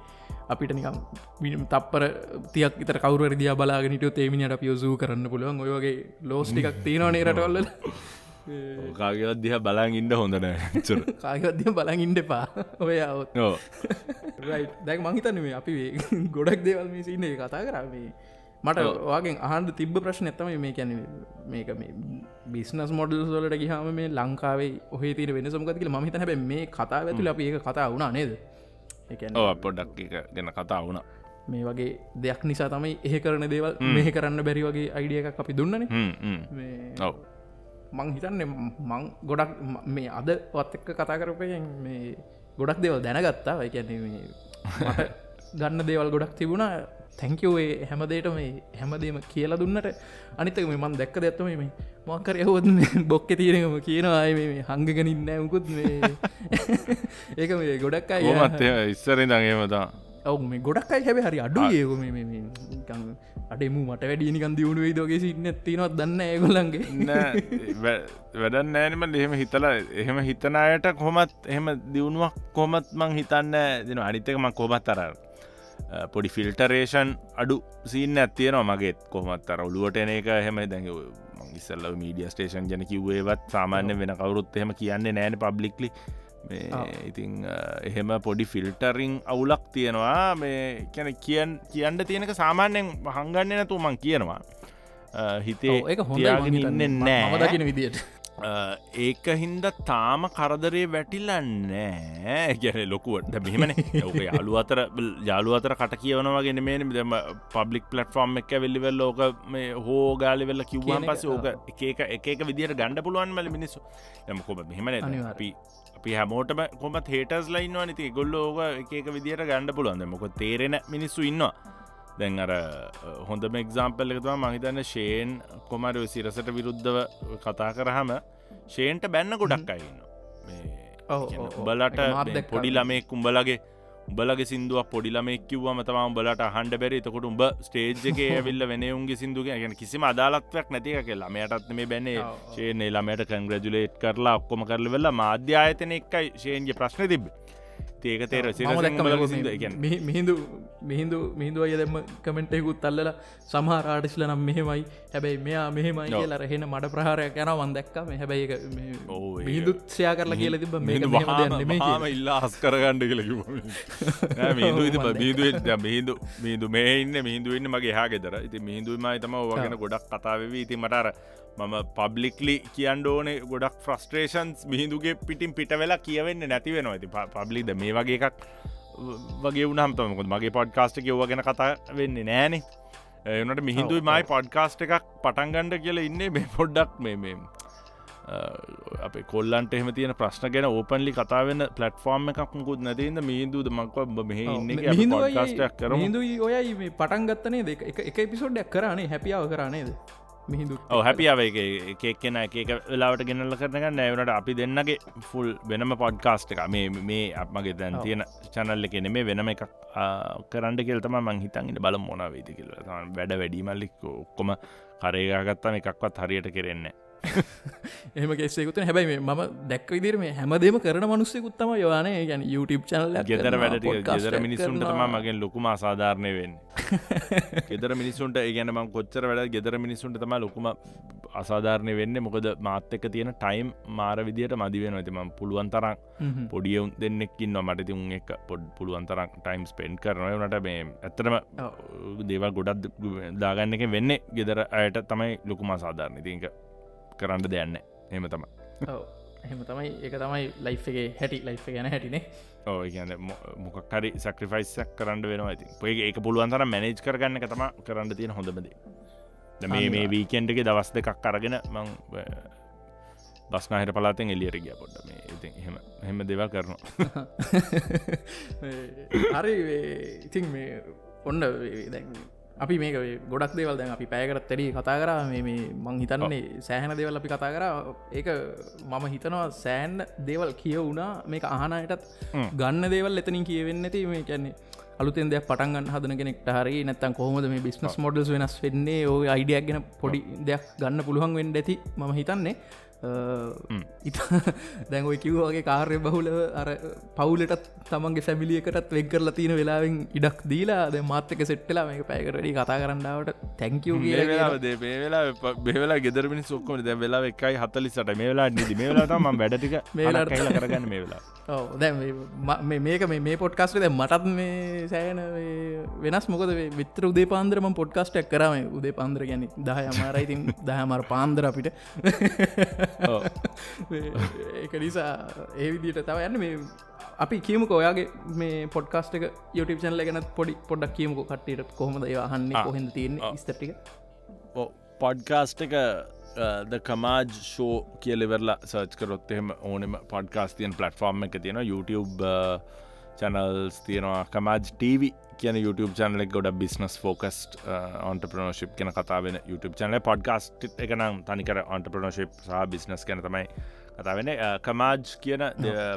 අපිට නිකම් විනිම් තප්පර තියක් විතර කවර දිය බලාගෙනට තේමිනිට පියෝසූ කරන්න පුළුවන්. ඔය වගේ ලෝස්ටිකක් තියෙනවනේ රටවල්ල කාගවත් දිහ බලාන් ඉන්න හොඳනෑ චර [laughs] කාගත්දිය බලන් ඉන්ඩ පා ඔය අවත් ඕ දැක් මහිතන මේ අපි ගොඩක් දේවල් මේ සින්න කතා කරන්නේ මට වගේ අහන්ද තිබ ප්‍රශ්න ඇතම මේ කැන මේක මේ බිස්නස් මොඩල් සොලට ගහම මේ ලංකාවේ ඔහේ තීර වෙන සමකතික මහිත හැබ මේ කතා ඇතුල අපි ඒක කතා වුණා නේද? පොඩක් ගැන කතා වුණ. මේ වගේ දෙයක් නිසා තමයි ඒ කරන දේවල් මේ කරන්න බැරි වගේ අයිඩිය එකක් අපි දුන්නන. ඔව. මං හිතන්න මං ගොඩක් ම- අද වත් එක්ක කතා කරපයෙන් මේ ගොඩක් දේවල් දැනගත්තා. එකැන [laughs] ගන්න දේවල් ගොඩක් තිබුණා තැංකවේ හැමදේට මේ හැමදේම කියලා දුන්නට. අනිතක මේ මන් දැක්ක දැත්තම මේ මොකර යහොත් බොක්ක තියෙනකම කියනවාය මේ හංගගෙනින්න මුකුත් මේ. [laughs] ඒක මේ ගොඩක් අය ඕමත් ඉස්සරෙන් දගේමතා ඔවු මේ ගොඩක් අයි හැබ හරි අඩු ඒක මේ අඩෙම මට වැඩියනිකන් දියුණු වේදෝගේ සින්න තිනවත් දන්න ඒගොලන්ගේ වැඩන්න නෑනම එහෙම හිතලා එහෙම හිතනයට කොමත් එහෙම දියුණුවක් කොමත් මං හිතන්න දෙන අනිතකම කොමත් අර පොඩි ෆිල්ටරේෂන් අඩු සීන්න ඇත්තියනවා මගේත් කොමත් අර ඔලුවට එන එක එහෙම. දැඟ ඉස්සල්ල මීඩිය ස්ටේෂන් ජන කිව්වේවත් සාමාන්‍ය වෙන කවරුත් එහෙම කියන්නේ නෑන පබ්ලික්ලි ඉතිං එහෙම පොඩි ෆිල්ටරිං අවුලක් තියෙනවා. මේ කැන කියන් කියන්න තියෙනක සාමාන්‍යයෙන් හංගන්න නැතු මං කියනවා. හිතේ ඒක හොඳ ඉන්න නෑ. දකින විදියට ඒක හින්ද තාම කරදරේ වැටිලන්නෑ ගැන [laughs] ලොකුවට මෙහමන. ඕක යාලු අතර යාලු අතර කට කියවනවගෙන මේ දෙම පබ්ලික් පලටෆෝර්ම් එක වෙල්ලිවෙල් ලෝක මේ හෝ ගාලි වෙල්ල කිව්වන් පස ඕක එක එක එක විදිට ගණඩ පුළුවන් මල මිනිස්සු. යම කොම මෙහමන. අපි අපි හැමෝටම කොම හේටස් ලයින්වා නති ගොල්ල ඕක එක විදිට ගණඩ පුළුවන්ද මොක තේරෙන මිනිස්සු ඉන්නවා දැන් අර හොඳම එක්සාම්පල් එකතුවා මහිතන්න ෂේන් කොමර සිරසට විරුද්ධව කතා කරහම ෂේන්ට බැන්න ගොඩක් අයින්න. උඹලට. පොඩි ළමෙක් උඹලගේ උඹලගේ සිින්දුව පොඩිලමෙක් කිව්වම තම උඹලට හන්ඩ බැරි තකොට උඹ ස්ටේජ්ක [laughs] ඇවිල්ල වෙනඋන්ගේ සිින්දුව ගැන කිසිම අදාලත්වයක් නැතික කියලා මෙයටත් මේ බැන්නේ. ශේන ළමයට කංග්‍රජුලේට් කරලා ඔක්කොම කරල වෙල්ලා මාධ්‍යායතන එක්කයි ශේන්ගේ ප්‍රශ්න තිබ ඒක තේර මිහිදු මිහිදු මිහිදුව අය දෙම කමෙන්ටෙකුත් අල්ලලා සමහරාටිස්ල නම් මෙහෙමයි හැබැයි මෙයා මෙහෙමයි. කියලා රහෙන මඩ ප්‍රහාරයක් යන වන්දක්කම හැබැයි මිහිදුත්සයා කරලා කියල තිබ මේක වහාම ඉල්ලා හස් කරගණ්ඩ කියල කිව මිහිදු මිහිදු මේ ඉන්න මිහිදුවන්න මගේ හා ගෙදර. ඉති මිහිදුවමයි තම ඕගෙන ගොඩක් කතාවවී ඉති මටර මම පබ්ලික්ලි කියන්න ඕනේ ගොඩක් ෆ්‍රස්ට්‍රේෂන්ස් මිහිදුගේ පිටින් පිට වෙලා කියවෙන්න නැති වෙනවා. ඇති පබ්ලිද මේ වගේ එකක් වගේ වුනහම්තමකොත් මගේ පොඩ්කාස්ට කිව්ව ගැන කතා වෙන්නේ නෑනේ එනට මිහිදුයි මයි පොඩ්කාස්ට එකක් පටන්ගණ්ඩ කියල ඉන්නේ මේ පොඩ්ඩක් මේ අප කොල්ලන්ට එහම තියෙන ප්‍රශ්න ගැන ඕපන්ලි කතාවෙන පලට්ෆෝර්ම් එකක් මුකුත් නැතින්ද මිහිදුද මක්ව මෙහ ඉන්න ටක් කර මිහිදු ඔයයි මේ පටන් ගත්තනේ දෙක එක එපිසෝඩ්ඩක් කරනේ හැපියාව කරනේද මිහිදු හැපියාව එක. එකෙන එක වෙලාවට ගෙනල්ල කරන නෑවනට අපි දෙන්නගේ ෆුල් වෙනම පොඩ්කාස්ට එක මේ මේ අපමගේ දැන් තියෙන චැනල්ල කෙන මේ වෙනම එකක් කරන්න කෙල්තම මං හිතන්ට බල මොන වේති කියල. වැඩ වැඩීමල්ලික් ඔක්කොම කරේගත්තම එකක්වත් හරියට කෙරෙන්නේ එහම කෙස්සෙකුත් හැබැයි ම දැක් විදිර මේ හැමදේම කරන මනුස්සෙකුත්තම යවානේ ගැන YouTube චනල ගෙදර වැඩ ගෙදර මිනිසුන්ට තම මගෙන් ලොකුම අසාධාරණය වෙන්න. ගෙදර මිනිසුන්ට ඒගැන ම කොච්චර වැඩ ගෙදර මිනිසුන්ට තම ලොකුම අසාධාරණය වෙන්න. මොකද මාත්‍යක තියෙන ටයිම් මාර විදියට මදිවෙන ඇතිම පුළුවන් තරම් පොඩියවුන් දෙන්නෙක්කින් නොමට තිවුන් එක පොඩ් පුළුවන් තරම් ටයිම් ස්පෙන්් කරනය නට මේ ඇත්තරම දේවල් ගොඩත් දාගන්න එක වෙන්න ගෙදර අයට තමයි ලොකුම අසාධාරණ. තික කරන්න දෙයන්න එම තම එහෙම තමයි. එක තමයි ලයි් එකගේ හැටි. ලයි් ගැන හැටිනේ. ඕ කියන්න මොකක් හරි සක්‍රිෆයිසක් කරන්න වෙනවා ඇති ඔය ඒක පුළුවන් තර මැනේජ් කරගන්න තම කරන්න තියෙන හොඳමද මේ මේ වීකෙන්ඩ්ගේ දවස් දෙකක් කරගෙන මං බස්නාහිට පලාතෙන් එලියට ගිය පොඩ්ඩ මේ ඉති හෙම හෙම දෙවල් කරනවා. [laughs] හරි ඉතින් මේ ඔන්න දැන් අපි මේක ගොඩක් දේවල් දැන් අපි පෑකරත් තැඩි කතා කර. මේ මං හිතන්නේ සෑහන දේවල් අපි කතා කර. ඒක මම හිතනවා සෑන් දේවල් කිය වුණා මේක අහනයටත් ගන්න දේවල් එතනින් කියවෙන්න ඇති මේ කියන්නේ අලුතෙන් දෙයක් පටන්ගන්න හදන කෙනෙක්ට හරි නැත්තන් කොහොමද මේ බිස්නස් මොඩල්ස් වෙනස් වෙන්නේ? ඕ අයිඩියක් ගෙන පොඩි දෙයක් ගන්න පුළුවන් වෙන්ඩ ඇති ම හිතන්නේ ඉත දැන්ඔයි කිව්වාගේ කාර්ය බහුලව අර පවුලටත් තමන්ගේ සැමිලියකටත් වෙක් කරලා තියෙන වෙලාවෙන් ඉඩක් දීලා ද මාත්‍යක සෙට්ටලා මේක පැකරඩි කතා කරන්නාවට තැංකව මේ වෙලා බෙවෙලා ගෙදරමිනි සොක්කම දැ වෙලා එකයි හතලිසට මේ වෙලා නිදි? මේ වෙලාතම වැඩටික මේලා [laughs] කයිල කරගන්න මේ වෙලා [laughs] දැ මේක මේ පොට්කාස්ට දැ මටත් මේ සෑන වෙනස්. මොකද විතර උදේ පාන්දරම පොඩ්කාස්ටක් කරම උදේ පාන්දර ගැන දහ අමාරයිතින් දහමර පාන්දර අපිට [laughs] ඒක නිසා ඒ විදිට තව යන්න. මේ අපි කියමුක ඔයාගේ මේ පොඩ්කාස්ට එක යුටප චන්ල ගැන පොඩි පොඩක් කියමුක කට්ටට කොහොමද ඒවාහන්න කොහෙද තියන්න ස්තටික පොඩ්කාස්ට එක ද කමාජ් ෂෝ කියලෙවෙරලා සර්ච් කරොත් එහෙම ඕනෙම පොඩ්කාස්තියන් පලටෆෝර්ම් එක තියෙන YouTube චැනල්ස් තියෙනවා. කමාජ් TV කියන YouTube චනල ගොඩ බිස්නස් ෆෝකස්ට ඔන්ටපනෝශිප් කියන කතාවෙන YouTube චනල පොඩ්කාස්ට් එකනම් තනිකර ඔන්ටපනෝශිප් සහ බිස්නස් කියන තමයි කතාවෙන කමාජ් කියන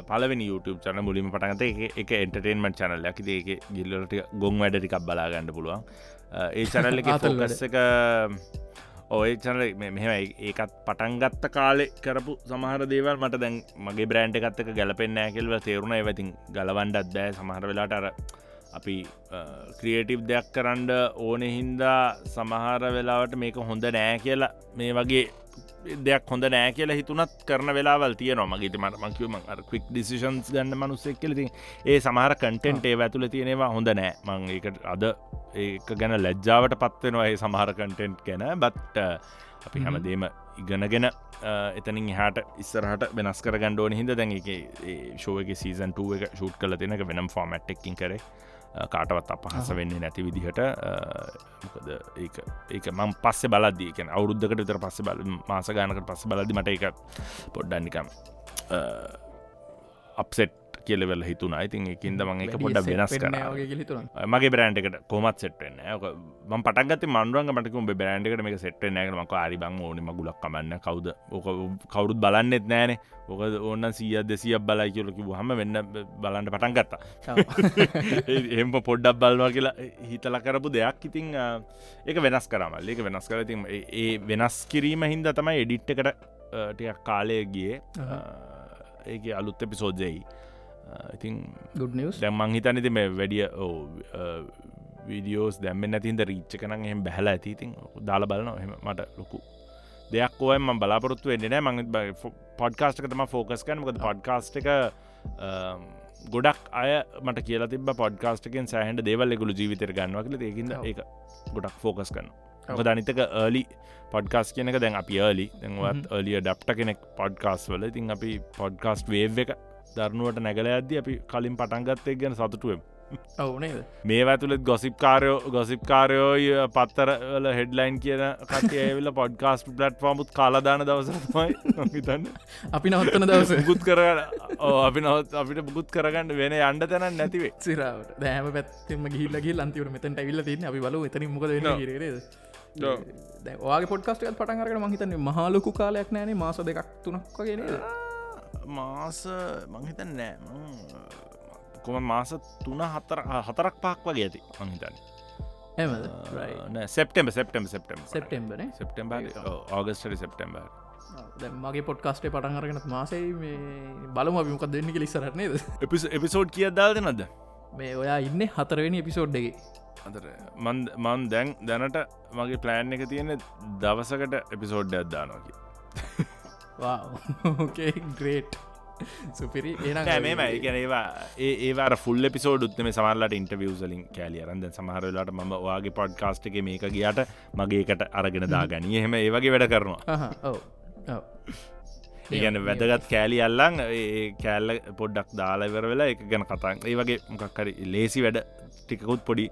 පලවෙනි YouTube චන මුලිම පටගත එක එන්ටර්ටේන්මට චනල්ල ඇකි ඒක ගිල්ලට ගොන් වැඩටිකක් බලාගන්න පුළුවන්. ඒ චනල්ල [laughs] එක ෆෝකස් එක ඔය චනල මෙහෙම ඒකත් පටන්ගත්ත කාලෙ කරපු සමහර දේවල් මට දැන් මගේ බ්‍රෑන්් එකත්තක ගැලපෙන්න්න ඇකිල්ව තේරුණ. ඇවතින් ගලවන්ඩත් බෑ. සමහර වෙලාට අර අපි ක්‍රියේටිව් දෙයක් කරන්න ඕනෙ හින්දා සමහර වෙලාවට මේක හොඳ නෑ කියලා මේ වගේ දෙයක් හොඳ නෑ කියලා හිතුනත් කරන වෙලාවල් තියන මගේට මට මංකිවම ක්වික් ඩිසිෂන්ස් ගන්න මනුස්සෙක් කෙලති ඒ සමහර කටෙන්ට් ඒ ඇතුල තියෙනවා හොඳ නෑ. මං ඒකට අද ඒක ගැන ලැජ්ජාවට පත්වෙනවා ඒ සමහර කටෙන්ට් ගැන. බට්ට අපි හැමදේම ඉගෙනගෙන එතනින් හට ඉස්සරහට වෙනස් කර ගණ්ඩෝන හිද දැන් එක ශෝක සීසන්ටුව එක ෂූට් කල තිනක වෙනම් ෆෝමට්ටකින් කරේ කාටවත් අපහස වෙන්නේ නැති විදිහට ඒක මං පස්සේ බලද්දී කියන අවුරුද්ධකට විතර පස්ස බල මාස ගානකට පස්ස බලදි මට එක පොඩ්ඩන්නිකම් අපසෙට් කියලවෙල හිතුන ඉතින් එකින්ද මං එක පොඩ වෙනස් කර. මගේ බ්‍රන්ඩ් එකට කොමත් සෙට්වෙන්න ම පටගත මන්රුවන්ග මටකුම් බ්‍රන්ඩ් එකට මේ සෙට්ට නෑක මක අරිබං ඕනම ගුලක් කමන්න කවද? ඕක කවුරුත් බලන්නෙත් නෑනේ ඕක ඕන්න සිය දෙසියක් බලයි කියලකි හම වෙන්න බලන්න පටන් ගත්තා. [laughs] එම පොඩ්ඩක් බලවා කියලා හිතල කරපු දෙයක්. ඉතිං ඒක වෙනස් කරමල් ඒක වෙනස් කරතින් ඒ වෙනස් කිරීම හින්ද තමයි එඩිට්ටකට ටියක් කාලය ගිය. ඒක අලුත් එපිසෝජ්ජයි ඉතින් ගුඩ්නිස් දැම්මං හිතනති මේ වැඩිය ඕ විඩියෝස් දැම්ම නැතින්ද රීච්ච කනන් එහම බැහල ඇතිතින් දාල බලන එහම මට ලොකු දෙයක් ඕයම බලාපොරත්තු වෙන්නන මං පොඩ්කාස්ටක තම ෆෝකස් කන මොකද පොඩ්කාස්ට එක ගොඩක් අය මට කියලා තිබ පොඩ්කාස්ටකෙන් සෑහන්ට දේවල්ලෙකුළු ජීවිතර ගන්නවකල ඒකිද ඒක ගොඩක් ෆෝකස් කන්න මොක දනිතක ඒලි පොඩ්කාස් කියනක දැන් අපි ඒලි දැන්වත් එලිය ඩප්ට කෙනෙක් පොඩ්කාස් වල. ඉතින් අපි පොඩ්කාස්ට් වේව් එක දරනුවට නැගල ඇද අපි කලින් පටන්ගත්තේ ගැන සතුටුවම්. ඔවුනේද මේ ඇතුළෙත් ගොසිප් කාරයෝ ගොසිප් කාරයෝය පත්තරල හෙඩ්ලයින් කියන කටයවෙල පොඩ්කාස් පලට් ෆෝමුත් කාලදාන දවසමයි හිතන්න. අපි නවත්තන දවස. ගුත් කරගන්න අපි නවත් අපිට බුත් කරගන්න වෙන අන්ඩ තැන නැතිවේ. සිරාවට. දෑම පැත්තම ගිල්ලගේ ලන්තිවට මෙතැන් ඇවිල්ල තින්න. අපි බලු එතන මොකද ඔගේ පොඩ්කස්ට පටන් කරන මහිතන්නේ මහලොකු කාලයක් නෑනේ මාස දෙකක් තුනක් වගෙන මාස මංහිතන් නෑ. කොම මාස තුන හතර හතරක් පහක් වගේ ඇති මංහිතන්න සෙප්ටම් සෙප්ටම් සෙප්ටම් සෙප්ටෙම්බන සෙප්ටම් ආගස්ට සෙප්ටම් මගේ පොඩ්කාස්ටේ පටන් අරගෙනත් මාසේ මේ බලම අපිමකක් දෙන්න කෙලිස්සරනේද එපිසෝඩ් කියදාද නද? මේ ඔයා ඉන්න හතරවෙනි එපිසෝඩ්ඩගේ අතර මන් දැන් දැනට මගේ ප්ලෑන් එක තියෙන දවසකට එපිසෝඩ් ඇද්දානකි [laughs] ඕකේ ග්‍රේට් සුපිරි එන මේම ඒකැනවා ඒ ඒවාර ෆුල් පිසෝඩ් උත්ම සමරලට ඉන්ටවියසලින් කෑලි අරන්ද සමහරලාට ම වාගේ පොඩ්කාස්ට් එක මේක ගියට මගේකට අරගෙන දාගනී. [laughs] එහෙම ඒවගේ වැඩ කරනවා. ඒගැන වැදගත් කෑලි අල්ලං ඒ කෑල්ල පොඩ්ඩක් දාලවර වෙලා එක ගැන කතන් ඒ වගේ මොකක්කරි ලේසි වැඩ ටිකකුත් පොඩි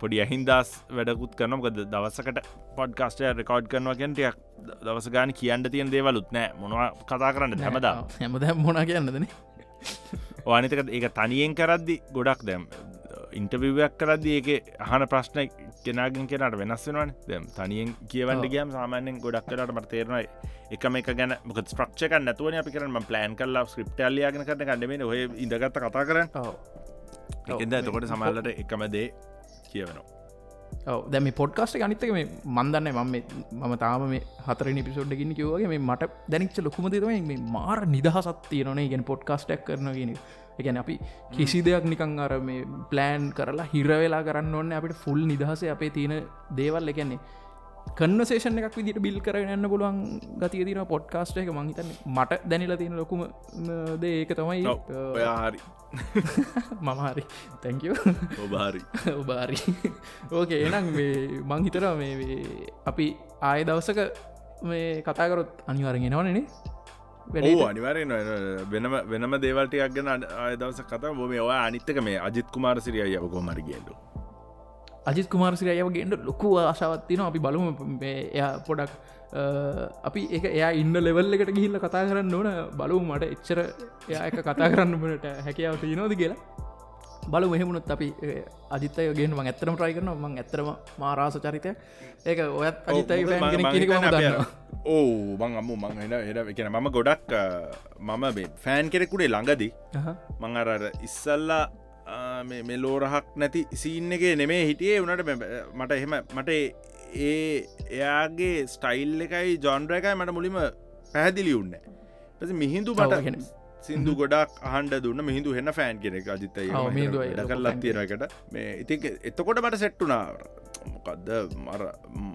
පොඩි ඇහින්දස් වැඩකුත් කරනමකද දවසකට පොඩ්කාස්ටය රෙකෝඩ් කරනවා කෙන්ටයක් දවස ගාන කියන්න තියන් දේවලුත් නෑ. මොනවා කතා කරන්න හැමදා හැමද මොන කියන්නදන ඕනිතක ඒක තනියෙන් කරද්දි ගොඩක් දැම් ඉන්ටවිවයක් කරද්දි ඒක අහන ප්‍රශ්න කෙනගෙන් කෙනට වෙනස් වෙනවන. දැම් තනියෙන් කියවන්න ගියම් සාමාන්‍යෙන් ගොඩක් කරට මට තේරනයි එකම එක ගැන මොක ස්ප්‍රක්ෂක නැතුවන අපි කරම ප්ලෑන් කල්ලා ස්ක්‍රප්ටල්ලියගෙන කරන කන්නමේ ඔය ඉඳගත්ත කතා කරන්න. එකද එතකොට සමල්ලට එකමදේ කියවනවා. දැම පොඩ්කාස්ට අනිත්තක මේ මන්දන්න මම මම තාම මේ හතර නිපිසෝඩ්ඩකින් කිවගේ මේ මට දැනික්ච ලොකුමදම මේ මාර නිදහසත් තියනේ ගැන පොඩ්කාස්ටක් කරන ගෙන එකැන අපි කිසි දෙයක් නිකං අර මේ ප්ලෑන් කරලා හිරවෙලා කරන්න ඕන්න අපිට ෆුල් නිදහසේ අපේ තියෙන දේවල්. එකන්නේ කන්නසේෂන එකක් විදිට බිල් කරන්න පුළුවන් ගතිය තින පොඩ්කාස්ට එක. මංහිතන්න මට දැනිලා තියෙන ලොකුම දේ ඒක තමයි. ඔයාහරි මමහරි තැංකව ඔබාරි ඔබාරි ඕකේ එනම් මේ මංහිතර මේ අපි ආය දවසක මේ කතාකරොත් අනිවරගෙනවනනේ වැඩ අනිවරෙන් වෙනම වෙනම දේවල්ටයක් ගැන අය දවස කතා බොම ඔයා අනිත්තක මේ අජිත් කුමාර සිරිය යවකෝ මරිගෙන්ඩු අජිත් කුමාරසිරයව ගෙන්ට ලොකු ආශාවත්තින අපි බලමු එය පොඩක් අපි එක එයා ඉන්න ලෙවල් එකට ගිහිල්ල කතා කරන්න ඕන. බලු මට එච්චර එයා එක කතා කරන්නමට හැකියාව තියනෝද කියලා. බලු මෙහෙමුණුත් අපි අජිතය ගෙන මං ඇත්තරම ට්‍රයි කරන මං ඇත්තරම මාරාස චරිතය. ඒක ඔයත් අජිතයි ඕ මං අම්මු මං එකන මම ගොඩක් මම ෆෑන් කෙරෙකුඩේ ළඟදී. මං අර ඉස්සල්ලා මේ ලෝරහක් නැති සින්න එක නෙමේ හිටියේ. වනට මට එහෙම මට ඒ එයාගේ ස්ටයිල් එකයි ජොන්ඩ්‍ර එකයි මට මුලිම පැහැදිලි උන්න පස මිහින්දු මට සිින්දු ගොඩක් අහන්ඩ දුන්න මිහිදු හන්න ෆෑන් කෙනෙක් අජිතය කරලා තියෙනකට මේ ඉති එතකොට මට සෙට්ටුනාර මොකක්ද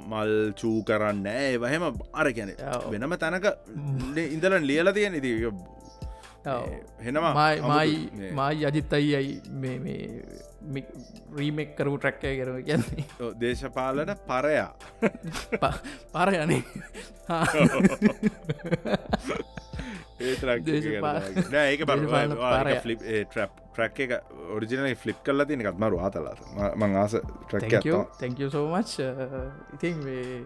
මල් චූ කරන්න ඒවහෙම අර කැනෙ වෙනම තැනක ඉඳලන් ලියල තියෙන ඉති හෙනවා මයි අජිත් අයියි රීමෙක් කරු ට්‍රැක්කය කර කියන්නේ? දේශපාලන පරයා. [laughs] පරයනේ. [laughs] [laughs] ඒක ට්‍රක් එක ඔරිජිනල ෆ්ලිප් කල්ල තින එකත් මරු ආතලාත මං ආස ට්‍රක් තැංක සෝමච් ඉතින්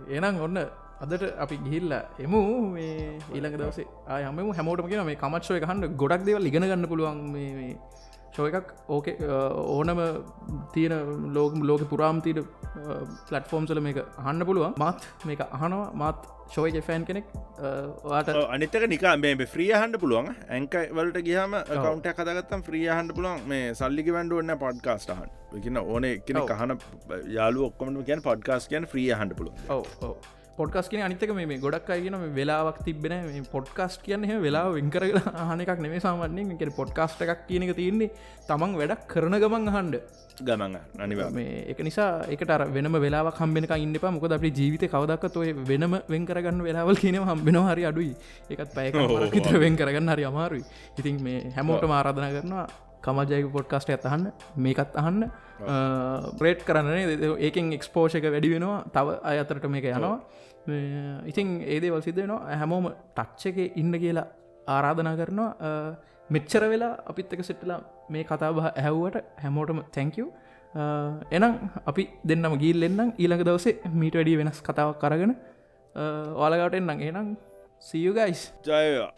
එනම් ඔන්න අදට අපි ගිහිල්ල එමු මේ ඊළඟ දවසේ. ආයම හැමෝටම කියෙන මේ කමත්ශය හන්ඩ ගොඩක් දෙවල් ඉගෙන ගන්න පුළුවන් මේ ශෝ එකක්. ඕක ඕනම තියෙන ලෝක ලෝක පුරාම්තීට පලට්ෆෝම්සල මේක අහන්න පුළුවන්. මත් මේක අහනවා. මත් ශෝය ෆෑන් කෙනෙක්. වාට අනිතක නිකා මේ ්‍රියහන්ඩ පුළුවන්. ඇංක වලට ගහම කවන්ට කදගත්තම් ්‍රියහන්ඩ පුළුවන්. මේ සල්ලික වන්ඩ ඔන්න පොඩ්කාස්ටහන් එකන්න ඕන එකන කහන යාලු ඔක්කොම කියන පොඩ්කාස් කියන ්‍රිය හන්ඩ පුළුව පොඩ්කස් කියන අනිතක මේ ගොඩක් අයගෙන වෙලාවක් තිබෙන පොඩ්කාස්ට කියන්න වෙලා වෙන්කර හනක් නෙේ සාමන්නේ එක පොඩ්කාස්ට එකක් කියනක තියන්නේ තමන් වැඩක් කරන ගමන් හන්ඩ ගමන් අනිවා මේ එක නිසා එකට වෙනම වෙලා කම්බෙන ඉන්න මොකද අපි ජීවිත කවදක් ඔය වෙනම වෙන් කරගන්න වෙලාවල් කියන හම්බෙන හරි අඩුයි. එකත් පැයක විතර වෙන් කරගන්න හරි අමාරුයි. ඉතින් මේ හැමෝට මාරාධන කරනවා කමජයක පොඩ්කාස්ට ඇතහන්න මේකත් අහන්න. බ්‍රේට් කරන්නේ ඒකෙන් එක්ස්පෝෂක වැඩි වෙනවා. තව අය අතරට මේක යනවා. ඉතින් ඒදේ වල් සිදනවා හැමෝම ටච්ච එක ඉන්න කියලා ආරාධනා කරනවා. මෙච්චර වෙලා අපිත් එක සිටලා මේ කතාබහ ඇහැව්වට හැමෝටම තැංකව් එනම් අපි දෙන්නම ගිල් එන්නම්. ඊළඟ දවසේ මීට වැඩිය වෙනස් කතාවක් කරගෙන ඕලගට එන්නම්. එනම් සියගයිස් ජයවා